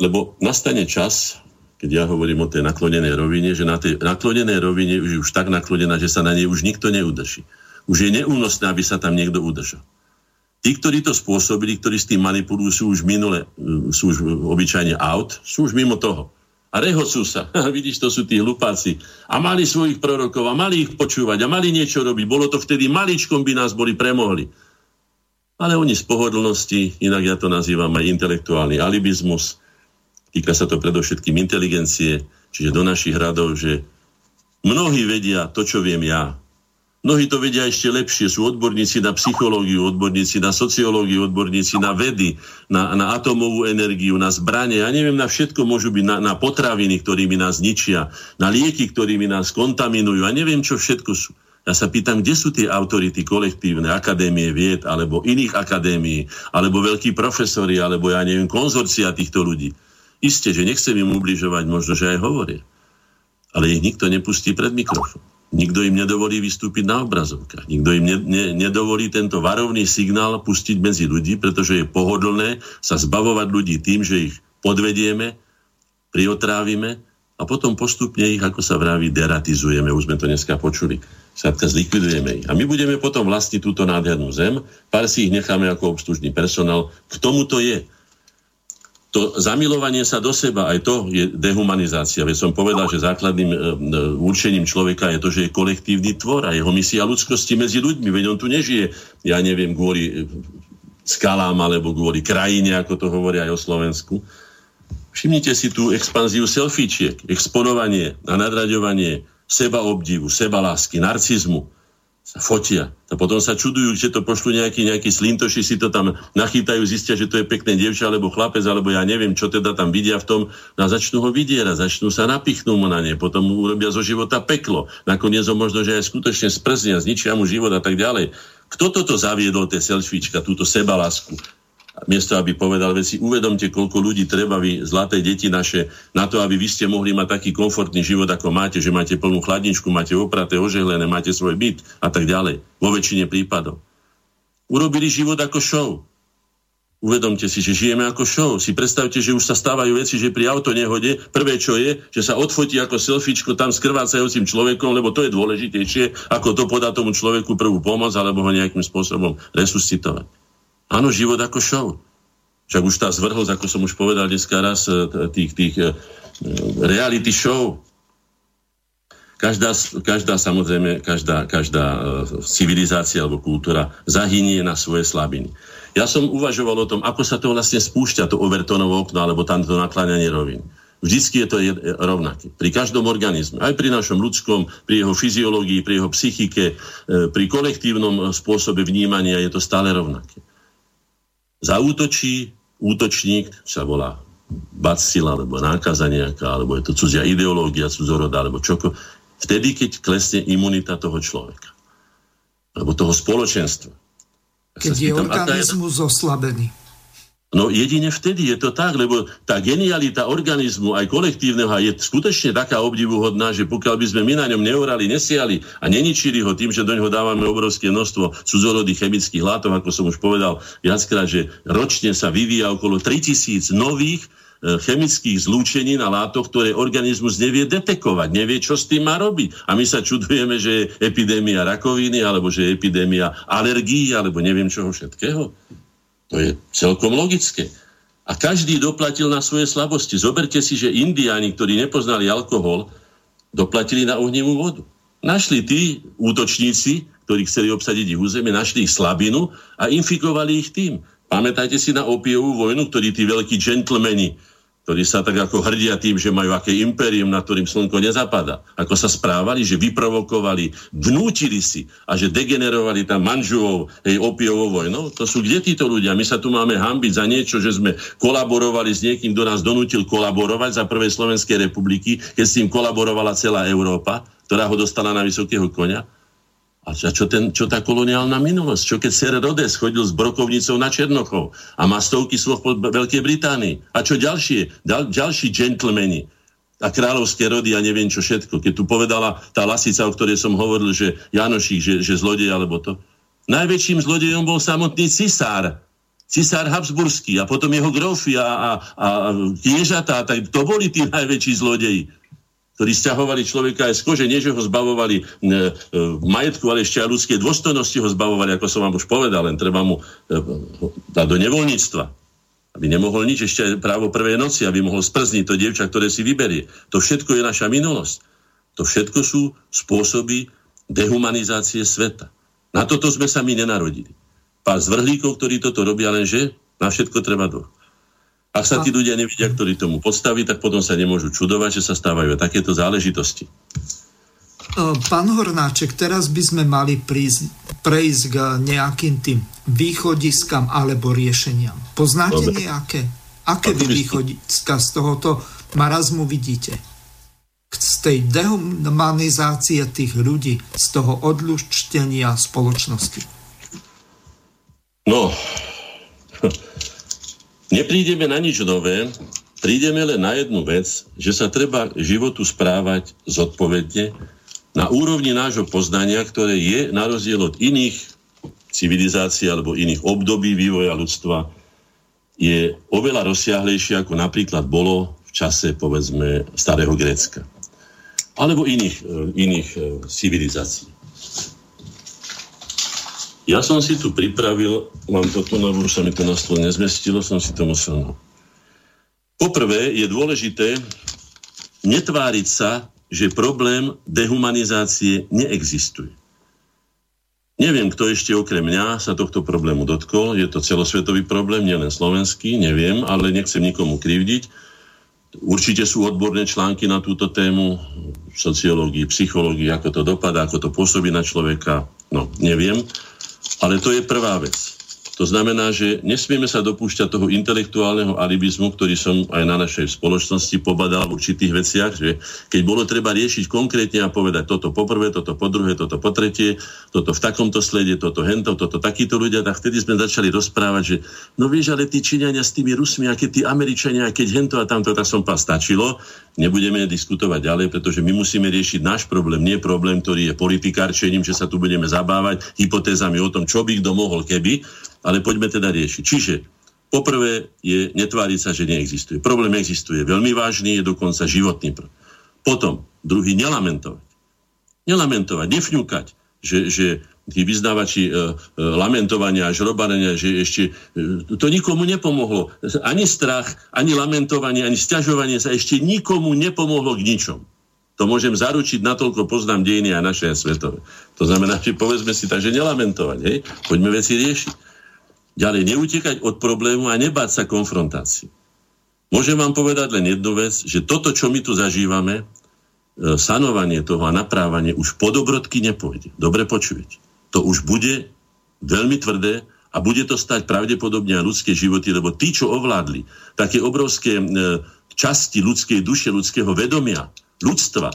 Speaker 2: Lebo nastane čas, keď ja hovorím o tej naklonenej rovine, že na tej naklonenej rovine už, už tak naklonená, že sa na nej už nikto neudrží. Už je neúnosné, aby sa tam niekto udržal. Tí, ktorí to spôsobili, ktorí s tým manipulujú, sú už minule, sú už obyčajne out, sú už mimo toho. A rehocú sa. Vidíš, to sú tí hlupáci. A mali svojich prorokov a mali ich počúvať a mali niečo robiť. Bolo to vtedy maličkom by nás boli premohli. Ale oni z pohodlnosti, inak ja to nazývam aj intelektuálny alibizmus, Týka sa to predovšetkým inteligencie, čiže do našich radov, že mnohí vedia to, čo viem ja. Mnohí to vedia ešte lepšie. Sú odborníci na psychológiu, odborníci na sociológiu, odborníci na vedy, na, na atomovú energiu, na zbranie. Ja neviem, na všetko môžu byť, na, na potraviny, ktorými nás ničia, na lieky, ktorými nás kontaminujú. A neviem, čo všetko sú. Ja sa pýtam, kde sú tie autority kolektívne, akadémie vied, alebo iných akadémií, alebo veľkí profesori, alebo ja neviem, konzorcia týchto ľudí. Isté, že nechcem im ubližovať, možno, že aj hovoria. Ale ich nikto nepustí pred mikrofón. Nikto im nedovolí vystúpiť na obrazovkách. Nikto im ne, ne, nedovolí tento varovný signál pustiť medzi ľudí, pretože je pohodlné sa zbavovať ľudí tým, že ich podvedieme, priotrávime a potom postupne ich, ako sa vraví, deratizujeme. Už sme to dneska počuli. Skratka, zlikvidujeme ich. A my budeme potom vlastniť túto nádhernú zem, pár si ich necháme ako obslužný personál. K tomu to je to zamilovanie sa do seba, aj to je dehumanizácia. Veď som povedal, že základným e, e, určením človeka je to, že je kolektívny tvor a jeho misia ľudskosti medzi ľuďmi. Veď on tu nežije, ja neviem, kvôli e, skalám alebo kvôli krajine, ako to hovoria aj o Slovensku. Všimnite si tú expanziu selfičiek, exponovanie a nadraďovanie seba obdivu, seba lásky, narcizmu fotia. A potom sa čudujú, že to pošlu nejakí, nejakí slintoši, si to tam nachytajú, zistia, že to je pekné dievča, alebo chlapec, alebo ja neviem, čo teda tam vidia v tom, no a začnú ho vidierať, začnú sa napichnú mu na ne, potom mu urobia zo života peklo. Nakoniec ho možno, že aj skutočne sprznia, zničia mu život a tak ďalej. Kto toto zaviedol, tie selfiečka, túto sebalásku? Miesto aby povedal veci, uvedomte, koľko ľudí treba vy, zlaté deti naše, na to, aby vy ste mohli mať taký komfortný život, ako máte, že máte plnú chladničku, máte opraté, ožehlené, máte svoj byt a tak ďalej. Vo väčšine prípadov. Urobili život ako show. Uvedomte si, že žijeme ako show. Si predstavte, že už sa stávajú veci, že pri auto nehode prvé čo je, že sa odfotí ako selfiečko tam s krvácajúcim človekom, lebo to je dôležitejšie, ako to podá tomu človeku prvú pomoc alebo ho nejakým spôsobom resuscitovať. Áno, život ako show. Však už tá zvrhlosť, ako som už povedal dneska raz, e, tých, tých e, reality show. Každá, každá samozrejme, každá, každá e, civilizácia alebo kultúra zahynie na svoje slabiny. Ja som uvažoval o tom, ako sa to vlastne spúšťa, to overtonovo okno alebo tamto nakláňanie rovín. Vždycky je to rovnaké. Pri každom organizme, aj pri našom ľudskom, pri jeho fyziológii, pri jeho psychike, pri kolektívnom spôsobe vnímania je to stále rovnaké zautočí útočník, sa volá bacila, alebo nákaza nejaká, alebo je to cudzia ideológia, cudzoroda, alebo čoko, vtedy, keď klesne imunita toho človeka. Alebo toho spoločenstva.
Speaker 1: keď je organizmus oslabený.
Speaker 2: No jedine vtedy je to tak, lebo tá genialita organizmu aj kolektívneho je skutočne taká obdivuhodná, že pokiaľ by sme my na ňom neorali, nesiali a neničili ho tým, že do ňoho dávame obrovské množstvo cudzorodých chemických látok, ako som už povedal viackrát, že ročne sa vyvíja okolo 3000 nových e, chemických zlúčení na látok, ktoré organizmus nevie detekovať, nevie, čo s tým má robiť. A my sa čudujeme, že je epidémia rakoviny, alebo že je epidémia alergií, alebo neviem čoho všetkého. To je celkom logické. A každý doplatil na svoje slabosti. Zoberte si, že indiáni, ktorí nepoznali alkohol, doplatili na ohnivú vodu. Našli tí útočníci, ktorí chceli obsadiť ich územie, našli ich slabinu a infikovali ich tým. Pamätajte si na opiovú vojnu, ktorí tí veľkí džentlmeni ktorí sa tak ako hrdia tým, že majú aké impérium, na ktorým slnko nezapada. Ako sa správali, že vyprovokovali, vnútili si a že degenerovali tam manžuov, hej, opiovou vojnou. To sú kde títo ľudia? My sa tu máme hambiť za niečo, že sme kolaborovali s niekým, kto nás donútil kolaborovať za prvej Slovenskej republiky, keď s tým kolaborovala celá Európa, ktorá ho dostala na vysokého konia. A čo, ten, čo tá koloniálna minulosť? Čo keď Sir Rhodes chodil s brokovnicou na Černochov a má stovky slov po Veľkej Británii? A čo ďalšie? Ďal, ďalší džentlmeni a kráľovské rody a neviem čo všetko. Keď tu povedala tá lasica, o ktorej som hovoril, že Janošík, že, že zlodej alebo to. Najväčším zlodejom bol samotný cisár. Cisár Habsburský a potom jeho grofy a, a, a kniežatá, tak to boli tí najväčší zlodeji ktorí stiahovali človeka aj z kože, nie že ho zbavovali e, e, majetku, ale ešte aj ľudskej dôstojnosti ho zbavovali, ako som vám už povedal, len treba mu e, dať do nevoľníctva. Aby nemohol nič, ešte aj právo prvej noci, aby mohol sprzniť to dievča, ktoré si vyberie. To všetko je naša minulosť. To všetko sú spôsoby dehumanizácie sveta. Na toto sme sa my nenarodili. Pár zvrhlíkov, ktorí toto robia, lenže na všetko treba dôjsť. Ak sa tí ľudia nevidia, ktorí tomu podstaví, tak potom sa nemôžu čudovať, že sa stávajú takéto záležitosti. E,
Speaker 1: pán Hornáček, teraz by sme mali prísť, prejsť k nejakým tým východiskám alebo riešeniam. Poznáte Dobre. nejaké? Aké vy východiska z tohoto marazmu vidíte? Z tej dehumanizácie tých ľudí, z toho odlučtenia spoločnosti?
Speaker 2: No, Neprídeme na nič nové, prídeme len na jednu vec, že sa treba životu správať zodpovedne na úrovni nášho poznania, ktoré je na rozdiel od iných civilizácií alebo iných období vývoja ľudstva, je oveľa rozsiahlejšie, ako napríklad bolo v čase, povedzme, starého Grécka. Alebo iných, e, iných e, civilizácií. Ja som si tu pripravil, mám to tu, už sa mi to na stôl nezmestilo, som si to musel... No. Poprvé je dôležité netváriť sa, že problém dehumanizácie neexistuje. Neviem, kto ešte okrem mňa sa tohto problému dotkol. Je to celosvetový problém, nielen slovenský, neviem, ale nechcem nikomu krivdiť. Určite sú odborné články na túto tému, sociológii, psychológii, ako to dopadá, ako to pôsobí na človeka, no neviem. Ale to je prvá vec. To znamená, že nesmieme sa dopúšťať toho intelektuálneho alibizmu, ktorý som aj na našej spoločnosti pobadal v určitých veciach, že keď bolo treba riešiť konkrétne a povedať toto po prvé, toto po druhé, toto po tretie, toto v takomto slede, toto hento, toto takíto ľudia, tak vtedy sme začali rozprávať, že no vieš, ale tí Číňania s tými Rusmi, a keď tí Američania, keď hento a tamto, tak som pás stačilo, nebudeme diskutovať ďalej, pretože my musíme riešiť náš problém, nie problém, ktorý je politikárčením, že sa tu budeme zabávať hypotézami o tom, čo by kto mohol keby, ale poďme teda riešiť. Čiže poprvé je netváriť sa, že neexistuje. Problém existuje veľmi vážny, je dokonca životný. Potom, druhý, nelamentovať. Nelamentovať, nefňukať, že, že tí vyznávači e, e, lamentovania a žrobarenia, že ešte e, to nikomu nepomohlo. Ani strach, ani lamentovanie, ani stiažovanie sa ešte nikomu nepomohlo k ničom. To môžem zaručiť, natoľko poznám dejiny a naše a svetové. To znamená, že povedzme si tak, že nelamentovať, hej? poďme veci riešiť. Ďalej, neutekať od problému a nebáť sa konfrontácii. Môžem vám povedať len jednu vec, že toto, čo my tu zažívame, e, sanovanie toho a naprávanie už po dobrodky nepôjde. Dobre počujete. To už bude veľmi tvrdé a bude to stať pravdepodobne aj ľudské životy, lebo tí, čo ovládli také obrovské e, časti ľudskej duše, ľudského vedomia, ľudstva,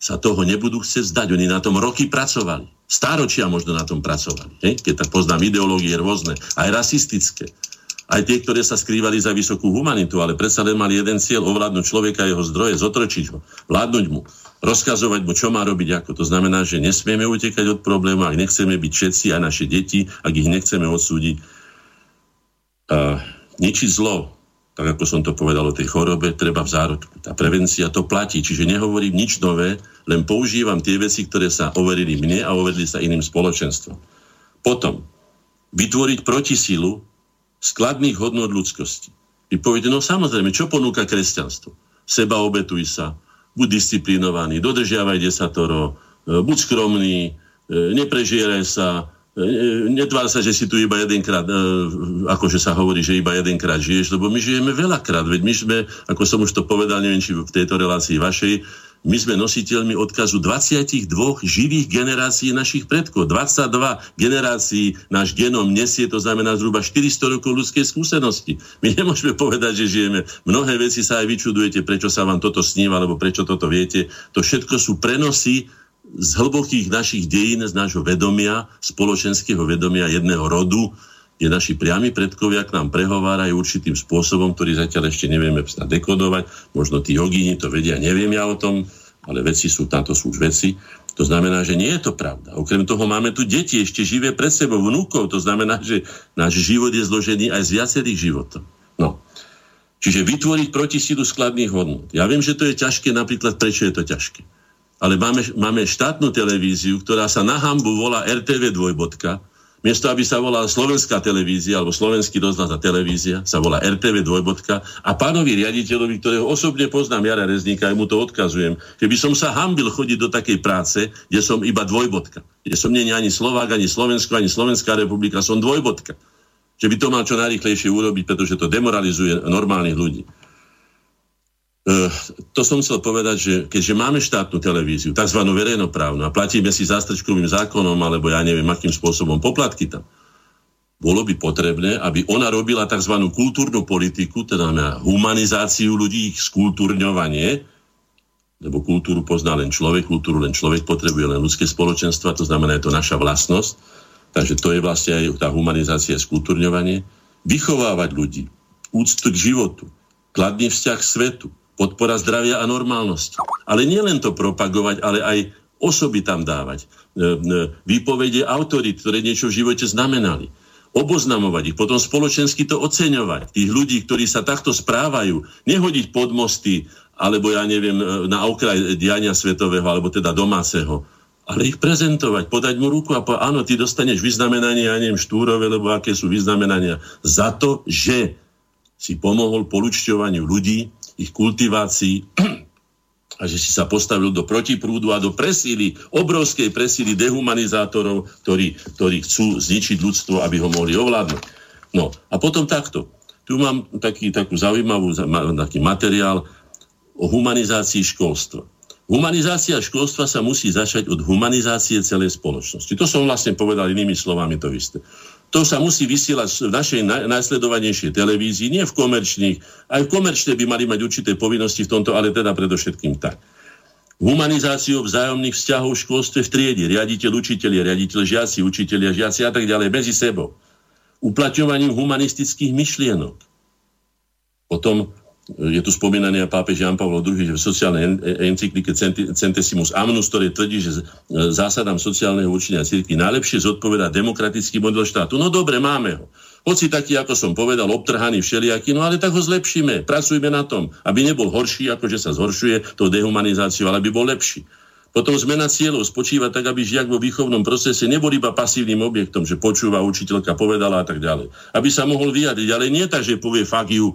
Speaker 2: sa toho nebudú chcieť zdať. Oni na tom roky pracovali. Stáročia možno na tom pracovali. Hej? Keď tak poznám ideológie rôzne, aj rasistické. Aj tie, ktoré sa skrývali za vysokú humanitu, ale predsa len mali jeden cieľ, ovládnuť človeka, jeho zdroje, zotročiť ho, vládnuť mu, rozkazovať mu, čo má robiť ako. To znamená, že nesmieme utekať od problému, ak nechceme byť všetci, aj naše deti, ak ich nechceme odsúdiť. Uh, ničiť zlo, tak ako som to povedal o tej chorobe, treba v zárodku. Tá prevencia to platí, čiže nehovorím nič nové, len používam tie veci, ktoré sa overili mne a overili sa iným spoločenstvom. Potom, vytvoriť protisílu skladných hodnot ľudskosti. Vy poviete, no samozrejme, čo ponúka kresťanstvo? Seba obetuj sa, buď disciplinovaný, dodržiavaj desatoro, e, buď skromný, e, neprežieraj sa, netvár sa, že si tu iba jedenkrát, akože sa hovorí, že iba jedenkrát žiješ, lebo my žijeme veľakrát, veď my sme, ako som už to povedal, neviem, či v tejto relácii vašej, my sme nositeľmi odkazu 22 živých generácií našich predkov. 22 generácií náš genom nesie, to znamená zhruba 400 rokov ľudskej skúsenosti. My nemôžeme povedať, že žijeme. Mnohé veci sa aj vyčudujete, prečo sa vám toto sníva, alebo prečo toto viete. To všetko sú prenosy z hlbokých našich dejín, z nášho vedomia, spoločenského vedomia jedného rodu, kde naši priami predkovia k nám prehovárajú určitým spôsobom, ktorý zatiaľ ešte nevieme snad dekodovať. Možno tí jogíni to vedia, neviem ja o tom, ale veci sú, táto sú už veci. To znamená, že nie je to pravda. Okrem toho máme tu deti ešte živé pred sebou, vnúkov. To znamená, že náš život je zložený aj z viacerých životov. No. Čiže vytvoriť protisílu skladných hodnot. Ja viem, že to je ťažké, napríklad prečo je to ťažké. Ale máme, máme štátnu televíziu, ktorá sa na hambu volá RTV dvojbodka, Miesto, aby sa volala slovenská televízia alebo slovenský rozhlas a televízia, sa volá RTV dvojbodka a pánovi riaditeľovi, ktorého osobne poznám, Jara Rezníka, mu to odkazujem, že by som sa hambil chodiť do takej práce, kde som iba dvojbodka. Kde som nie ani Slovák, ani Slovensko, ani Slovenská republika, som dvojbodka. Že by to mal čo najrychlejšie urobiť, pretože to demoralizuje normálnych ľudí. Uh, to som chcel povedať, že keďže máme štátnu televíziu, tzv. verejnoprávnu a platíme si zástrčkovým zákonom, alebo ja neviem, akým spôsobom poplatky tam, bolo by potrebné, aby ona robila tzv. kultúrnu politiku, teda na humanizáciu ľudí, ich skultúrňovanie, lebo kultúru pozná len človek, kultúru len človek potrebuje, len ľudské spoločenstva, to znamená, je to naša vlastnosť, takže to je vlastne aj tá humanizácia, skultúrňovanie, vychovávať ľudí, úctu k životu, kladný vzťah k svetu, podpora zdravia a normálnosti. Ale nielen to propagovať, ale aj osoby tam dávať. E, e, výpovede autorit, ktoré niečo v živote znamenali. Oboznamovať ich, potom spoločensky to oceňovať. Tých ľudí, ktorí sa takto správajú, nehodiť pod mosty, alebo ja neviem, e, na okraj diania svetového, alebo teda domáceho, ale ich prezentovať, podať mu ruku a povedať, áno, ty dostaneš vyznamenanie, ja neviem, štúrové, lebo aké sú vyznamenania, za to, že si pomohol polučťovaniu ľudí, ich kultivácii a že si sa postavil do protiprúdu a do presíly, obrovskej presíly dehumanizátorov, ktorí, ktorí chcú zničiť ľudstvo, aby ho mohli ovládnuť. No a potom takto. Tu mám taký, takú zaujímavú taký materiál o humanizácii školstva. Humanizácia školstva sa musí začať od humanizácie celej spoločnosti. To som vlastne povedal inými slovami to isté. To sa musí vysielať v našej najsledovanejšej televízii, nie v komerčných. Aj v komerčnej by mali mať určité povinnosti v tomto, ale teda predovšetkým tak. Humanizáciu vzájomných vzťahov v školstve v triede, riaditeľ, učiteľia, riaditeľ, žiaci, učiteľia, žiaci a tak ďalej, medzi sebou. Uplatňovaním humanistických myšlienok. Potom je tu spomínaný aj pápež Jan Pavel II, že v sociálnej encyklike Centesimus Amnus, ktorý tvrdí, že zásadám sociálneho učenia cirkvi najlepšie zodpoveda demokratický model štátu. No dobre, máme ho. Hoci taký, ako som povedal, obtrhaný všelijaký, no ale tak ho zlepšíme, pracujme na tom, aby nebol horší, ako že sa zhoršuje tou dehumanizáciou, ale aby bol lepší. Potom zmena cieľov spočíva tak, aby žiak vo výchovnom procese nebol iba pasívnym objektom, že počúva učiteľka, povedala a tak ďalej. Aby sa mohol vyjadriť, ale nie tak, že povie fuck you, e,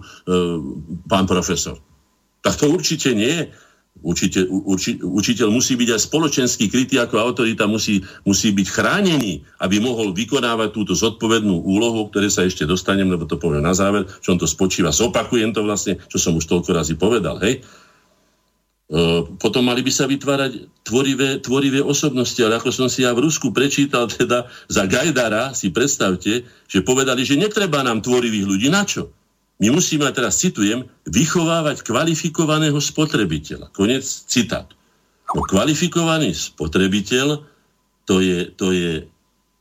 Speaker 2: pán profesor. Tak to určite nie. Učiteľ, uči, učiteľ musí byť aj spoločenský krytý ako autorita, musí, musí byť chránený, aby mohol vykonávať túto zodpovednú úlohu, o ktorej sa ešte dostanem, lebo to poviem na záver, čo on to spočíva. Zopakujem to vlastne, čo som už toľko razy povedal. Hej? Potom mali by sa vytvárať tvorivé, tvorivé osobnosti, ale ako som si ja v Rusku prečítal, teda za Gajdara, si predstavte, že povedali, že netreba nám tvorivých ľudí. Na čo? My musíme, teraz citujem, vychovávať kvalifikovaného spotrebiteľa. Konec citátu. No, kvalifikovaný spotrebiteľ to je, to je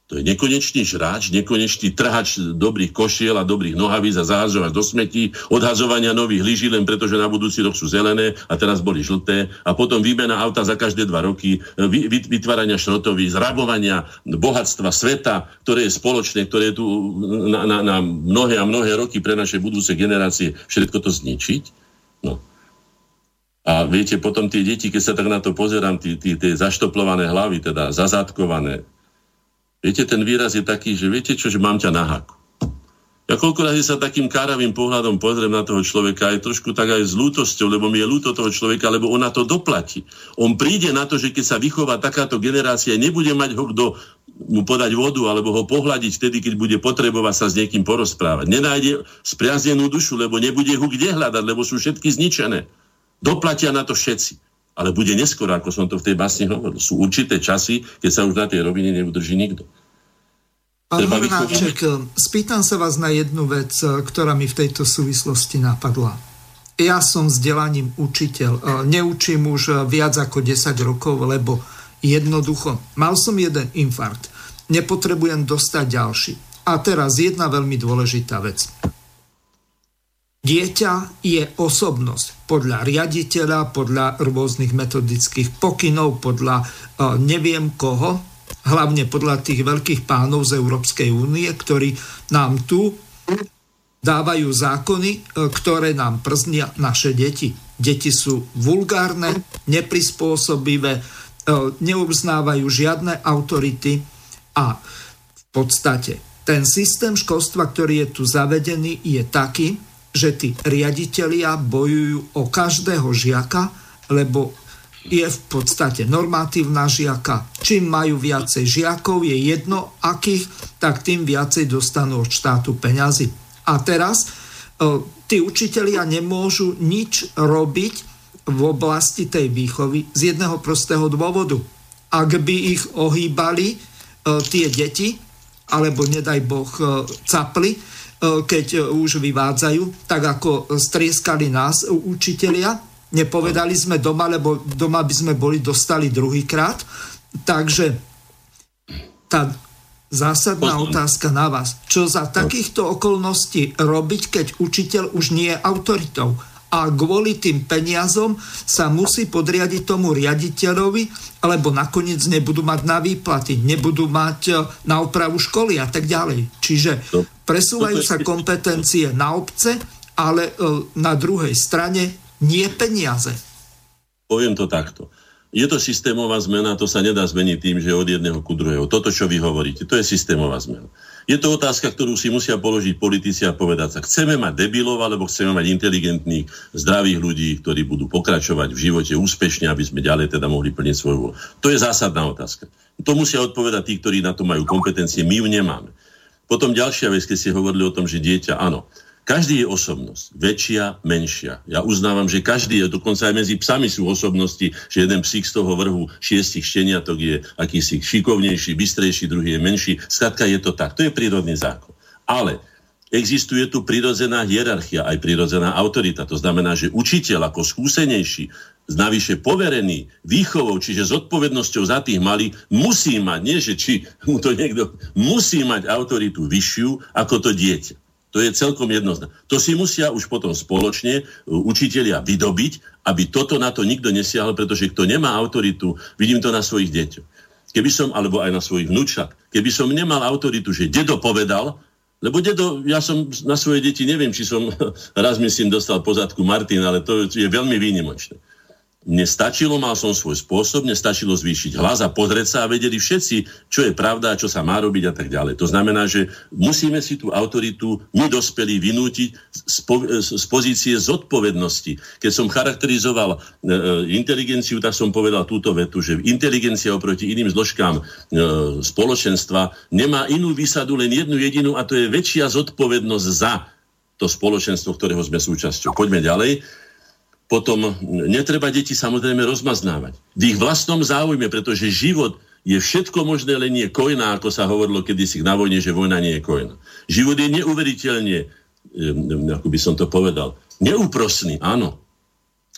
Speaker 2: to je nekonečný žráč, nekonečný trhač dobrých košiel a dobrých nohavíc a zahazovať do smetí, odhazovania nových lyží len preto, že na budúci rok sú zelené a teraz boli žlté a potom výmena auta za každé dva roky, vytvárania šrotoví, zrabovania bohatstva sveta, ktoré je spoločné, ktoré je tu na, na, na mnohé a mnohé roky pre naše budúce generácie, všetko to zničiť. No. A viete, potom tie deti, keď sa tak na to pozerám, tie, zaštoplované hlavy, teda zazátkované, Viete, ten výraz je taký, že viete čo, že mám ťa na haku. Ja koľko razy sa takým káravým pohľadom pozriem na toho človeka, aj trošku tak aj s lútosťou, lebo mi je lúto toho človeka, lebo on na to doplatí. On príde na to, že keď sa vychová takáto generácia, nebude mať ho kto mu podať vodu alebo ho pohľadiť vtedy, keď bude potrebovať sa s niekým porozprávať. Nenájde spriaznenú dušu, lebo nebude ho kde hľadať, lebo sú všetky zničené. Doplatia na to všetci. Ale bude neskoro, ako som to v tej básni hovoril. Sú určité časy, keď sa už na tej rovine neudrží nikto.
Speaker 1: Pán Hornáček, spýtam sa vás na jednu vec, ktorá mi v tejto súvislosti napadla. Ja som vzdelaním učiteľ. Neučím už viac ako 10 rokov, lebo Jednoducho, mal som jeden infarkt. Nepotrebujem dostať ďalší. A teraz jedna veľmi dôležitá vec. Dieťa je osobnosť podľa riaditeľa, podľa rôznych metodických pokynov, podľa uh, neviem koho, hlavne podľa tých veľkých pánov z Európskej únie, ktorí nám tu dávajú zákony, e, ktoré nám prznia naše deti. Deti sú vulgárne, neprispôsobivé, E, neuznávajú žiadne autority a v podstate ten systém školstva, ktorý je tu zavedený, je taký, že tí riaditeľia bojujú o každého žiaka, lebo je v podstate normatívna žiaka. Čím majú viacej žiakov, je jedno akých, tak tým viacej dostanú od štátu peňazí. A teraz e, tí učitelia nemôžu nič robiť, v oblasti tej výchovy z jedného prostého dôvodu. Ak by ich ohýbali e, tie deti, alebo nedaj Boh e, capli, keď už vyvádzajú, tak ako strieskali nás učitelia, nepovedali sme doma, lebo doma by sme boli dostali druhýkrát. Takže tá zásadná otázka na vás. Čo za takýchto okolností robiť, keď učiteľ už nie je autoritou? A kvôli tým peniazom sa musí podriadiť tomu riaditeľovi, alebo nakoniec nebudú mať na výplaty, nebudú mať e, na opravu školy a tak ďalej. Čiže no. presúvajú sa kompetencie na obce, ale e, na druhej strane nie peniaze.
Speaker 2: Poviem to takto. Je to systémová zmena, to sa nedá zmeniť tým, že od jedného ku druhého. Toto, čo vy hovoríte, to je systémová zmena. Je to otázka, ktorú si musia položiť politici a povedať sa, chceme mať debilov, alebo chceme mať inteligentných, zdravých ľudí, ktorí budú pokračovať v živote úspešne, aby sme ďalej teda mohli plniť svoju vôľu. To je zásadná otázka. To musia odpovedať tí, ktorí na to majú kompetencie, my ju nemáme. Potom ďalšia vec, keď ste hovorili o tom, že dieťa, áno, každý je osobnosť, väčšia, menšia. Ja uznávam, že každý je, dokonca aj medzi psami sú osobnosti, že jeden psík z toho vrhu šiestich šteniatok je akýsi šikovnejší, bystrejší, druhý je menší. Skladka je to tak, to je prírodný zákon. Ale existuje tu prirodzená hierarchia, aj prirodzená autorita. To znamená, že učiteľ ako skúsenejší, navyše poverený výchovou, čiže zodpovednosťou za tých malých, musí mať, nie že či mu to niekto, musí mať autoritu vyššiu ako to dieťa. To je celkom jednoznačné. To si musia už potom spoločne uh, učitelia vydobiť, aby toto na to nikto nesiahol, pretože kto nemá autoritu, vidím to na svojich deťoch. Keby som, alebo aj na svojich vnúčat, keby som nemal autoritu, že dedo povedal, lebo dedo, ja som na svoje deti, neviem, či som raz myslím dostal pozadku Martin, ale to je veľmi výnimočné. Mne stačilo, mal som svoj spôsob, mne stačilo zvýšiť hlas a pozrieť sa a vedeli všetci, čo je pravda čo sa má robiť a tak ďalej. To znamená, že musíme si tú autoritu my dospelí vynútiť z, po, z pozície zodpovednosti. Keď som charakterizoval e, e, inteligenciu, tak som povedal túto vetu, že inteligencia oproti iným zložkám e, spoločenstva nemá inú výsadu, len jednu jedinú a to je väčšia zodpovednosť za to spoločenstvo, ktorého sme súčasťou. Poďme ďalej potom netreba deti samozrejme rozmaznávať. V ich vlastnom záujme, pretože život je všetko možné, len nie kojná, ako sa hovorilo kedysi na vojne, že vojna nie je kojná. Život je neuveriteľne, ako by som to povedal, neúprosný, áno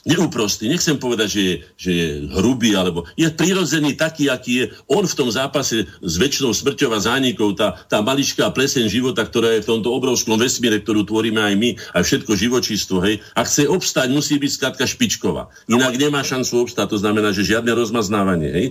Speaker 2: neúprostný. Nechcem povedať, že je, že je hrubý, alebo je prirodzený taký, aký je on v tom zápase s väčšinou smrťou a zánikou, tá, tá maličká plesen života, ktorá je v tomto obrovskom vesmíre, ktorú tvoríme aj my, aj všetko živočístvo, hej. A chce obstať, musí byť skladka špičková. Inak nemá šancu obstať, to znamená, že žiadne rozmaznávanie, hej.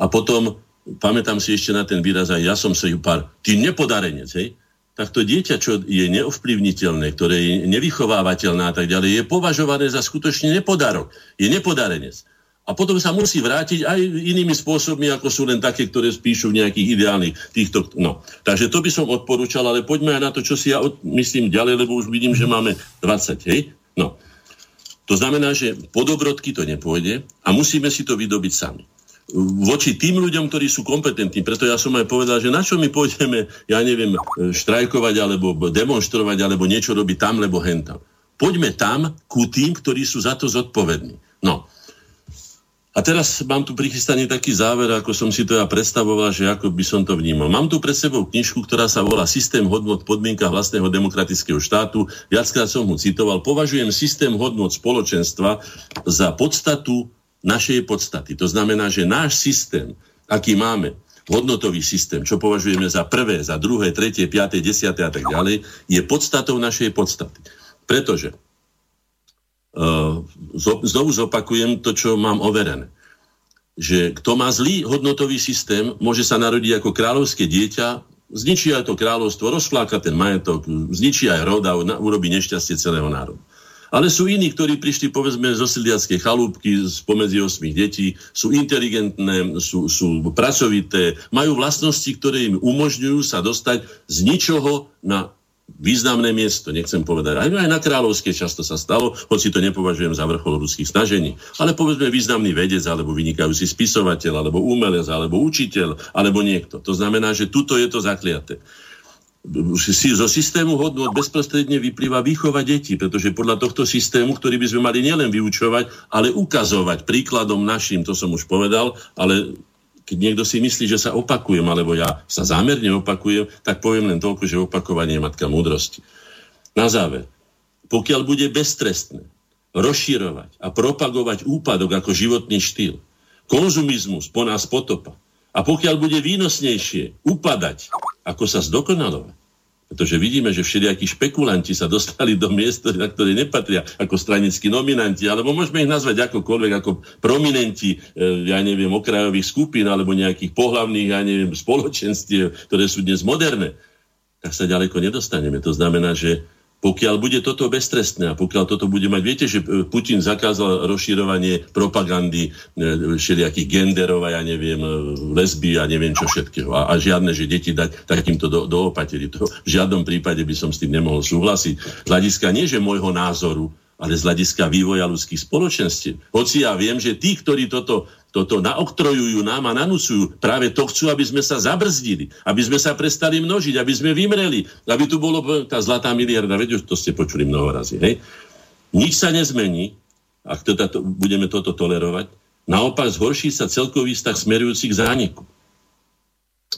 Speaker 2: A potom, pamätám si ešte na ten výraz, aj ja som sa ju pár, ty nepodarenec, hej tak to dieťa, čo je neovplyvniteľné, ktoré je nevychovávateľné a tak ďalej, je považované za skutočne nepodarok. Je nepodarenec. A potom sa musí vrátiť aj inými spôsobmi, ako sú len také, ktoré spíšu v nejakých ideálnych týchto... No. Takže to by som odporúčal, ale poďme aj na to, čo si ja myslím ďalej, lebo už vidím, že máme 20, hej? No. To znamená, že po dobrodky to nepôjde a musíme si to vydobiť sami. Voči tým ľuďom, ktorí sú kompetentní. Preto ja som aj povedal, že na čo my pôjdeme, ja neviem, štrajkovať alebo demonstrovať alebo niečo robiť tam, lebo hentam. Poďme tam ku tým, ktorí sú za to zodpovední. No. A teraz mám tu prichystaný taký záver, ako som si to ja predstavoval, že ako by som to vnímal. Mám tu pred sebou knižku, ktorá sa volá Systém hodnot podmienka vlastného demokratického štátu. Viackrát som ho citoval. Považujem systém hodnot spoločenstva za podstatu našej podstaty. To znamená, že náš systém, aký máme, hodnotový systém, čo považujeme za prvé, za druhé, tretie, piaté, desiaté a tak ďalej, je podstatou našej podstaty. Pretože uh, znovu zopakujem to, čo mám overené. Že kto má zlý hodnotový systém, môže sa narodiť ako kráľovské dieťa, zničí aj to kráľovstvo, rozfláka ten majetok, zničí aj rod a urobí nešťastie celého národa. Ale sú iní, ktorí prišli povedzme zo siliackej chalúbky spomedzi osmých detí, sú inteligentné, sú, sú pracovité, majú vlastnosti, ktoré im umožňujú sa dostať z ničoho na významné miesto, nechcem povedať. Aj, aj na Kráľovskej často sa stalo, hoci to nepovažujem za vrchol ľudských snažení. Ale povedzme významný vedec, alebo vynikajúci spisovateľ, alebo umelec, alebo učiteľ, alebo niekto. To znamená, že tuto je to zakliaté zo systému hodnot bezprostredne vyplýva výchova detí, pretože podľa tohto systému, ktorý by sme mali nielen vyučovať, ale ukazovať príkladom našim, to som už povedal, ale keď niekto si myslí, že sa opakujem, alebo ja sa zámerne opakujem, tak poviem len toľko, že opakovanie je matka múdrosti. Na záver, pokiaľ bude beztrestné rozširovať a propagovať úpadok ako životný štýl, konzumizmus po nás potopa, a pokiaľ bude výnosnejšie upadať, ako sa zdokonalovať, pretože vidíme, že všelijakí špekulanti sa dostali do miesta, na ktoré nepatria ako stranickí nominanti, alebo môžeme ich nazvať akokoľvek, ako prominenti, e, ja neviem, okrajových skupín, alebo nejakých pohlavných, ja neviem, spoločenstiev, ktoré sú dnes moderné, tak sa ďaleko nedostaneme. To znamená, že pokiaľ bude toto beztrestné a pokiaľ toto bude mať, viete, že e, Putin zakázal rozširovanie propagandy e, všelijakých genderov a ja neviem, e, lesby a neviem čo všetkého. A, a žiadne, že deti dať takýmto do, do opatery. To v žiadnom prípade by som s tým nemohol súhlasiť. Z hľadiska nie, že môjho názoru, ale z hľadiska vývoja ľudských spoločenstiev. Hoci ja viem, že tí, ktorí toto toto naoktrojujú nám a nanúcujú. Práve to chcú, aby sme sa zabrzdili, aby sme sa prestali množiť, aby sme vymreli, aby tu bolo tá zlatá miliarda, veď to ste počuli mnoho razy. Hej? Nič sa nezmení, ak to, budeme toto tolerovať. Naopak zhorší sa celkový stav smerujúci k zániku.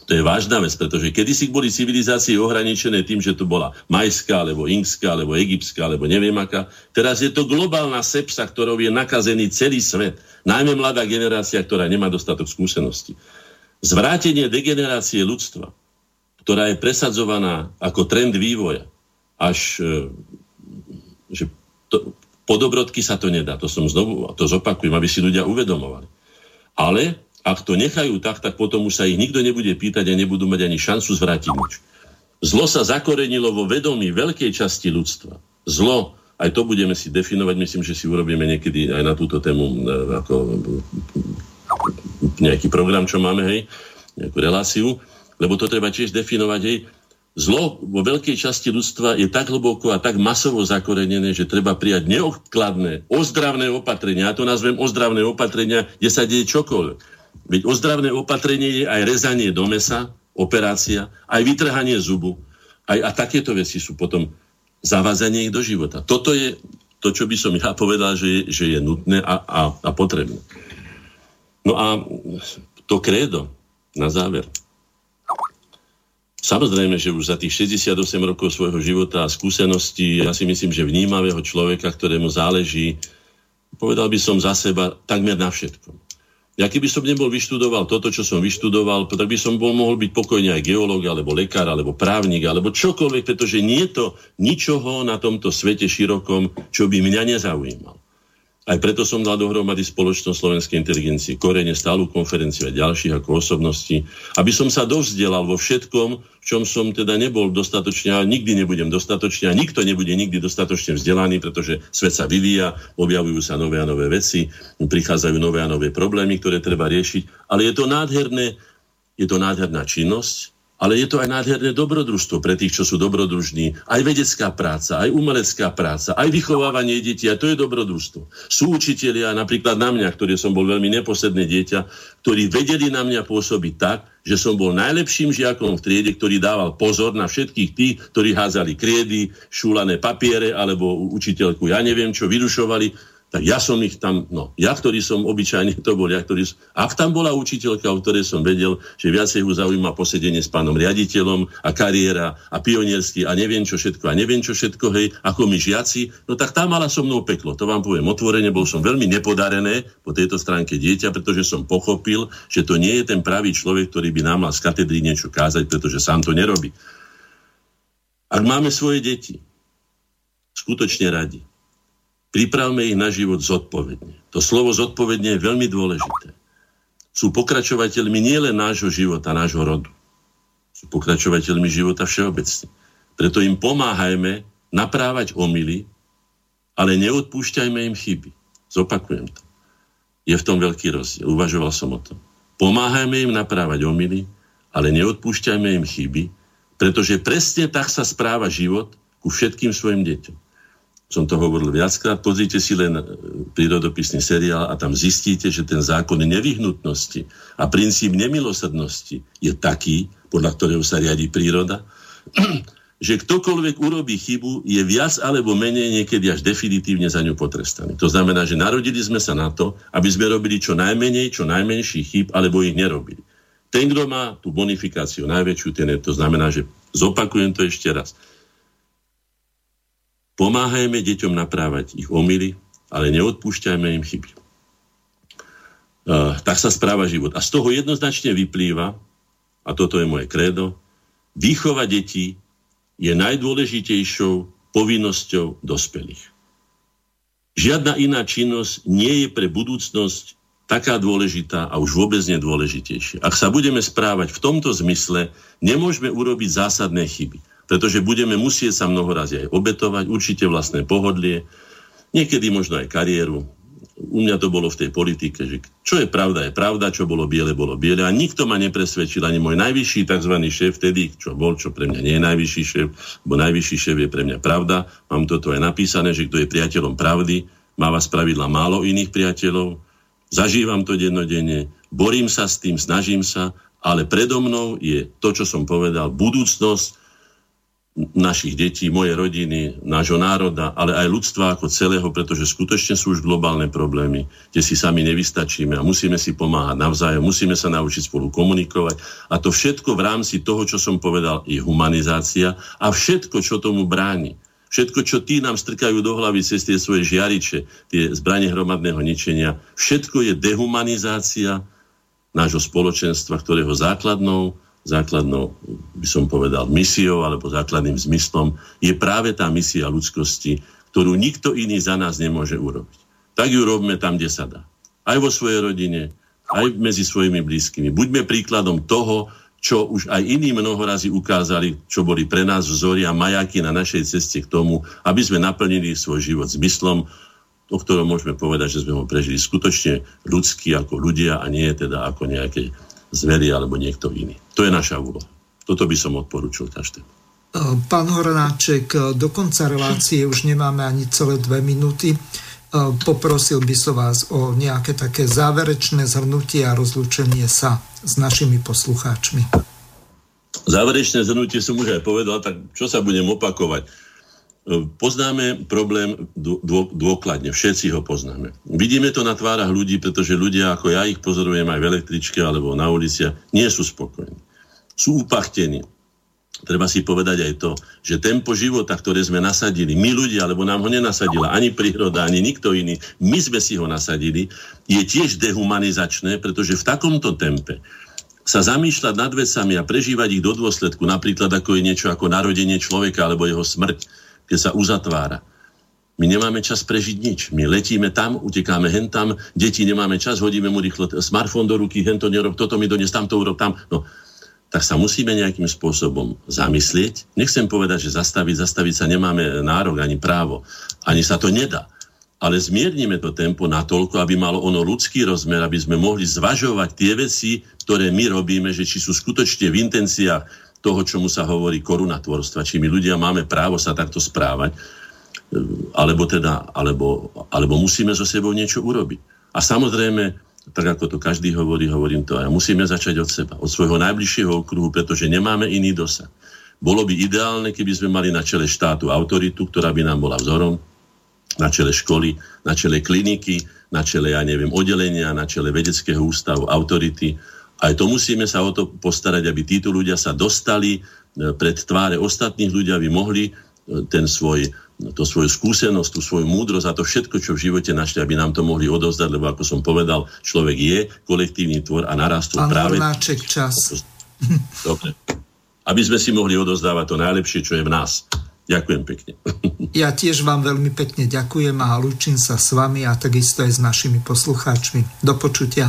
Speaker 2: To je vážna vec, pretože kedysi boli civilizácie ohraničené tým, že to bola majská, alebo inkská, alebo egyptská, alebo neviem aká. Teraz je to globálna sepsa, ktorou je nakazený celý svet. Najmä mladá generácia, ktorá nemá dostatok skúseností. Zvrátenie degenerácie ľudstva, ktorá je presadzovaná ako trend vývoja, až e, že to, po dobrodky sa to nedá. To som znovu, to zopakujem, aby si ľudia uvedomovali. Ale ak to nechajú tak, tak potom už sa ich nikto nebude pýtať a nebudú mať ani šancu zvrátiť nič. Zlo sa zakorenilo vo vedomí veľkej časti ľudstva. Zlo, aj to budeme si definovať, myslím, že si urobíme niekedy aj na túto tému e, ako nejaký program, čo máme, hej, nejakú reláciu, lebo to treba tiež definovať, hej, Zlo vo veľkej časti ľudstva je tak hlboko a tak masovo zakorenené, že treba prijať neodkladné, ozdravné opatrenia. Ja to nazvem ozdravné opatrenia, kde sa deje čokoľvek. Veď ozdravné opatrenie je aj rezanie do mesa, operácia, aj vytrhanie zubu. Aj, a takéto veci sú potom zavázanie ich do života. Toto je to, čo by som ja povedal, že je, že je nutné a, a, a potrebné. No a to krédo na záver. Samozrejme, že už za tých 68 rokov svojho života a skúseností, ja si myslím, že vnímavého človeka, ktorému záleží, povedal by som za seba takmer na všetkom. Ja keby som nebol vyštudoval toto, čo som vyštudoval, tak by som bol mohol byť pokojne aj geológ, alebo lekár, alebo právnik, alebo čokoľvek, pretože nie je to ničoho na tomto svete širokom, čo by mňa nezaujímal. Aj preto som dal dohromady spoločnosť slovenskej inteligencie, korene, stálu konferenciu a ďalších ako osobností, aby som sa dovzdelal vo všetkom, v čom som teda nebol dostatočne a nikdy nebudem dostatočne a nikto nebude nikdy dostatočne vzdelaný, pretože svet sa vyvíja, objavujú sa nové a nové veci, prichádzajú nové a nové problémy, ktoré treba riešiť, ale je to nádherné, je to nádherná činnosť, ale je to aj nádherné dobrodružstvo pre tých, čo sú dobrodružní. Aj vedecká práca, aj umelecká práca, aj vychovávanie detí, a to je dobrodružstvo. Sú učitelia, napríklad na mňa, ktorý som bol veľmi neposledné dieťa, ktorí vedeli na mňa pôsobiť tak, že som bol najlepším žiakom v triede, ktorý dával pozor na všetkých tých, ktorí házali kriedy, šúlané papiere, alebo učiteľku, ja neviem čo, vyrušovali tak ja som ich tam, no, ja, ktorý som obyčajný, to bol ja, ktorý som, ak tam bola učiteľka, o ktorej som vedel, že viacej ho zaujíma posedenie s pánom riaditeľom a kariéra a pionierský a neviem čo všetko a neviem čo všetko, hej, ako my žiaci, no tak tá mala so mnou peklo, to vám poviem otvorene, bol som veľmi nepodarené po tejto stránke dieťa, pretože som pochopil, že to nie je ten pravý človek, ktorý by nám mal z katedry niečo kázať, pretože sám to nerobí. Ak máme svoje deti, skutočne radi, Pripravme ich na život zodpovedne. To slovo zodpovedne je veľmi dôležité. Sú pokračovateľmi nielen nášho života, nášho rodu. Sú pokračovateľmi života všeobecne. Preto im pomáhajme naprávať omily, ale neodpúšťajme im chyby. Zopakujem to. Je v tom veľký rozdiel. Uvažoval som o tom. Pomáhajme im naprávať omily, ale neodpúšťajme im chyby, pretože presne tak sa správa život ku všetkým svojim deťom som to hovoril viackrát, pozrite si len e, prírodopisný seriál a tam zistíte, že ten zákon nevyhnutnosti a princíp nemilosrdnosti je taký, podľa ktorého sa riadi príroda, že ktokoľvek urobí chybu, je viac alebo menej niekedy až definitívne za ňu potrestaný. To znamená, že narodili sme sa na to, aby sme robili čo najmenej, čo najmenší chyb, alebo ich nerobili. Ten, kto má tú bonifikáciu najväčšiu, ten je, to znamená, že zopakujem to ešte raz Pomáhajme deťom naprávať ich omily, ale neodpúšťajme im chyby. Uh, tak sa správa život. A z toho jednoznačne vyplýva, a toto je moje krédo, výchova detí je najdôležitejšou povinnosťou dospelých. Žiadna iná činnosť nie je pre budúcnosť taká dôležitá a už vôbec nedôležitejšia. Ak sa budeme správať v tomto zmysle, nemôžeme urobiť zásadné chyby pretože budeme musieť sa mnoho razy aj obetovať, určite vlastné pohodlie, niekedy možno aj kariéru. U mňa to bolo v tej politike, že čo je pravda, je pravda, čo bolo biele, bolo biele. A nikto ma nepresvedčil, ani môj najvyšší tzv. šéf vtedy, čo bol, čo pre mňa nie je najvyšší šéf, bo najvyšší šéf je pre mňa pravda. Mám toto aj napísané, že kto je priateľom pravdy, má vás pravidla málo iných priateľov. Zažívam to dennodenne, borím sa s tým, snažím sa, ale predo mnou je to, čo som povedal, budúcnosť, našich detí, mojej rodiny, nášho národa, ale aj ľudstva ako celého, pretože skutočne sú už globálne problémy, kde si sami nevystačíme a musíme si pomáhať navzájom, musíme sa naučiť spolu komunikovať. A to všetko v rámci toho, čo som povedal, je humanizácia a všetko, čo tomu bráni. Všetko, čo tí nám strkajú do hlavy cez tie svoje žiariče, tie zbranie hromadného ničenia, všetko je dehumanizácia nášho spoločenstva, ktorého základnou základnou, by som povedal, misiou alebo základným zmyslom je práve tá misia ľudskosti, ktorú nikto iný za nás nemôže urobiť. Tak ju robme tam, kde sa dá. Aj vo svojej rodine, aj medzi svojimi blízkymi. Buďme príkladom toho, čo už aj iní mnohorazí ukázali, čo boli pre nás vzory a majaky na našej ceste k tomu, aby sme naplnili svoj život zmyslom, o ktorom môžeme povedať, že sme ho prežili skutočne ľudský ako ľudia a nie teda ako nejaké zvery alebo niekto iný. To je naša úloha. Toto by som odporučil každému.
Speaker 1: Pán Hornáček, do konca relácie už nemáme ani celé dve minúty. Poprosil by som vás o nejaké také záverečné zhrnutie a rozlúčenie sa s našimi poslucháčmi.
Speaker 2: Záverečné zhrnutie som už aj povedal, tak čo sa budem opakovať? Poznáme problém dôkladne, všetci ho poznáme. Vidíme to na tvárach ľudí, pretože ľudia, ako ja ich pozorujem aj v električke alebo na uliciach, nie sú spokojní. Sú upachtení. Treba si povedať aj to, že tempo života, ktoré sme nasadili, my ľudia, alebo nám ho nenasadila ani príroda, ani nikto iný, my sme si ho nasadili, je tiež dehumanizačné, pretože v takomto tempe sa zamýšľať nad vecami a prežívať ich do dôsledku, napríklad ako je niečo ako narodenie človeka alebo jeho smrť, keď sa uzatvára. My nemáme čas prežiť nič. My letíme tam, utekáme hen tam, deti nemáme čas, hodíme mu rýchlo smartfón do ruky, hen to nerob, toto mi dones, tamto urob, tam. No, tak sa musíme nejakým spôsobom zamyslieť. Nechcem povedať, že zastaviť, zastaviť sa nemáme nárok ani právo. Ani sa to nedá. Ale zmiernime to tempo natoľko, aby malo ono ľudský rozmer, aby sme mohli zvažovať tie veci, ktoré my robíme, že či sú skutočne v intenciách toho, čomu sa hovorí korunatvorstva, či my ľudia máme právo sa takto správať, e, alebo teda, alebo, alebo musíme so sebou niečo urobiť. A samozrejme, tak ako to každý hovorí, hovorím to aj, musíme začať od seba, od svojho najbližšieho okruhu, pretože nemáme iný dosah. Bolo by ideálne, keby sme mali na čele štátu autoritu, ktorá by nám bola vzorom, na čele školy, na čele kliniky, na čele, ja neviem, oddelenia, na čele vedeckého ústavu, autority. Aj to musíme sa o to postarať, aby títo ľudia sa dostali e, pred tváre ostatných ľudí, aby mohli e, ten svoj, to svoju skúsenosť, tú svoju múdrosť a to všetko, čo v živote našli, aby nám to mohli odovzdať, lebo ako som povedal, človek je kolektívny tvor a narastol
Speaker 1: Pán
Speaker 2: práve...
Speaker 1: Hornáček, čas.
Speaker 2: Dobre aby sme si mohli odozdávať to najlepšie, čo je v nás. Ďakujem pekne.
Speaker 1: Ja tiež vám veľmi pekne ďakujem a lúčim sa s vami a takisto aj s našimi poslucháčmi. Do počutia.